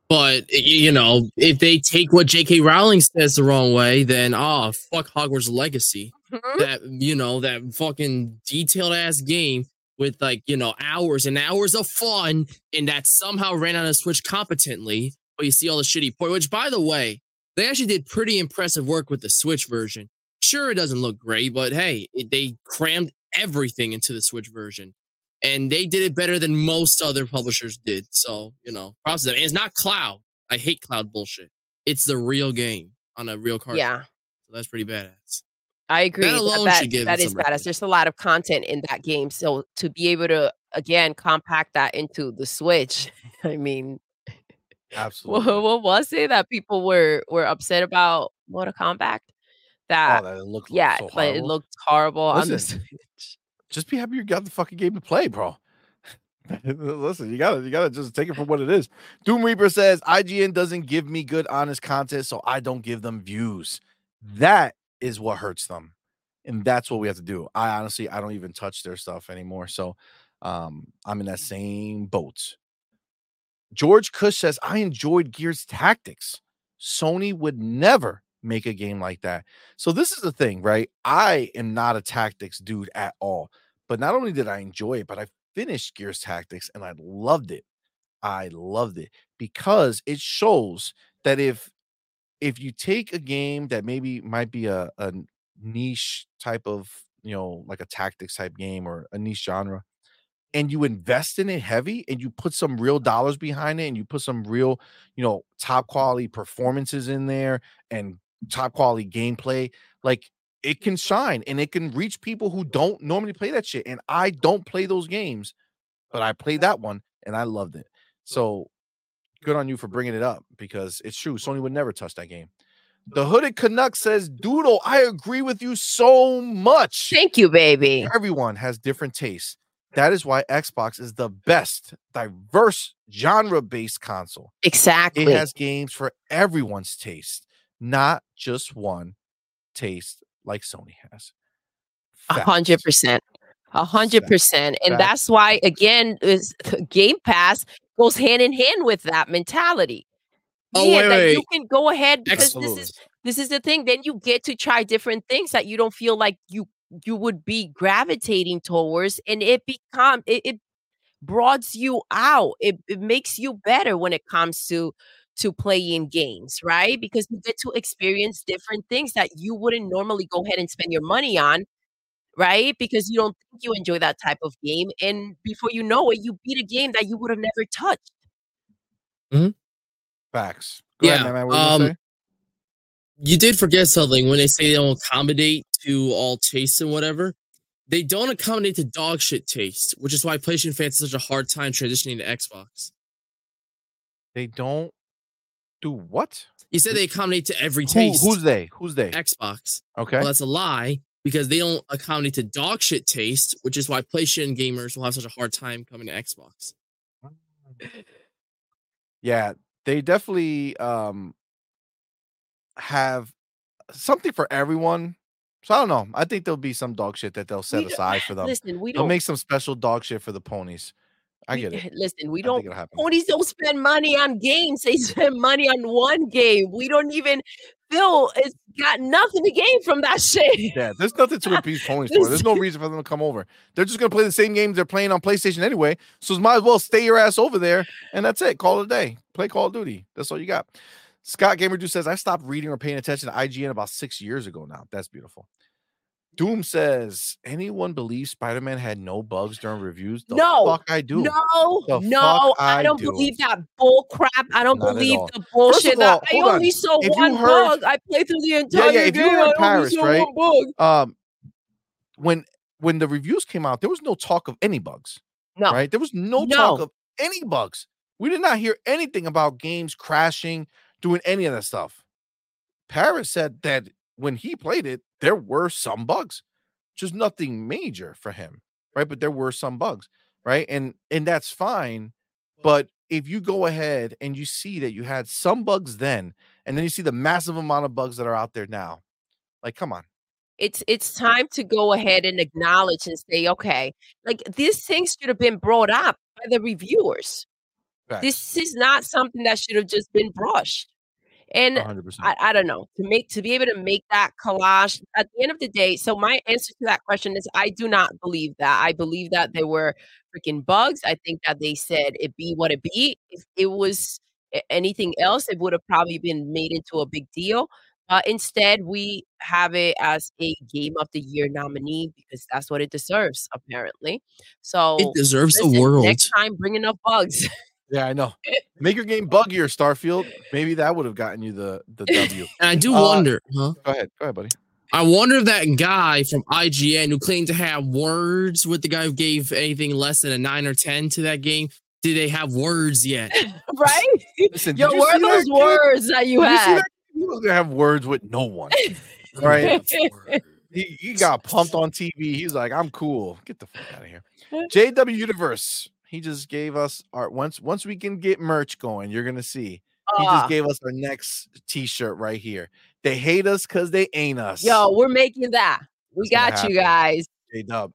But you know, if they take what J.K. Rowling says the wrong way, then oh fuck Hogwarts Legacy. Mhm. That you know that fucking detailed ass game with like you know hours and hours of fun, and that somehow ran on a Switch competently. But you see all the shitty port. Which, by the way, they actually did pretty impressive work with the Switch version. Sure, it doesn't look great, but hey, it, they crammed everything into the Switch version. And they did it better than most other publishers did. So, you know, props to them. And it's not cloud. I hate cloud bullshit. It's the real game on a real card. Yeah. So that's pretty badass. I agree. That, alone that, should give that it is some badass. recognition. There's a lot of content in that game. So to be able to again compact that into the Switch, I mean, Absolutely. what, what was it that people were were upset about Mortal Kombat? That oh, that it looked yeah, so but it horrible. looked horrible on the Switch. Just be happy you got the fucking game to play, bro. Listen, you gotta you gotta just take it for what it is. Doom Reaper says IGN doesn't give me good, honest content, so I don't give them views. That is what hurts them, and that's what we have to do. I honestly I don't even touch their stuff anymore, so um I'm in that same boat. George Cush says I enjoyed Gears Tactics. Sony would never make a game like that. So this is the thing, right? I am not a tactics dude at all. But not only did I enjoy it, but I finished Gears Tactics and I loved it. I loved it because it shows that if if you take a game that maybe might be a, a niche type of, you know, like a tactics type game or a niche genre, and you invest in it heavy and you put some real dollars behind it and you put some real, you know, top quality performances in there and top quality gameplay, like it can shine and it can reach people who don't normally play that shit. And I don't play those games, but I played that one and I loved it. So good on you for bringing it up because it's true. Sony would never touch that game. The Hooded Canuck says, Doodle, I agree with you so much. Thank you, baby. Everyone has different tastes. That is why Xbox is the best diverse genre based console. Exactly. It has games for everyone's taste, not just one taste like Sony has. A hundred percent. A hundred percent. And Facts. that's why again is Game Pass goes hand in hand with that mentality. Oh, yeah, wait, that you can go ahead because Absolutely. this is this is the thing. Then you get to try different things that you don't feel like you you would be gravitating towards, and it become it, it broadens you out. It, it makes you better when it comes to to playing games, right? Because you get to experience different things that you wouldn't normally go ahead and spend your money on, right? Because you don't think you enjoy that type of game, and before you know it, you beat a game that you would have never touched. Facts. Go Yeah, man, man, what were you gonna um, say? You did forget something when they say they don't accommodate to all tastes and whatever. They don't accommodate to dog shit taste, which is why PlayStation fans have such a hard time transitioning to Xbox. They don't do what? You said they accommodate to every Who, taste. who's they? Who's they? Xbox. Okay. Well, that's a lie because they don't accommodate to dog shit taste, which is why PlayStation gamers will have such a hard time coming to Xbox. Yeah, they definitely um have something for everyone. So I don't know. I think there'll be some dog shit that they'll set We aside for them. Listen, we They'll don't make some special dog shit for the ponies. I get it. Listen, we don't ponies don't spend money on games. They spend money on one game. We don't even Phil has got nothing to gain from that shit. Yeah, there's nothing to appease ponies for. There's no reason for them to come over. They're just gonna play the same games they're playing on PlayStation anyway. So might as well stay your ass over there, and that's it. Call it a day. Play Call of Duty. That's all you got. Scott Gamer Dude says I stopped reading or paying attention to IGN about six years ago now. That's beautiful. Doom says anyone believe Spider-Man had no bugs during reviews? The No, fuck I do. No, The no, I I don't do. believe that bull crap. I don't Not believe the bullshit all, that I on. only saw If one heard- bug. I played through the entire yeah, if you game. were in I only Paris, saw right? one bug. Um, when when the reviews came out, there was no talk of any bugs. No, right? There was no, talk of any bugs. We did not hear anything about games crashing, doing any of that stuff. Paris said that when he played it, there were some bugs, just nothing major for him, right? But there were some bugs, right? And and that's fine. But if you go ahead and you see that you had some bugs then, and then you see the massive amount of bugs that are out there now, like, come on. it's it's time to go ahead and acknowledge and say, okay, like these things should have been brought up by the reviewers. This is not something that should have just been brushed. And 100%. I, I don't know to make to be able to make that collage at the end of the day. So my answer to that question is I do not believe that. I believe that there were freaking bugs. I think that they said it be what it be. If it was anything else, it would have probably been made into a big deal. Uh, instead, we have it as a Game of the Year nominee because that's what it deserves, apparently. So It deserves listen, the world. next time, bring enough bugs. Yeah, I know. Make your game buggier, Starfield. Maybe that would have gotten you the the W. And I do Uh, wonder, huh? Go ahead, go ahead, buddy. I wonder if that guy from IGN who claimed to have words with the guy who gave anything less than a nine or ten to that game, did they have words yet? right? Listen, Yo, did you where are see that those words that you Did had? that? He was gonna have words with no one. Right. He, he got pumped on TV. He's like, I'm cool. Get the fuck out of here. JW Universe. He just gave us our once once we can get merch going, you're gonna see. He Ah, just gave us our next t-shirt right here. They hate us because they ain't us. Yo, we're making that. We It's got you guys. J Dub.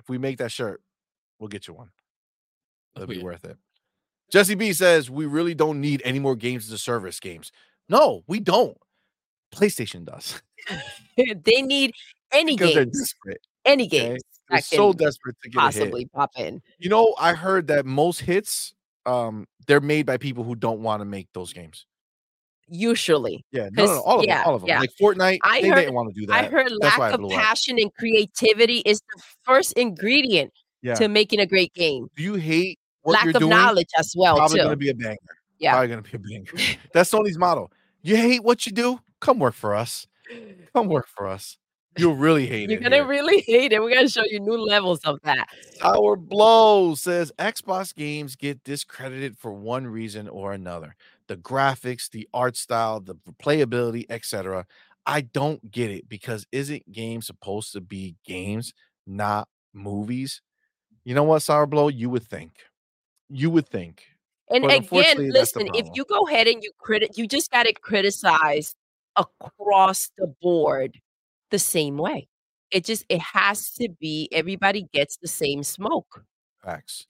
If we make that shirt, we'll get you one. It'll Oh, be worth it. Jesse B says we really don't need any more games as a service games. No, we don't. PlayStation does they need any because games, any games They're that so desperate to get possibly pop in. You know, I heard that most hits, um, they're made by people who don't want to make those games. Usually, Yeah, no, no, no, all of yeah, them, all of them. yeah. Like Fortnite, I they heard- didn't want to do that. I heard That's lack of passion and creativity is the first ingredient Yeah. to making a great game. Do you hate what lack of doing? knowledge as well Probably gonna be a banger. Yeah. Probably gonna be a banger. That's Sony's motto. You hate what you do? Come work for us. Come work for us. You'll really hate You're it. gonna here. really hate it. We're gonna show you new levels of that. Our blow says Xbox games get discredited for one reason or another. The graphics, the art style, the playability, etc. I don't get it because isn't games supposed to be games, not movies? You know what, Sour Blow? You would think. You would think. And But again, unfortunately, that's the listen, if you go ahead and you credit, you just got to criticize across the board the same way. It just it has to be everybody gets the same smoke. Facts.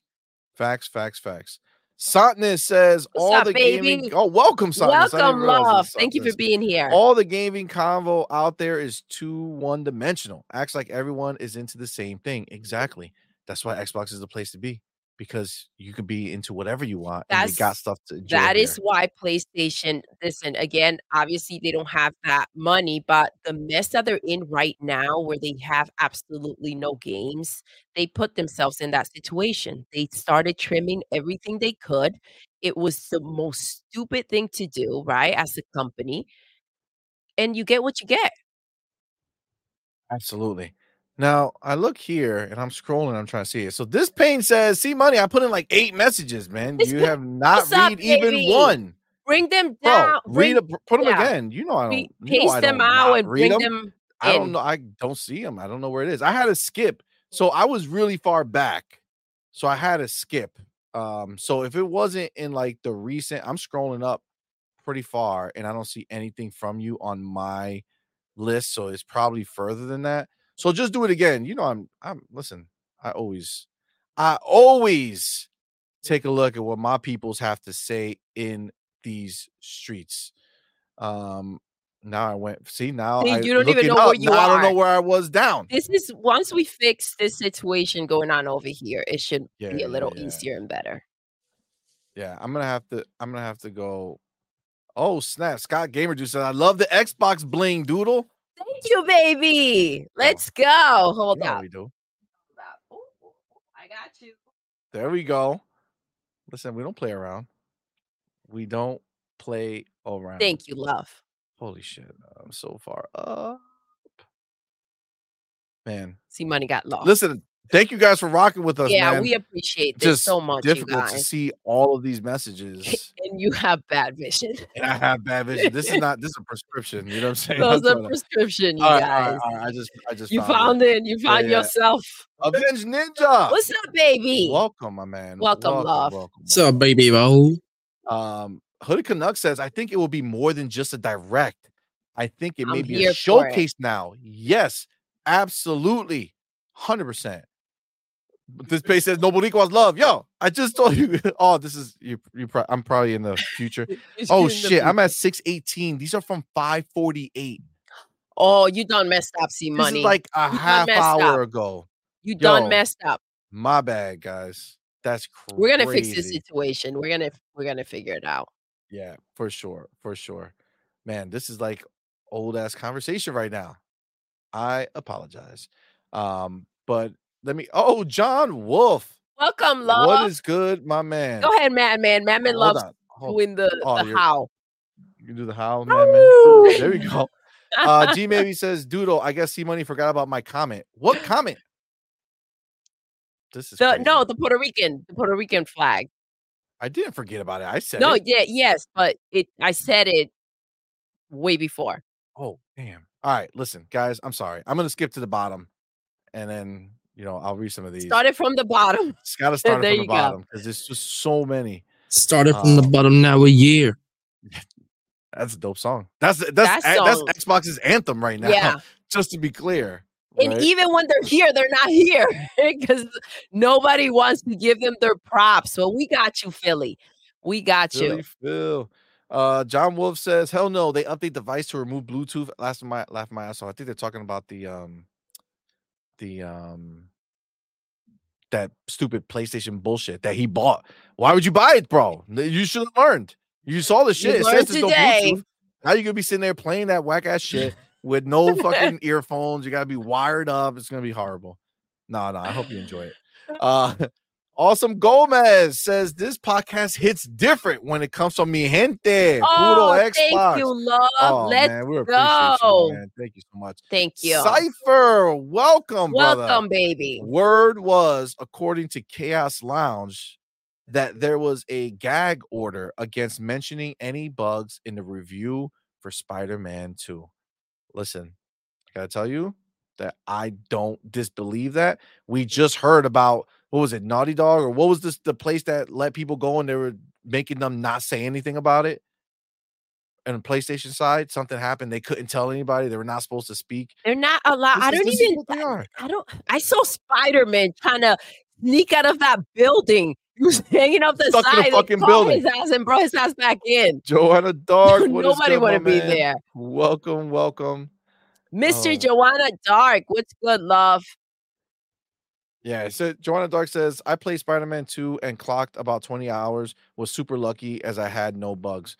Facts, facts, facts. Sontness says What's all up, the gaming. Oh, welcome, Sontness. Welcome, love. Thank you for being here. All the gaming convo out there is too one dimensional. Acts like everyone is into the same thing. Exactly. That's why Xbox is the place to be because you can be into whatever you want and you got That's- stuff to. That is here. why PlayStation, listen, again, obviously they don't have that money, but the mess that they're in right now, where they have absolutely no games, they put themselves in that situation. They started trimming everything they could. It was the most stupid thing to do, right? As a company. And you get what you get. Absolutely. Now I look here and I'm scrolling. I'm trying to see it. So this pain says, "C Money." I put in like eight messages, man. It's You have not What's up, read even baby? one, Bring them bro. down. read bring, a, put them again. You know I don't. re- you know I them don't out and read bring 'em. them I don't know. I don't see them. I don't know where it is. I had to skip. So I was really far back. So I had to skip Um, so if it wasn't in like the recent, I'm scrolling up pretty far and I don't see anything from you on my list. So it's probably further than that. So just do it again. You know, I'm I'm listen, I always I always take a look at what my peoples have to say in these streets. Um now I went see now I you don't even know where you now I don't know where I was down. This is once we fix this situation going on over here, it should Yeah, be a little yeah. easier and better. Yeah, I'm gonna have to. I'm gonna have to go. Oh snap! Scott Gamer Juice said, "I love the Xbox bling, doodle." Thank you, baby. Let's go. Hold up. we do. I got you. There we go. Listen, we don't play around. We don't play around. Thank you, love. Holy shit! I'm so far up, man. C Money got lost. Listen, thank you guys for rocking with us, yeah, man. we appreciate this Just so much, you difficult to see all of these messages. And you have bad vision. and I have bad vision. This is not. This is a prescription. You know what I'm saying? Those That's are prescription, you all right, guys. all right, all right. I just, I just You found, found it. You found yeah. yourself. Avenge Ninja. What's up, baby? Welcome, my man. Welcome, love. welcome, What's up, baby? Bro? Um, Hooded Canuck says, I think it will be more than just a direct. I think it may I'm be here a showcase now. Yes, absolutely. 100%. This page says Noble equals love. Yo, I just told you. Oh, this is you. You. Pro- I'm probably in the future. Oh shit, I'm at 618. These are from 548. Oh, you done messed up, see This money. is like a You half hour up. ago. you done messed up. My bad, guys. That's crazy. We're gonna fix this situation. We're gonna we're gonna figure it out. Yeah, for sure, for sure. Man, this is like old ass conversation right now. I apologize. Um, but let me oh John Wolf. Welcome, love. What is good, my man? Go ahead, Madman. Madman Hold loves on. Doing the, Oh, the how. You can do the how, man, man. There we go. Uh G maybe says, Doodle, I guess C Money forgot about my comment. What comment? This is the crazy. no, the Puerto Rican, the Puerto Rican flag. I didn't forget about it. I said No, it. yeah, yes, but it I said it way before. Oh, damn. All right, listen, guys. I'm sorry. I'm gonna skip to the bottom, and then you know I'll read some of these. Started from the bottom. It's got to start it There from the you go. bottom because there's just so many. Started from the Um, bottom now a year. That's a dope song. That's that's That a- that's Xbox's anthem right now. Yeah. just to be clear. And right? even when they're here, they're not here because nobody wants to give them their props. So we got you, Philly. We got Philly you. Phil. Uh, John Wolf says, "Hell no, they update the device to remove Bluetooth." Last my I laughed my ass off. I think they're talking about the um, the um, that stupid PlayStation bullshit that he bought. Why would you buy it, bro? You should have learned. You saw the shit. It says there's no today. Now you're gonna be sitting there playing that whack ass shit with no fucking earphones. You gotta be wired up. It's gonna be horrible. No, no. I hope you enjoy it. Uh, awesome Gomez says this podcast hits different when it comes from mi gente. Oh, Puro thank Xbox. you, love. Oh Let's man, we go. you, man. Thank you so much. thank you. Cipher, welcome, brother. Welcome, baby. Word was, according to Chaos Lounge, that there was a gag order against mentioning any bugs in the review for Spider-Man 2. Listen, I gotta tell you that I don't disbelieve that. We just heard about what was it, Naughty Dog, or what was this the place that let people go and they were making them not say anything about it? And the PlayStation side, something happened. They couldn't tell anybody. They were not supposed to speak. They're not allowed. This I don't is even. they are. I don't. I saw Spider Man trying to sneak out of that building. He was hanging off the Stuck in a side. Fucking building. His ass and brought his ass back in. Joanna Dark, Nobody want to be man? there. Welcome, welcome. Mr. Oh. Joanna Dark, what's good, love? Yeah, so Joanna Dark says I played Spider-Man 2 and clocked about 20 hours. Was super lucky as I had no bugs.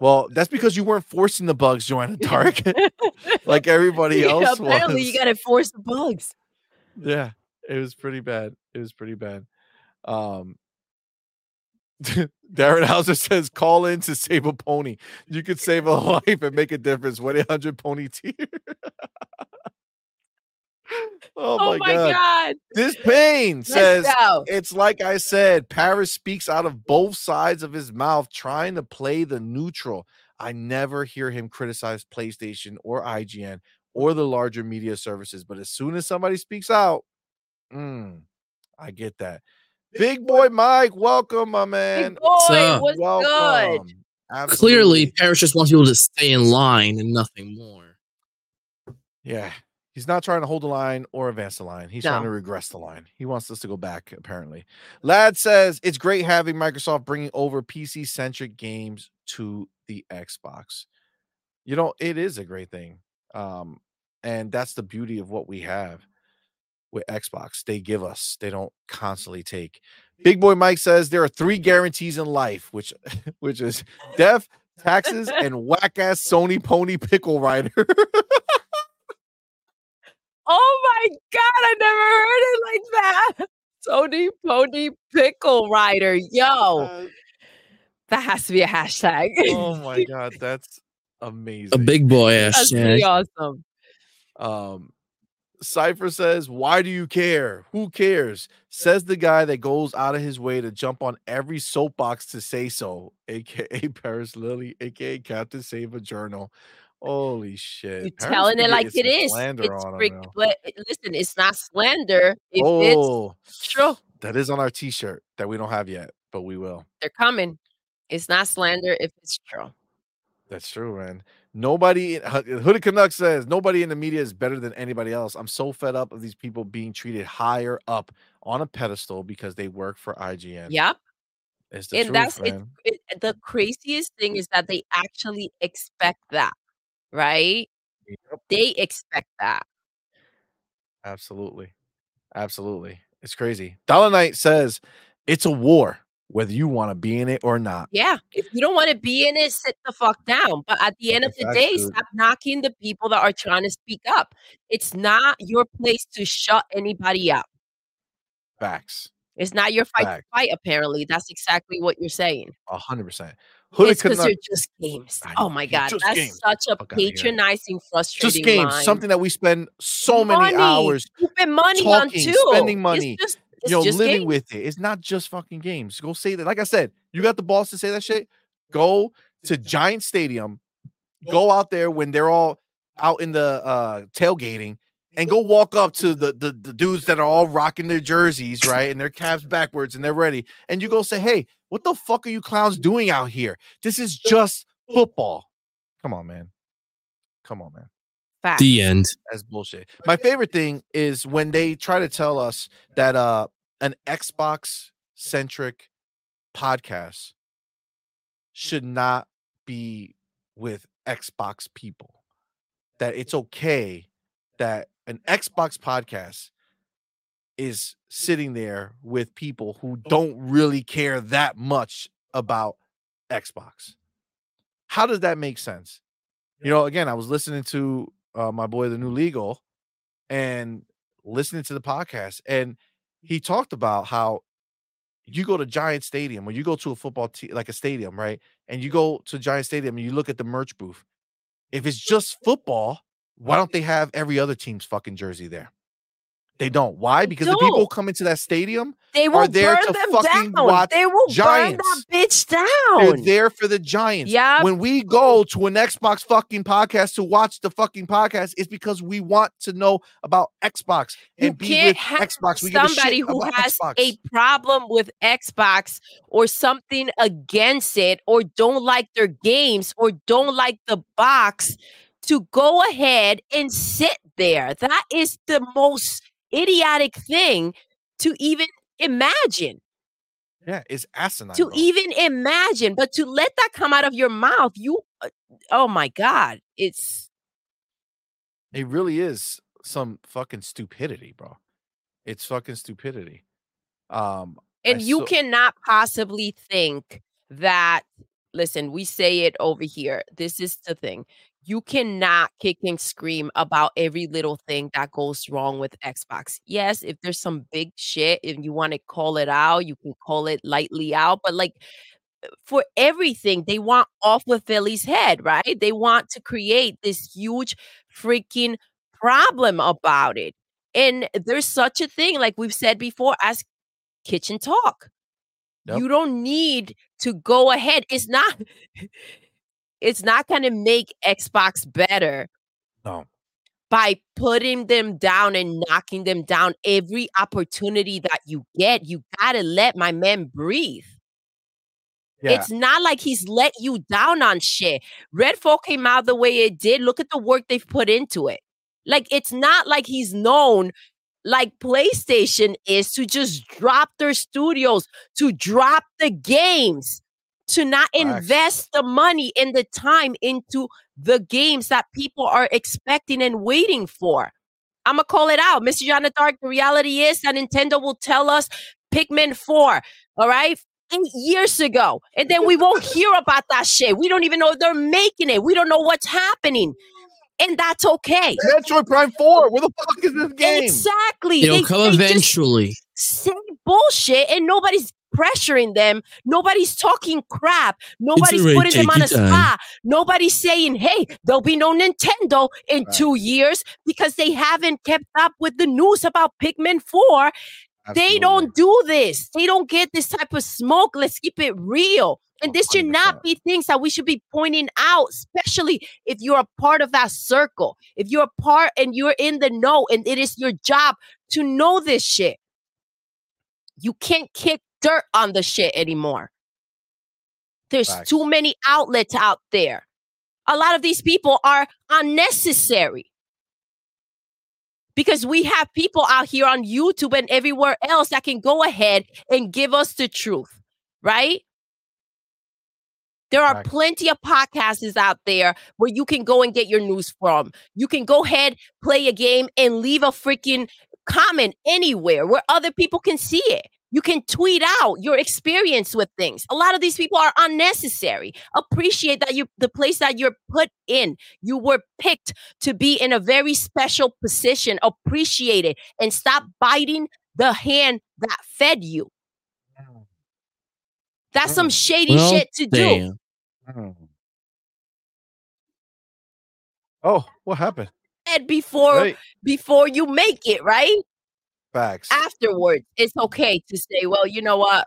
Well, that's because you weren't forcing the bugs, Joanna Dark, like everybody Yeah, else apparently, was. you got to force the bugs. Yeah, it was pretty bad. It was pretty bad. Um Darren Hauser says call in to save a pony. You could save a life and make a difference. 1-800 pony tier. Oh, Oh, my, my god. God. This pain says go. it's like I said, Paris speaks out of both sides of his mouth, trying to play the neutral. I never hear him criticize PlayStation or IGN or the larger media services, but as soon as somebody speaks out, mm, I get that. Big boy Mike, welcome, my man. Big boy, up? what's good? welcome. Clearly, Absolutely. Paris just wants people to stay in line and nothing more. Yeah. He's not trying to hold the line or advance the line. He's trying to regress the line. He wants us to go back, apparently. Lad says it's great having Microsoft bringing over PC centric games to the Xbox. You know, it is a great thing. Um, and that's the beauty of what we have with Xbox. They give us, they don't constantly take. Big boy Mike says there are three guarantees in life, which which is death, taxes, and whack ass Sony Pony Pickle Rider. Oh my god, I never heard it like that. Sony Pony Pickle Rider. Yo, Uh, that has to be a hashtag. oh my god, that's amazing. A big boy That's hashtag. pretty awesome. um Cypher says, Why do you care? Who cares? Says the guy that goes out of his way to jump on every soapbox to say so, aka Paris Lilly, aka Captain Save a Journal. Holy shit. You're Paris telling it like it is. It's freak, but eh, listen, it's not slander. If Oh, it's true, that is on our t shirt that we don't have yet, but we will. they're coming. It's not slander if it's true. That's true, man. Nobody, in- H- Canuck says, nobody in the media is better than anybody else. I'm so fed up of these people being treated higher up on a pedestal because they work for IGN. Yep. It's the and truth, that's it, it. The craziest thing is that they actually expect that, right? Yep, They expect that. absolutely. Absolutely. It's crazy. Dollar Knight says it's a war, whether you want to be in it or not. Yeah. If you don't want to be in it, sit the fuck down. But at the end of the day, dude. stop knocking the people that are trying to speak up. It's not your place to shut anybody up. Facts. It's not your fight Fact. to fight, apparently. That's exactly what you're saying. A hundred percent. It's because they're just games. Oh my god, that's games. such a Fuck outta here. patronizing, frustrating just games, line. something that we spend so many Money, hours Stupid money on too. spending money, It's just, it's you know, living games. with it. It's not just fucking games. Go say that. Like I said, you got the balls to say that shit. Go to Giant Stadium. Go out there when they're all out in the uh tailgating and go walk up to the, the the dudes that are all rocking their jerseys, right? And their caps backwards and they're ready. And you go say, Hey, what the fuck are you clowns doing out here? This is just football. Come on, man. Come on, man. Fact. The end. That's bullshit. My favorite thing is when they try to tell us that uh an Xbox centric podcast should not be with Xbox people. That it's okay that an Xbox podcast is sitting there with people who don't really care that much about Xbox. How does that make sense? You know, again, I was listening to uh, my boy, the new legal, and listening to the podcast, and he talked about how you go to Giant Stadium or you go to a football team, like a stadium, right? And you go to Giant Stadium and you look at the merch booth. If it's just football, why don't they have every other team's fucking jersey there? They don't. Why? Because the people don't. come into that stadium, They will there burn to them fucking down. watch They will Giants. burn that bitch down. they're there for the Giants. Yeah. When we go to an Xbox fucking podcast to watch the fucking podcast, it's because we want to know about Xbox You and be can't with Xbox. We somebody who has Xbox. a problem with Xbox or something against it or don't like their games or don't like the box to go ahead and sit there. That is the most idiotic thing to even imagine. yeah, it's asinine. to bro. even imagine, but to let that come out of your mouth, you, uh, oh my God, it's It really is some fucking stupidity, bro. It's fucking stupidity. Um, I and you saw- cannot possibly think that listen we say it over here this is the thing you cannot kick and scream about every little thing that goes wrong with xbox yes if there's some big shit and you want to call it out you can call it lightly out but like uh, for everything they want off with philly's head right they want to create this huge freaking problem about it and there's such a thing like we've said before as kitchen talk. You don't need to go ahead. It's not it's not going to make Xbox better No. by putting them down and knocking them down every opportunity that you get. You got to let my man breathe. Yeah. It's not like he's let you down on shit. Redfall came out the way it did. Look at the work they've put into it. Like it's not like he's known like PlayStation is to just drop their studios, to drop the games, to not Facts. invest the money and the time into the games that people are expecting and waiting for. I'm gonna call it out. Mr. Joanna Dark, the reality is that Nintendo will tell us Pikmin 4, all right? Eight years ago. And then we won't hear about that shit. We don't even know if they're making it. We don't know what's happening. And that's okay. Metroid Prime 4. Where the fuck is this game? Exactly. It'll They- come they just eventually. say bullshit and nobody's pressuring them. Nobody's talking crap. Nobody's alright, putting them on a your time. spot. Nobody's saying, hey, there'll be no Nintendo in Right. two years because they haven't kept up with the news about Pikmin 4. They don't do this. They don't get this type of smoke. Let's keep it real. And this should 100%. not oh, be things that we should be pointing out, especially if you're a part of that circle. If you're a part and you're in the know and it is your job to know this shit. You can't kick dirt on the shit anymore. There's Facts. too many outlets out there. A lot of these people are unnecessary because we have people out here on YouTube and everywhere else that can go ahead and give us the truth, right? There are plenty of podcasts out there where you can go and get your news from. You can go ahead, play a game, and leave a freaking comment anywhere where other people can see it. You can tweet out your experience with things. A lot of these people are unnecessary. Appreciate that you the place that you're put in. You were picked to be in a very special position. Appreciate it and stop biting the hand that fed you. That's some shady Well, shit to do. Damn. Mm. Oh, what happened? And before Hey, before you make it, right? Facts. Afterwards, it's okay to say, well, you know what?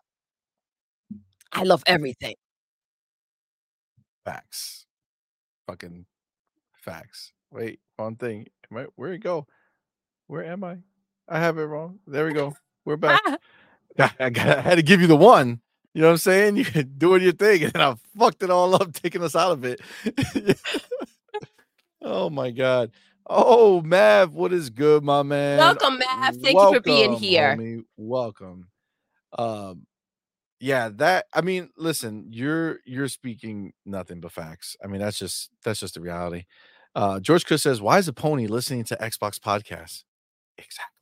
I love everything. Facts. Fucking facts. Wait, one thing. Am I, where it go? Where am I? I have it wrong. There we go. We're back. I, got, I had to give you the one. You know what I'm saying? You doing your thing, and I fucked it all up, taking us out of it. oh my god. Oh, Mav, what is good, my man? Welcome, Mav. Thank you for being Welcome, here. homie. Welcome. Um, yeah, that I mean, listen, you're you're speaking nothing but facts. I mean, that's just that's just the reality. Uh, George Chris says, "Why is a pony listening to Xbox podcasts?" Exactly,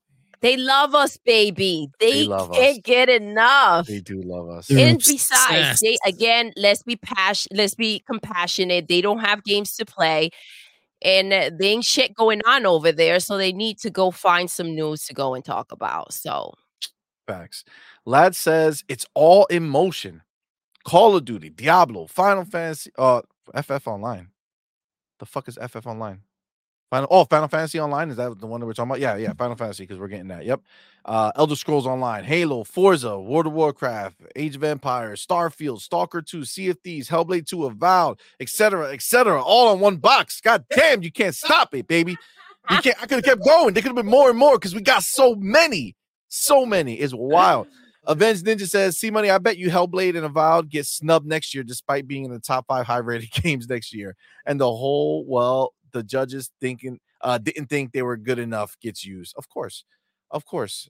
They love us, baby. They, love us. can't get enough. they do love us. They're and besides, they again, let's be passion, let's be compassionate. They don't have games to play, and there ain't shit going on over there, so they need to go find some news to go and talk about. So Facts. Lad says it's all emotion. Call of Duty, Diablo, Final Fantasy, uh, FF Online. The fuck is FF Online? Final, oh, Final Fantasy Online is that the one that we're talking about? Yeah, yeah, Final Fantasy because we're getting that. Yep. Uh, Elder Scrolls Online, Halo, Forza, World of Warcraft, Age of Empires, Starfield, Stalker 2, Sea of Thieves, Hellblade 2, Avowed, etc., etc., all on one box. God damn, you can't stop it, baby. You can't. I could have kept going. There could have been more and more because we got so many, so many. It's wild. Avenged Ninja says, "C Money. I bet you Hellblade and Avowed get snubbed next year, despite being in the top five high-rated games next year." And the whole, well, the judges thinking, uh, didn't think they were good enough gets used. Of course, of course,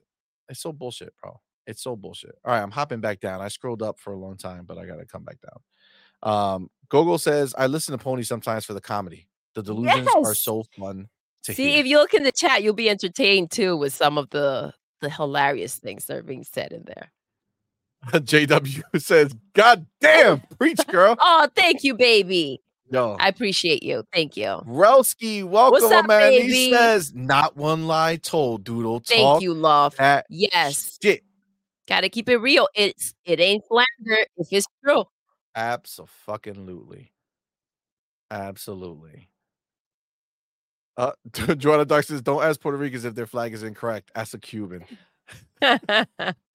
it's so bullshit, bro. It's so bullshit. All right, I'm hopping back down. I scrolled up for a long time, but I gotta come back down. Um, Gogo says, "I listen to Pony sometimes for the comedy. The delusions are so fun to see hear." if you look in the chat, you'll be entertained too with some of the the hilarious things that are being said in there. JW says, "God damn, preach, girl." Oh, thank you, baby. Yo, I appreciate you. Thank you. Relsky, welcome, up, man. He baby? says, "Not one lie told, Doodle. Thank Talk you, love. Yes. shit." Gotta keep it real. It's it ain't slander if it's true. Absolutely, absolutely. Uh, Joanna Dark says, "Don't ask Puerto Ricans if their flag is incorrect. Ask a Cuban."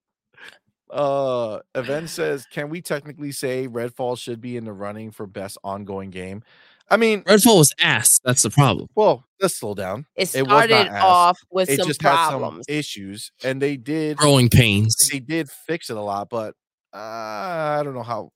Uh, Event says, "Can we technically say Redfall should be in the running for best ongoing game?" I mean, Redfall was ass. That's the problem. well, let's slow down. It It was not started ass. off with It some just had problems. some issues, and they did Growing pains. they did fix it a lot, but uh, I don't know how.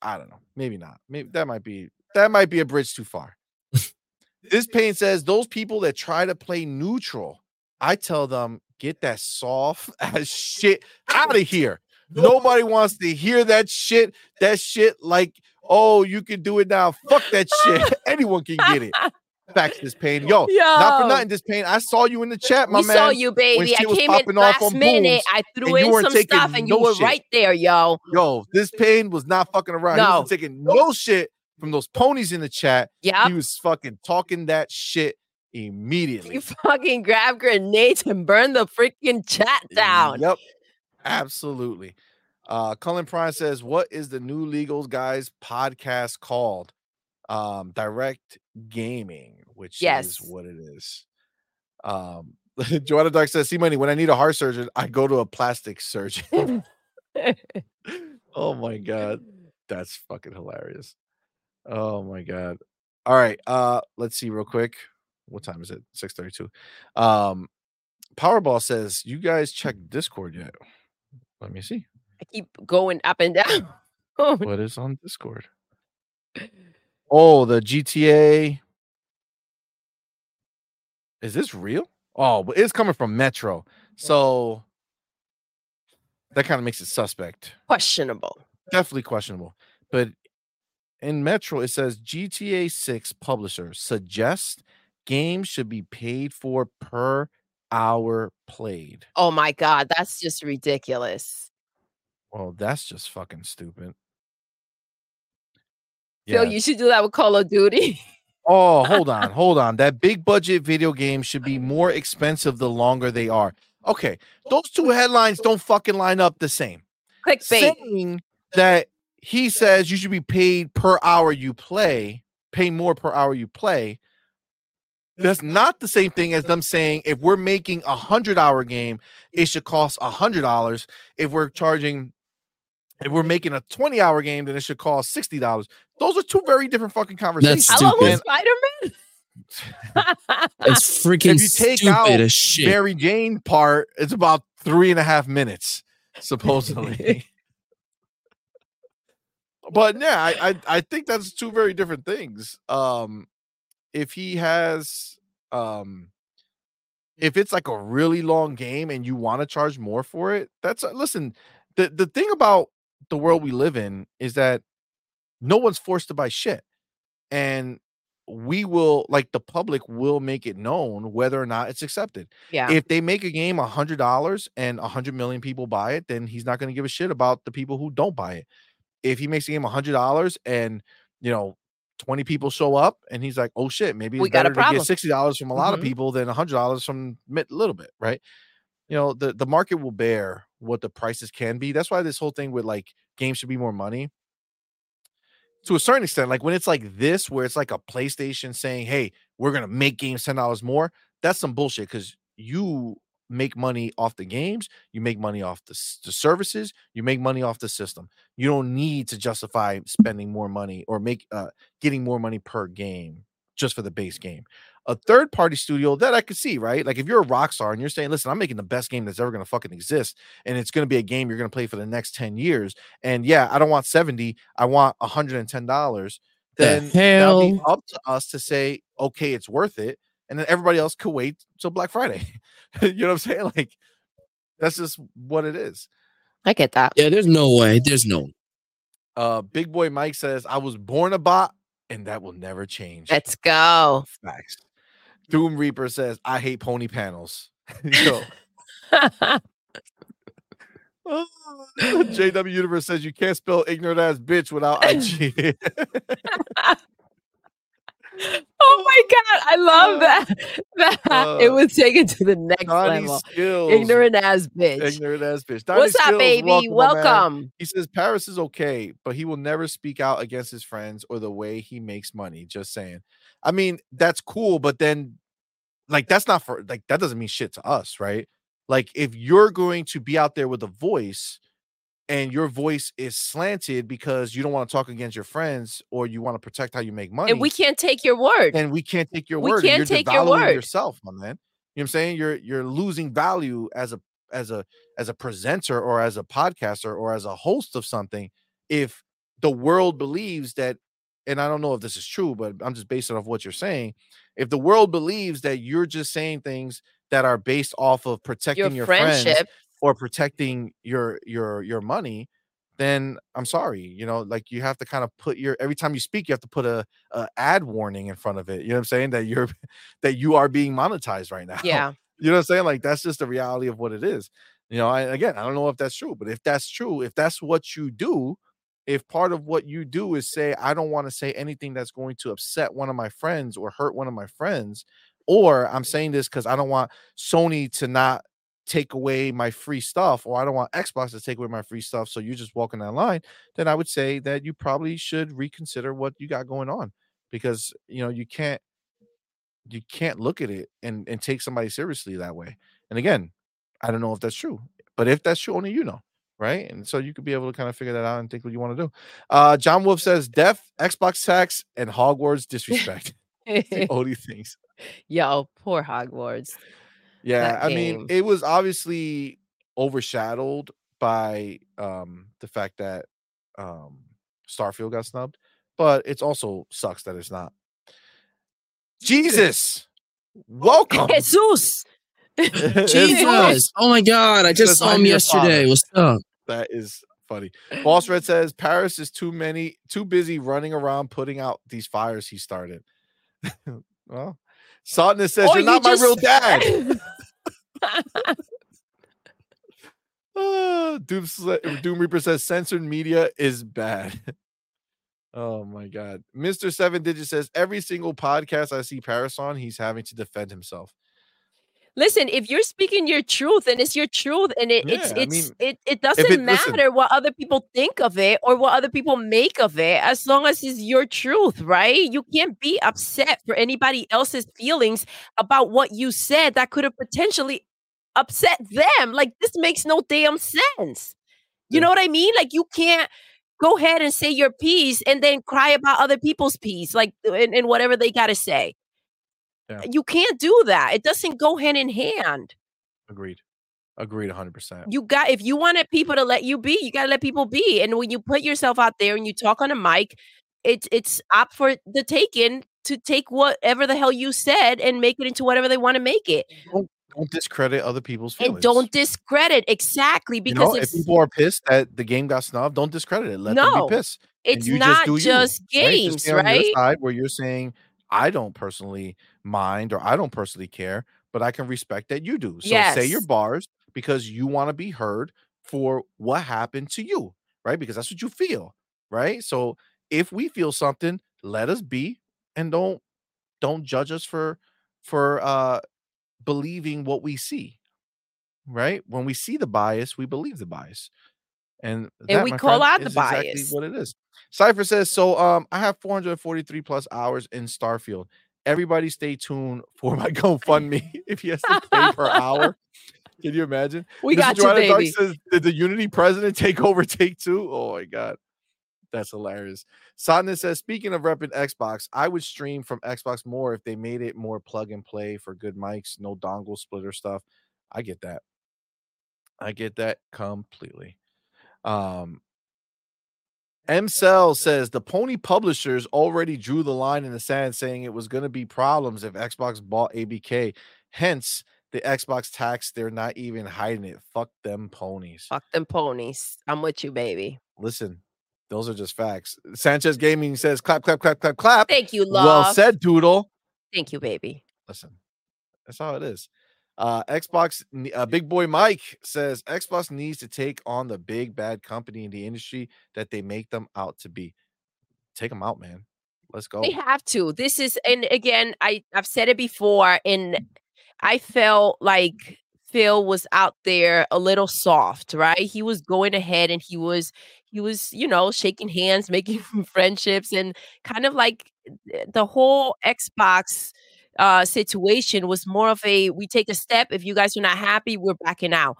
I don't know. Maybe not. Maybe that might be that might be a bridge too far. this pain says those people that try to play neutral, I tell them get that soft as shit out of here. Nobody wants to hear that shit. That shit like, oh, you can do it now. Fuck that shit. Anyone can get it. Facts this pain. Yo, not for nothing, this pain. I saw you in the chat, my we man. saw you, baby. I was came in popping off last on minute. I threw in some stuff, and you were shit. right there, yo. Yo, this pain was not fucking around. He No. wasn't taking no shit from those ponies in the chat. Yeah, He was fucking talking that shit immediately. You fucking grab grenades and burn the freaking chat down. Yep. Absolutely. Uh Cullen Prime says, What is the new legals guys podcast called? Um, direct gaming, which Yes. is what it is. Um Joanna Dark says, C Money when I need a heart surgeon, I go to a plastic surgeon. oh my god. That's fucking hilarious. Oh my god. All right. Uh let's see real quick. What time is it? 632. Um Powerball says, You guys check Discord yet? Let me see. I keep going up and down. What is on Discord? Oh, the GTA. Is this real? Oh, but it's coming from Metro. So that kind of makes it suspect. Questionable. definitely questionable. But in Metro, it says GTA 6 publisher suggests games should be paid for per hour played. Oh my god, that's just ridiculous. Well, that's just fucking stupid. Phil, you should do that with Call of Duty. Oh, hold on, hold on. That big budget video game should be more expensive the longer they are. Okay, those two headlines don't fucking line up the same. Clickbait. saying that he says you should be paid per hour you play, pay more per hour you play. That's not the same thing as them saying if we're making a hundred hour game, it should cost a hundred dollars. If we're charging, if we're making a 20 hour game, then it should cost sixty dollars. Those are two very different fucking conversations. How long was stupid. Spider Man? It's freaking if you take stupid out as shit. Mary Jane part, it's about three and a half minutes, supposedly. but yeah, I, I I think that's two very different things. Um, if he has, um, if it's like a really long game and you want to charge more for it, that's listen. The the thing about the world we live in is that no one's forced to buy shit, and we will like the public will make it known whether or not it's accepted yeah. if they make a game a hundred dollars and a hundred million people buy it, then he's not going to give a shit about the people who don't buy it. If he makes a game a hundred dollars and you know twenty people show up, and he's like, "Oh shit, maybe it's We got a better to get sixty dollars from a lot Mhm. of people than a hundred dollars from a little bit," right? You know, the the market will bear what the prices can be. That's why this whole thing with like games should be more money. To a certain extent, like when it's like this, where it's like a PlayStation saying, "Hey, we're gonna make games ten dollars more," that's some bullshit because you make money off the games, you make money off the, the services, you make money off the system. You don't need to justify spending more money or make uh getting more money per game just for the base game. A third party studio that I could see, right? Like if you're a Rockstar and you're saying, listen, I'm making the best game that's ever going to fucking exist, and it's going to be a game you're going to play for the next 10 years. And yeah, I don't want 70, I want $110. The Then that'll be up to us to say, okay, it's worth it. And then everybody else could wait till Black Friday. you know what I'm saying? Like that's just what it is. I get that. Yeah, there's no way. There's no. Uh Big Boy Mike says, I was born a bot and that will never change. Let's go. Facts. Doom Reaper says, I hate pony panels. Yo. Oh, JW Universe says you can't spell ignorant ass bitch without IG. Oh my god, I love that. that it Uh, was taken to the next Donnie level. Skills. Ignorant ass bitch. Ignorant ass bitch. Donnie What's up, baby? man. Welcome. He says Paris is okay, but he will never speak out against his friends or the way he makes money. Just saying. I mean, that's cool, but then like that's not for like that doesn't mean shit to us, right? Like if you're going to be out there with a voice and your voice is slanted because you don't want to talk against your friends or you want to protect how you make money And we can't take your word. and we can't take your We word can't you're take your word. yourself my man you know what i'm saying you're you're losing value as a as a as a presenter or as a podcaster or as a host of something if the world believes that and i don't know if this is true but i'm just basing off what you're saying if the world believes that you're just saying things that are based off of protecting your your, friendship. friends or protecting your your your money then i'm sorry you know like you have to kind of put your every time you speak you have to put a, a ad warning in front of it you know what i'm saying that you're that you are being monetized right now Yeah. you know what i'm saying like that's just the reality of what it is you know I, again i don't know if that's true but if that's true if that's what you do if part of what you do is say i don't want to say anything that's going to upset one of my friends or hurt one of my friends or i'm saying this because i don't want sony to not take away my free stuff or I don't want Xbox to take away my free stuff so you're just walking that line then I would say that you probably should reconsider what you got going on because you know you can't you can't look at it and and take somebody seriously that way and again I don't know if that's true but if that's true only you know right? And so you could be able to kind of figure that out and think what you want to do. Uh John Wolf says death, Xbox tax and Hogwarts disrespect. All these things. Yo, poor Hogwarts. Yeah, I mean, it was obviously overshadowed by um the fact that um Starfield got snubbed, but it's also sucks that it's not. Jesus, welcome. Jesus. Jesus. Oh my god. I just saw him yesterday. father." What's up? that is funny. Boss Red says Paris is too many, too busy running around putting out these fires he started. well, Sotness says Or you're not you my real dad. Ah, Doom, Doom Reaper says censored media is bad. oh my god. Mr. Seven Digit says every single podcast I see Paris on, he's having to defend himself. Listen, if you're speaking your truth and it's your truth and it, it's Yeah, I mean, it, it doesn't it- listen. matter what other people think of it or what other people make of it as long as it's your truth, right? You can't be upset for anybody else's feelings about what you said that could have potentially upset them. Like this makes no damn sense. You Yeah. know what I mean? Like you can't go ahead and say your piece and then cry about other people's piece, like and, and whatever they gotta say. Yeah. You can't do that. It doesn't go hand in hand. Agreed. Agreed 100%. You got if you wanted people to let you be, you gotta let people be. And when you put yourself out there and you talk on a mic, it's it's up for the taking to take whatever the hell you said and make it into whatever they want to make it. Don't discredit other people's feelings. And don't discredit exactly you because know, if it's people are pissed that the game got snubbed, don't discredit it. Let them No, be pissed. it's not do just, you, right? Just games, right? side where you're saying I don't personally mind or I don't personally care, but I can respect that you do. So say your bars because you want to be heard for what happened to you, right? Because that's what you feel, right? So if we feel something, let us be and don't don't judge us for for uh believing what we see. Right? When we see the bias, we believe the bias. And, that, we call friend, out the is exactly bias. what it is. Cypher says, so um I have 443 plus hours in Starfield. Everybody stay tuned for my GoFundMe if he has to pay per hour. Can you imagine? We Mr. got you, Joanna Dark baby. says, did the Unity president take over Take-Two? Oh my god. That's hilarious. Sadness says, speaking of repping Xbox, I would stream from Xbox more if they made it more plug and play for good mics, no dongle splitter stuff. I get that. I get that completely. Um MCell says the Pony publishers already drew the line in the sand saying it was going to be problems if Xbox bought ABK. Hence, the Xbox tax, they're not even hiding it. Fuck them ponies. Fuck them ponies. I'm with you, baby. Listen, those are just facts. Sanchez Gaming says clap, clap, clap, clap, clap. Thank you, love. Well said, Doodle. Thank you, baby. Listen, that's how it is. Uh, Xbox, uh, Big Boy Mike says Xbox needs to take on the big bad company in the industry that they make them out to be. Take them out, man. Let's go. They have to. This is, and again, I I've said it before, and I felt like Phil was out there a little soft, right? He was going ahead, and he was he was you know shaking hands, making friendships, and kind of like the whole Xbox uh situation was more of a we take a step if you guys are not happy we're backing out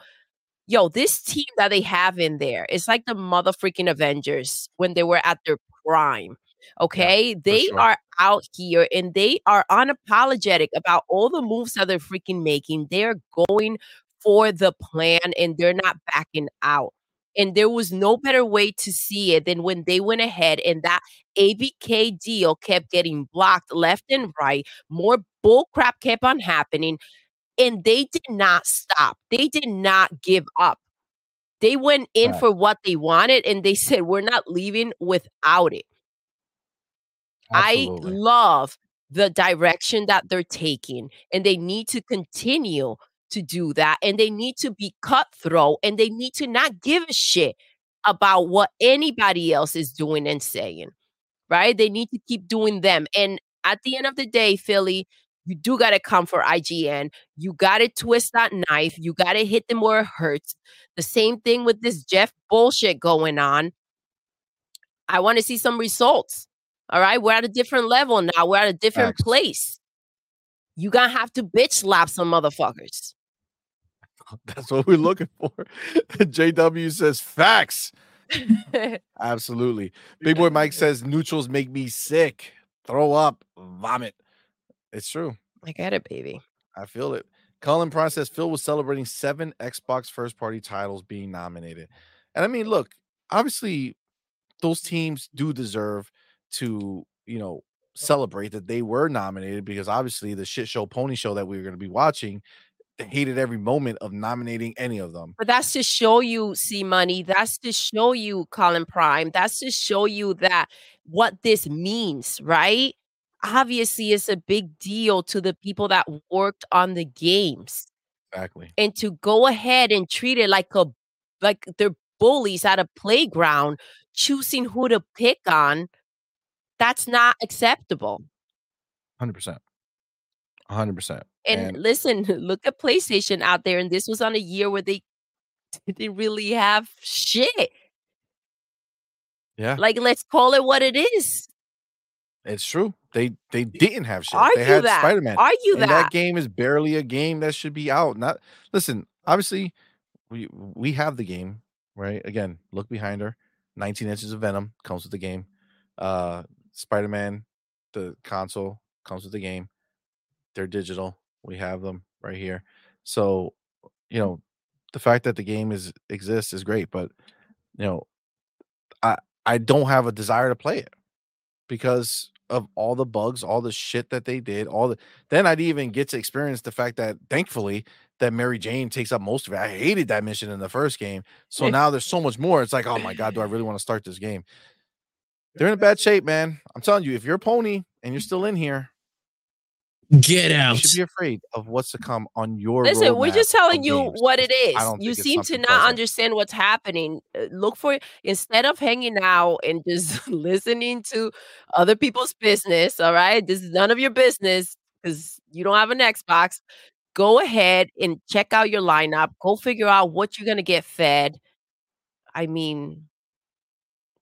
yo, this team that they have in there, it's like the mother freaking Avengers when they were at their prime. Okay. they sure. are out here and they are unapologetic about all the moves that they're freaking making. They're going for the plan and they're not backing out. And there was no better way to see it than when they went ahead and that ABK deal oh, kept getting blocked left and right. More bull crap kept on happening. And they did not stop. They did not give up. They went in Right. for what they wanted and they said, We're not leaving without it. Absolutely. I love the direction that they're taking, and they need to continue to do that. And they need to be cutthroat, and they need to not give a shit about what anybody else is doing and saying, right? They need to keep doing them. And at the end of the day, Philly, you do got to come for IGN. You got to twist that knife. You got to hit them where it hurts. The same thing with this Geoff bullshit going on. I want to see some results. All right. We're at a different level now. We're at a different place. You gonna have to bitch slap some motherfuckers. That's what we're looking for. JW says facts. Absolutely. Big boy Mike says neutrals make me sick. Throw up, vomit. It's true. I get it, baby. I feel it. Colin Prime says Phil was celebrating seven Xbox first party titles being nominated. And I mean, look, obviously, those teams do deserve to, you know, celebrate that they were nominated because obviously the shit show pony show that we were going to be watching hated every moment of nominating any of them. But that's to show you, C Money. That's to show you, Colin Prime. That's to show you that what this means, right? Obviously, it's a big deal to the people that worked on the games. Exactly. and to go ahead and treat it like a like they're bullies at a playground choosing who to pick on that's not acceptable 100%. 100%. And, And- listen look at playstation out there and this was on a year where they didn't really have shit Yeah, like let's call it what it is it's true. They they didn't have shit. argue they had that Spider-Man. argue and that, that game is barely a game that should be out. Not listen, obviously, we we have the game, right? Again, look behind her. 19 inches of venom comes with the game. Uh Spider-Man, the console comes with the game. They're digital. We have them right here. So, you know, the fact that the game is exists is great, but you know, I I don't have a desire to play it because of all the bugs, all the shit that they did, all the then I'd even get to experience the fact that thankfully that Mary Jane takes up most of it. I hated that mission in the first game. So now there's so much more. It's like, oh my god, do I really want to start this game? They're in a bad shape, man. I'm telling you, if you're a pony and you're still in here, Get out. you should be afraid of what's to come on your Listen, we're just telling you games. what it I is. don't You seem to not pleasant. understand what's happening. Uh, Look for instead of hanging out and just listening to other people's business. All right, this is none of your business because you don't have an Xbox. Go ahead and check out your lineup. Go figure out what you're gonna get fed. I mean,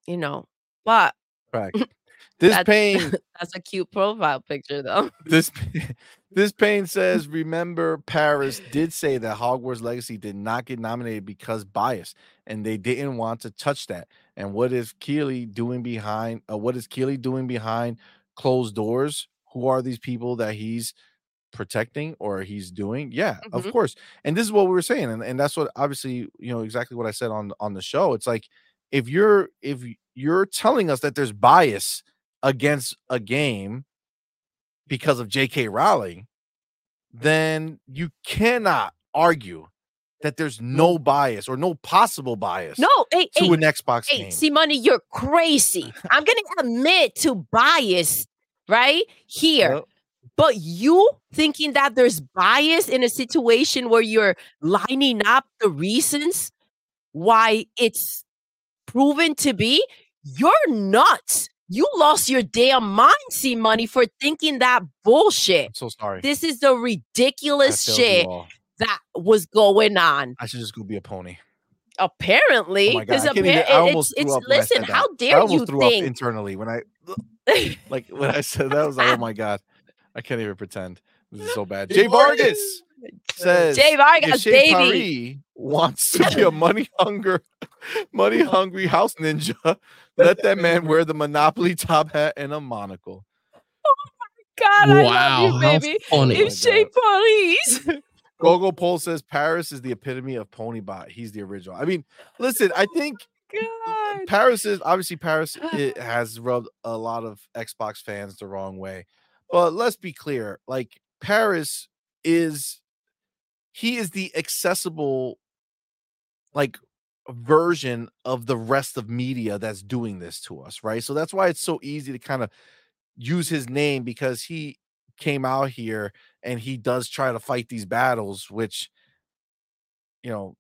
you know, but Correct. This That's- pain that's a cute profile picture, though. this this pain says remember paris did say that hogwarts legacy did not get nominated because bias and they didn't want to touch that. And what is Keighley doing behind uh, what is Keighley doing behind closed doors? Who are these people that he's protecting or he's doing? Yeah of Mhm. course. And this is what we were saying and, and that's what obviously you know exactly what i said on on the show. It's like if you're if you're telling us that there's bias against a game because of J.K. Rowling, then you cannot argue that there's mm. no bias or no possible bias No, hey, to hey, an Xbox Hey, game. see, money, you're crazy. I'm gonna admit to bias right here, Yep. but you thinking that there's bias in a situation where you're lining up the reasons why it's proven to be, you're nuts. You lost your damn mind, see, money, for thinking that bullshit. I'm so sorry. This is the ridiculous shit that was going on. I should just go be a pony. Apparently, Oh my god! because I, can't it's, it's threw up when I listen. said that. How I dare almost you threw up think? internally when I like when I said that. I was like, oh my god, I can't even pretend. This is so bad. Jay Vargas says Jay Vargas, if Shea baby. Paris wants to be a money hunger, money hungry house ninja, let that man wear the Monopoly top hat and a monocle. Oh my god, I wow, love you, how baby. funny. Oh my It's Shea Paris. Gogo Pole says Paris is the epitome of Ponybot. He's the original. I mean, listen, I think God. Paris is obviously Paris it has rubbed a lot of Xbox fans the wrong way. But let's be clear, like Paris is he is the accessible like version of the rest of media that's doing this to us, right? So that's why it's so easy to kind of use his name because he came out here and he does try to fight these battles which you know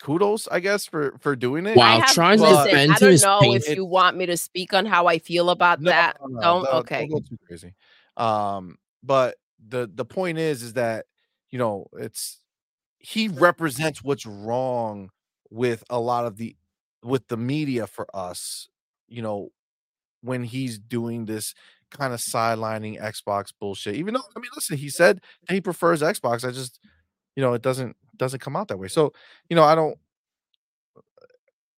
kudos i guess for for doing it Wow. I have, trying to listen, defend I don't know painful. if you want me to speak on how I feel about No, that. no, no, Don't. don't- okay. Don't go too crazy. Um, but the the point is, is that you know it's he represents what's wrong with a lot of the with the media for us. You know, when he's doing this kind of sidelining Xbox bullshit. Even though I mean, listen, he said he prefers Xbox. I just you know it doesn't doesn't come out that way. So you know I don't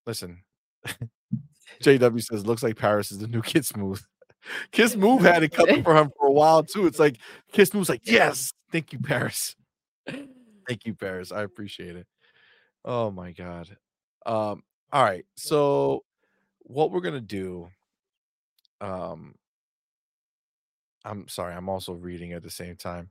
listen. JW says looks like Paris is the new Kid Smooth. Kiss Move had it coming for him for a while too. It's like Kiss Move's like, yes, thank you, Paris. Thank you, Paris. I appreciate it. Oh my god. Um, all right. So what we're gonna do. Um I'm sorry, I'm also reading at the same time.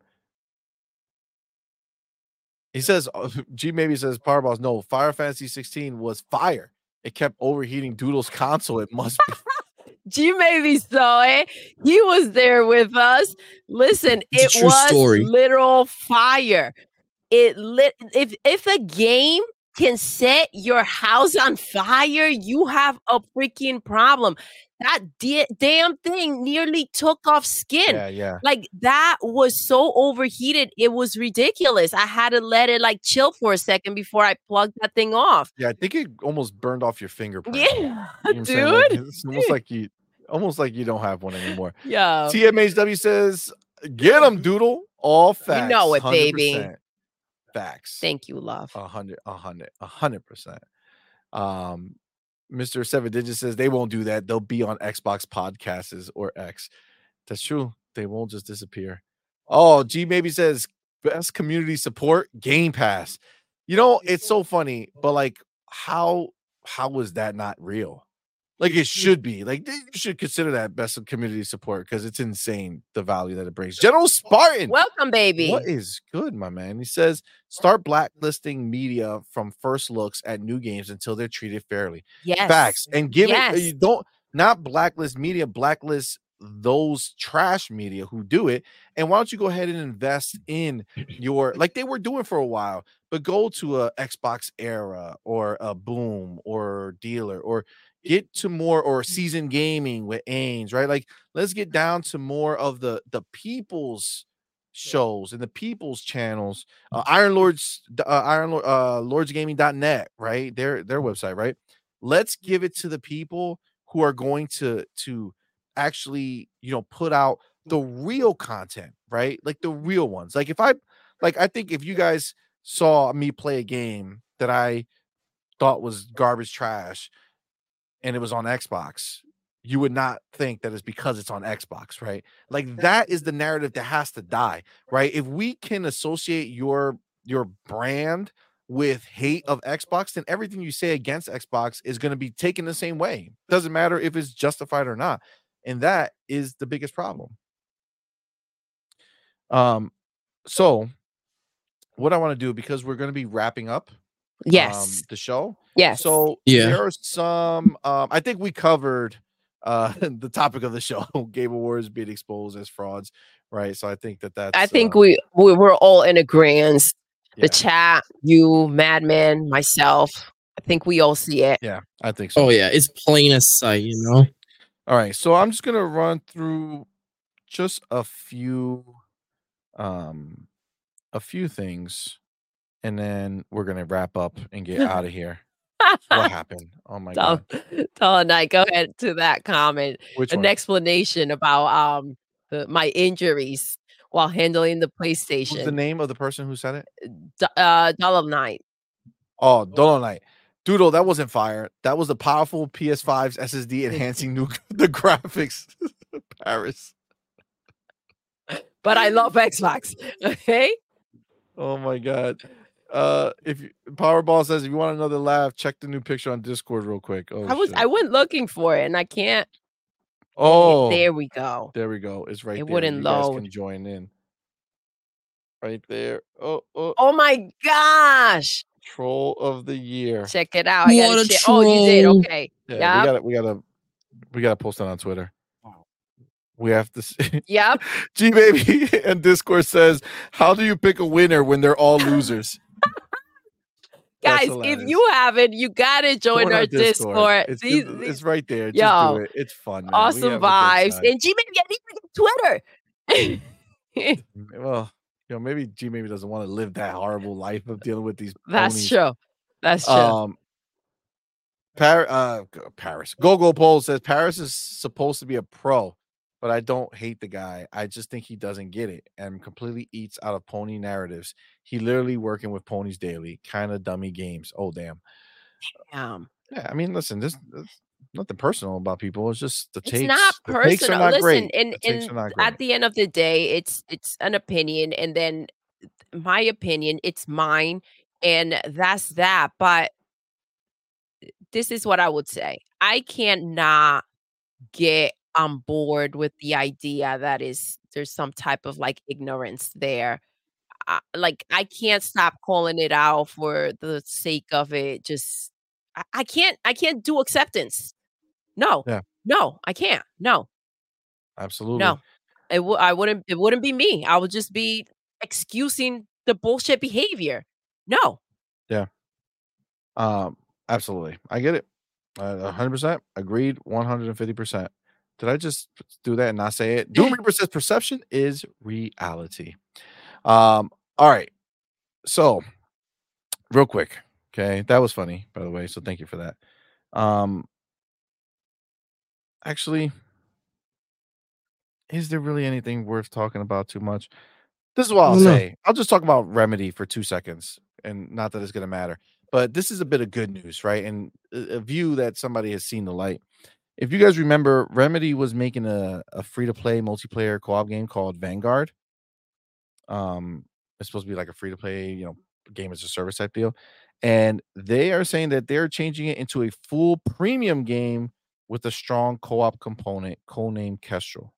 He says uh, G maybe says Powerballs. No, Fire Fantasy 16 was fire. It kept overheating Doodle's console. It must be G maybe saw it. He was there with us. Listen, It's it was story. literal fire. It lit if if a game can set your house on fire, you have a freaking problem. That da- damn thing nearly took off skin. yeah, yeah. Like that was so overheated, it was ridiculous. I had to let it like chill for a second before I plugged that thing off. Yeah, I think it almost burned off your fingerprint. Yeah, You know what Like, dude. it's almost like you almost like you don't have one anymore. Yeah. TMHW says, "Get them, Doodle. All facts. You know it, baby. 100%. Facts. Thank you, love. a hundred, a hundred, a hundred percent." Um, Mr. Seven Digits says they won't do that. They'll be on Xbox podcasts or X. That's true. They won't just disappear. Oh, G maybe says best community support Game Pass. You know, it's so funny, but like, how how was that not real? Like it mm. should be. Like you should consider that best of community support because it's insane the value that it brings. General Spartan. Welcome, baby. What is good, my man? He says start blacklisting media from first looks at new games until they're treated fairly. yes. Facts and give it. You don't not blacklist media, blacklist those trash media who do it. And why don't you go ahead and invest in your like they were doing for a while, but go to a Xbox era or a boom or dealer or get to more or season gaming with Ains, right? Like let's get down to more of the the people's shows and the people's channels. Uh, Iron Lords uh, Iron Lord uh lordsgaming.net, right? Their their website, right? Let's give it to the people who are going to to actually, you know, put out the real content, right? Like the real ones. Like if I like I think if you guys saw me play a game that I thought was garbage trash and it was on Xbox, you would not think that it's because it's on Xbox, right? Like that is the narrative that has to die, right? If we can associate your your brand with hate of Xbox, then everything you say against Xbox is going to be taken the same way. Doesn't matter if it's justified or not. And that is the biggest problem. Um so what I want to do because we're going to be wrapping up um, Yes. the show. yes. So Yeah. there are some. Um, I think we covered uh, the topic of the show: Game Awards being exposed as frauds, right? So I think that that's. I think uh, we, we we're all in agreement. yeah, The chat, you, Madman, myself. I think we all see it. yeah, I think so. Oh yeah, it's plain as sight, you know. All right, so I'm just gonna run through just a few, um, a few things, and then we're gonna wrap up and get out of here. What happened? Oh my Tell, god! tell a night. Go ahead to that comment. Which An one? explanation about um the, my injuries while handling the PlayStation. What's the name of the person who said it? D- uh, Dollar Knight. Oh, Dolomite. Doodle, that wasn't fire. That was the powerful PS5's SSD enhancing new the graphics. Paris. But I love Xbox. Okay. Oh my god. Uh if you, Powerball says if you want another laugh, check the new picture on Discord real quick. Oh, I was shit. I went looking for it and I can't. oh There we go. there we go. It's right It there. wouldn't you guys load. can join in. Right there. Oh, oh, Oh my gosh. troll of the year. Check it out. I got What a shit. Oh, you did. Okay. Yeah, Yep. we gotta we gotta we gotta post it on Twitter. We have to see. Yep. G baby and Discord says, How do you pick a winner when they're all losers? Guys, if you haven't, you gotta join Join our Discord. It's, These- it's right there. Just Yo, do it. It's fun. man. Awesome have a good vibes. And G maybe I need to get Twitter. well, you know, maybe G maybe doesn't want to live that horrible life of dealing with these. That's ponies. true. That's true. Um, Par- uh, Paris. Gogo Pole says Paris is supposed to be a pro, but I don't hate the guy. I just think he doesn't get it and completely eats out of pony narratives. He literally working with ponies daily, kind of dummy games. Oh damn. um, Yeah, I mean, listen, this, this nothing personal about people. It's just the taste. it's takes. not the takes personal. not Listen, and, and at the end of the day, it's it's an opinion, and then my opinion, it's mine, and that's that. But this is what I would say. I cannot get on board with the idea that is there's some type of like ignorance there. I, like I can't stop calling it out for the sake of it. Just I, I can't I can't do acceptance. No, Yeah. no, I can't. No, Absolutely. no, it w- I wouldn't. It wouldn't be me. I would just be excusing the bullshit behavior. No, Yeah. Um, absolutely. I get it. Uh, 100% agreed. 150%. Did I just do that and not say it? Doom Reaper says perception is reality. Um, all right. So, real quick. Okay. That was funny, by the way. So, thank you for that. Um, actually, is there really anything worth talking about too much? This is what I'll don't say. I'll just talk about Remedy for two seconds, and not that it's going to matter. But this is a bit of good news, right? And a, a view that somebody has seen the light. If you guys remember, Remedy was making a, a free to play multiplayer co op game called Vanguard. Um, it's supposed to be like a free to play, you know, game as a service type deal. And they are saying that they're changing it into a full premium game with a strong co op component, codenamed Kestrel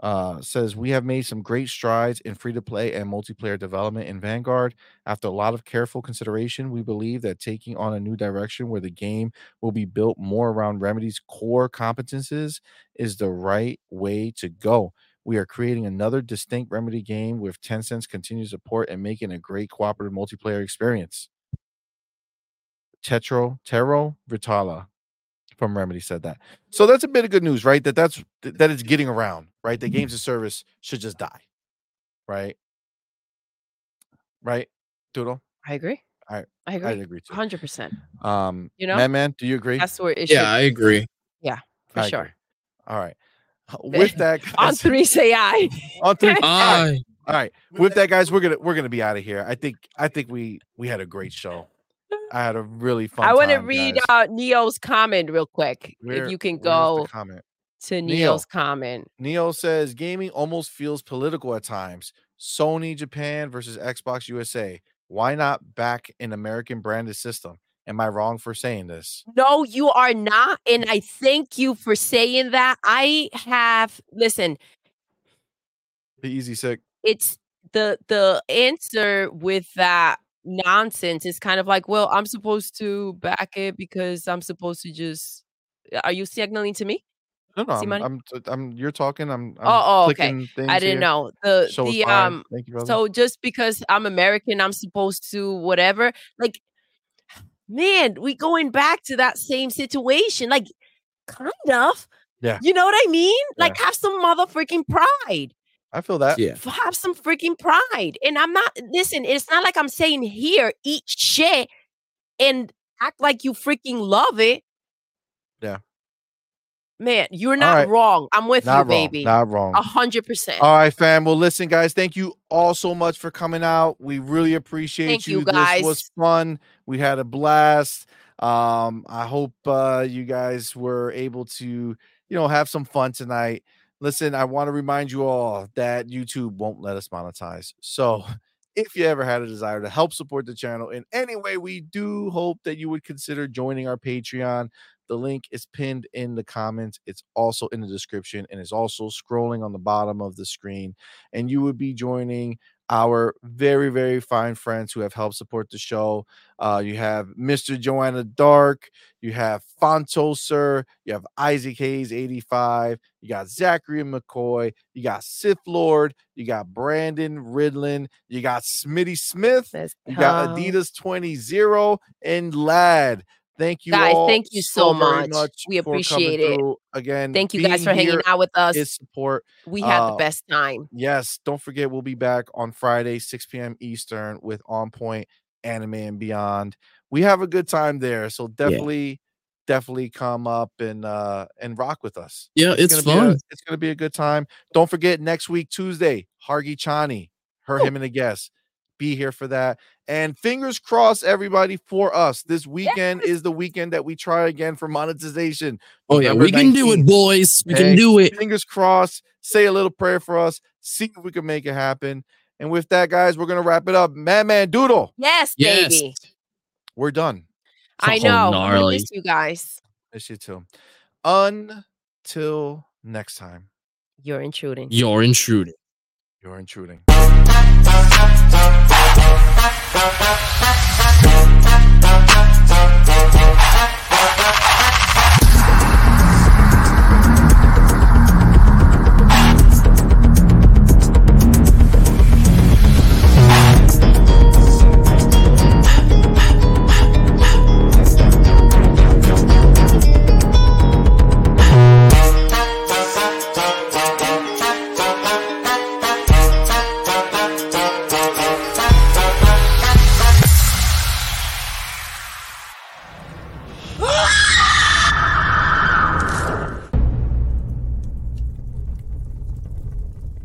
uh, says we have made some great strides in free to play and multiplayer development in Vanguard. After a lot of careful consideration, we believe that taking on a new direction where the game will be built more around Remedy's core competences is the right way to go. We are creating another distinct Remedy game with Tencent's continued support and making a great cooperative multiplayer experience. Tetro Tero Virtala from Remedy said that. So that's a bit of good news, right? That that's that it's getting around, right? The games of service should just die, right? Right, Doodle. I agree. I- I I agree. agree too. Hundred percent. Um, You know? man, man, do you agree? That's where it should. Yeah, I agree. Yeah, for I sure. agree. All right. With that, On three, say I. on three. all right. I All right. With that, guys, we're gonna we're gonna be out of here. I think I think we we had a great show. I had a really fun. I want to read guys. uh, Neo's comment real quick. Where- if you can go comment. to Neo. Neo's comment. Neo says gaming almost feels political at times. Sony Japan versus Xbox USA. Why not back an American branded system? Am I wrong for saying this? No, you are not. And I thank you for saying that. I have, listen, The easy sick. it's the the answer with that nonsense is kind of like, well, I'm supposed to back it because I'm supposed to just are you signaling to me? No, no, I'm. I'm, I'm, you're talking. I'm, I'm Oh, oh, okay. things I didn't here. know. The the um Thank you, so just because I'm American, I'm supposed to whatever. Like, man, we going back to that same situation. Like, kind of. Yeah. You know what I mean? Like, have some motherfucking pride. I feel that. yeah. Have some freaking pride. And I'm not. Listen, it's not like I'm saying here, eat shit and act like you freaking love it. Man, you're not right. wrong. I'm with Not you, wrong. baby. Not wrong. A hundred percent. All right, fam. Well, listen, guys. Thank you all so much for coming out. We really appreciate Thank you. you, This was fun. We had a blast. Um, I hope uh, you guys were able to, you know, have some fun tonight. Listen, I want to remind you all that YouTube won't let us monetize. So, if you ever had a desire to help support the channel in any way, we do hope that you would consider joining our Patreon. The link is pinned in the comments. It's also in the description and it's also scrolling on the bottom of the screen. And you would be joining our very, very fine friends who have helped support the show. Uh, you have Mr. Joanna Dark, you have Fonto Sir, you have Isaac Hayes 85, you got Zachary McCoy, you got Sith Lord, you got Brandon Ridlin, you got Smitty Smith, you got. Adidas 20 and Lad. Thank you Guys, all thank you so very much. We appreciate it. through. Again, Thank you guys for hanging out with us. is support. we had uh, the best time. Yes, don't forget we'll be back on Friday, 6 p.m. Eastern with On Point Anime and Beyond. We have a good time there, so definitely, definitely come up and uh and rock with us. Yeah, it's, gonna be a- fun. it's gonna be a good time. Don't forget next week Tuesday, Hargi Chani, her, Ooh. him, and a guest. Be here for that. And fingers crossed, everybody, for us. This weekend is the weekend that we try again for monetization. Oh yeah, November we can do it, boys. We Hey, can do it. Fingers crossed. Say a little prayer for us. See if we can make it happen. And with that, guys, we're gonna wrap it up. Madman Doodle, Yes, Yes. baby. we're done. I Oh, know. I'm gonna miss you guys. Miss you too. Until next time, You're intruding. You're intruding. you're intruding. Thank you.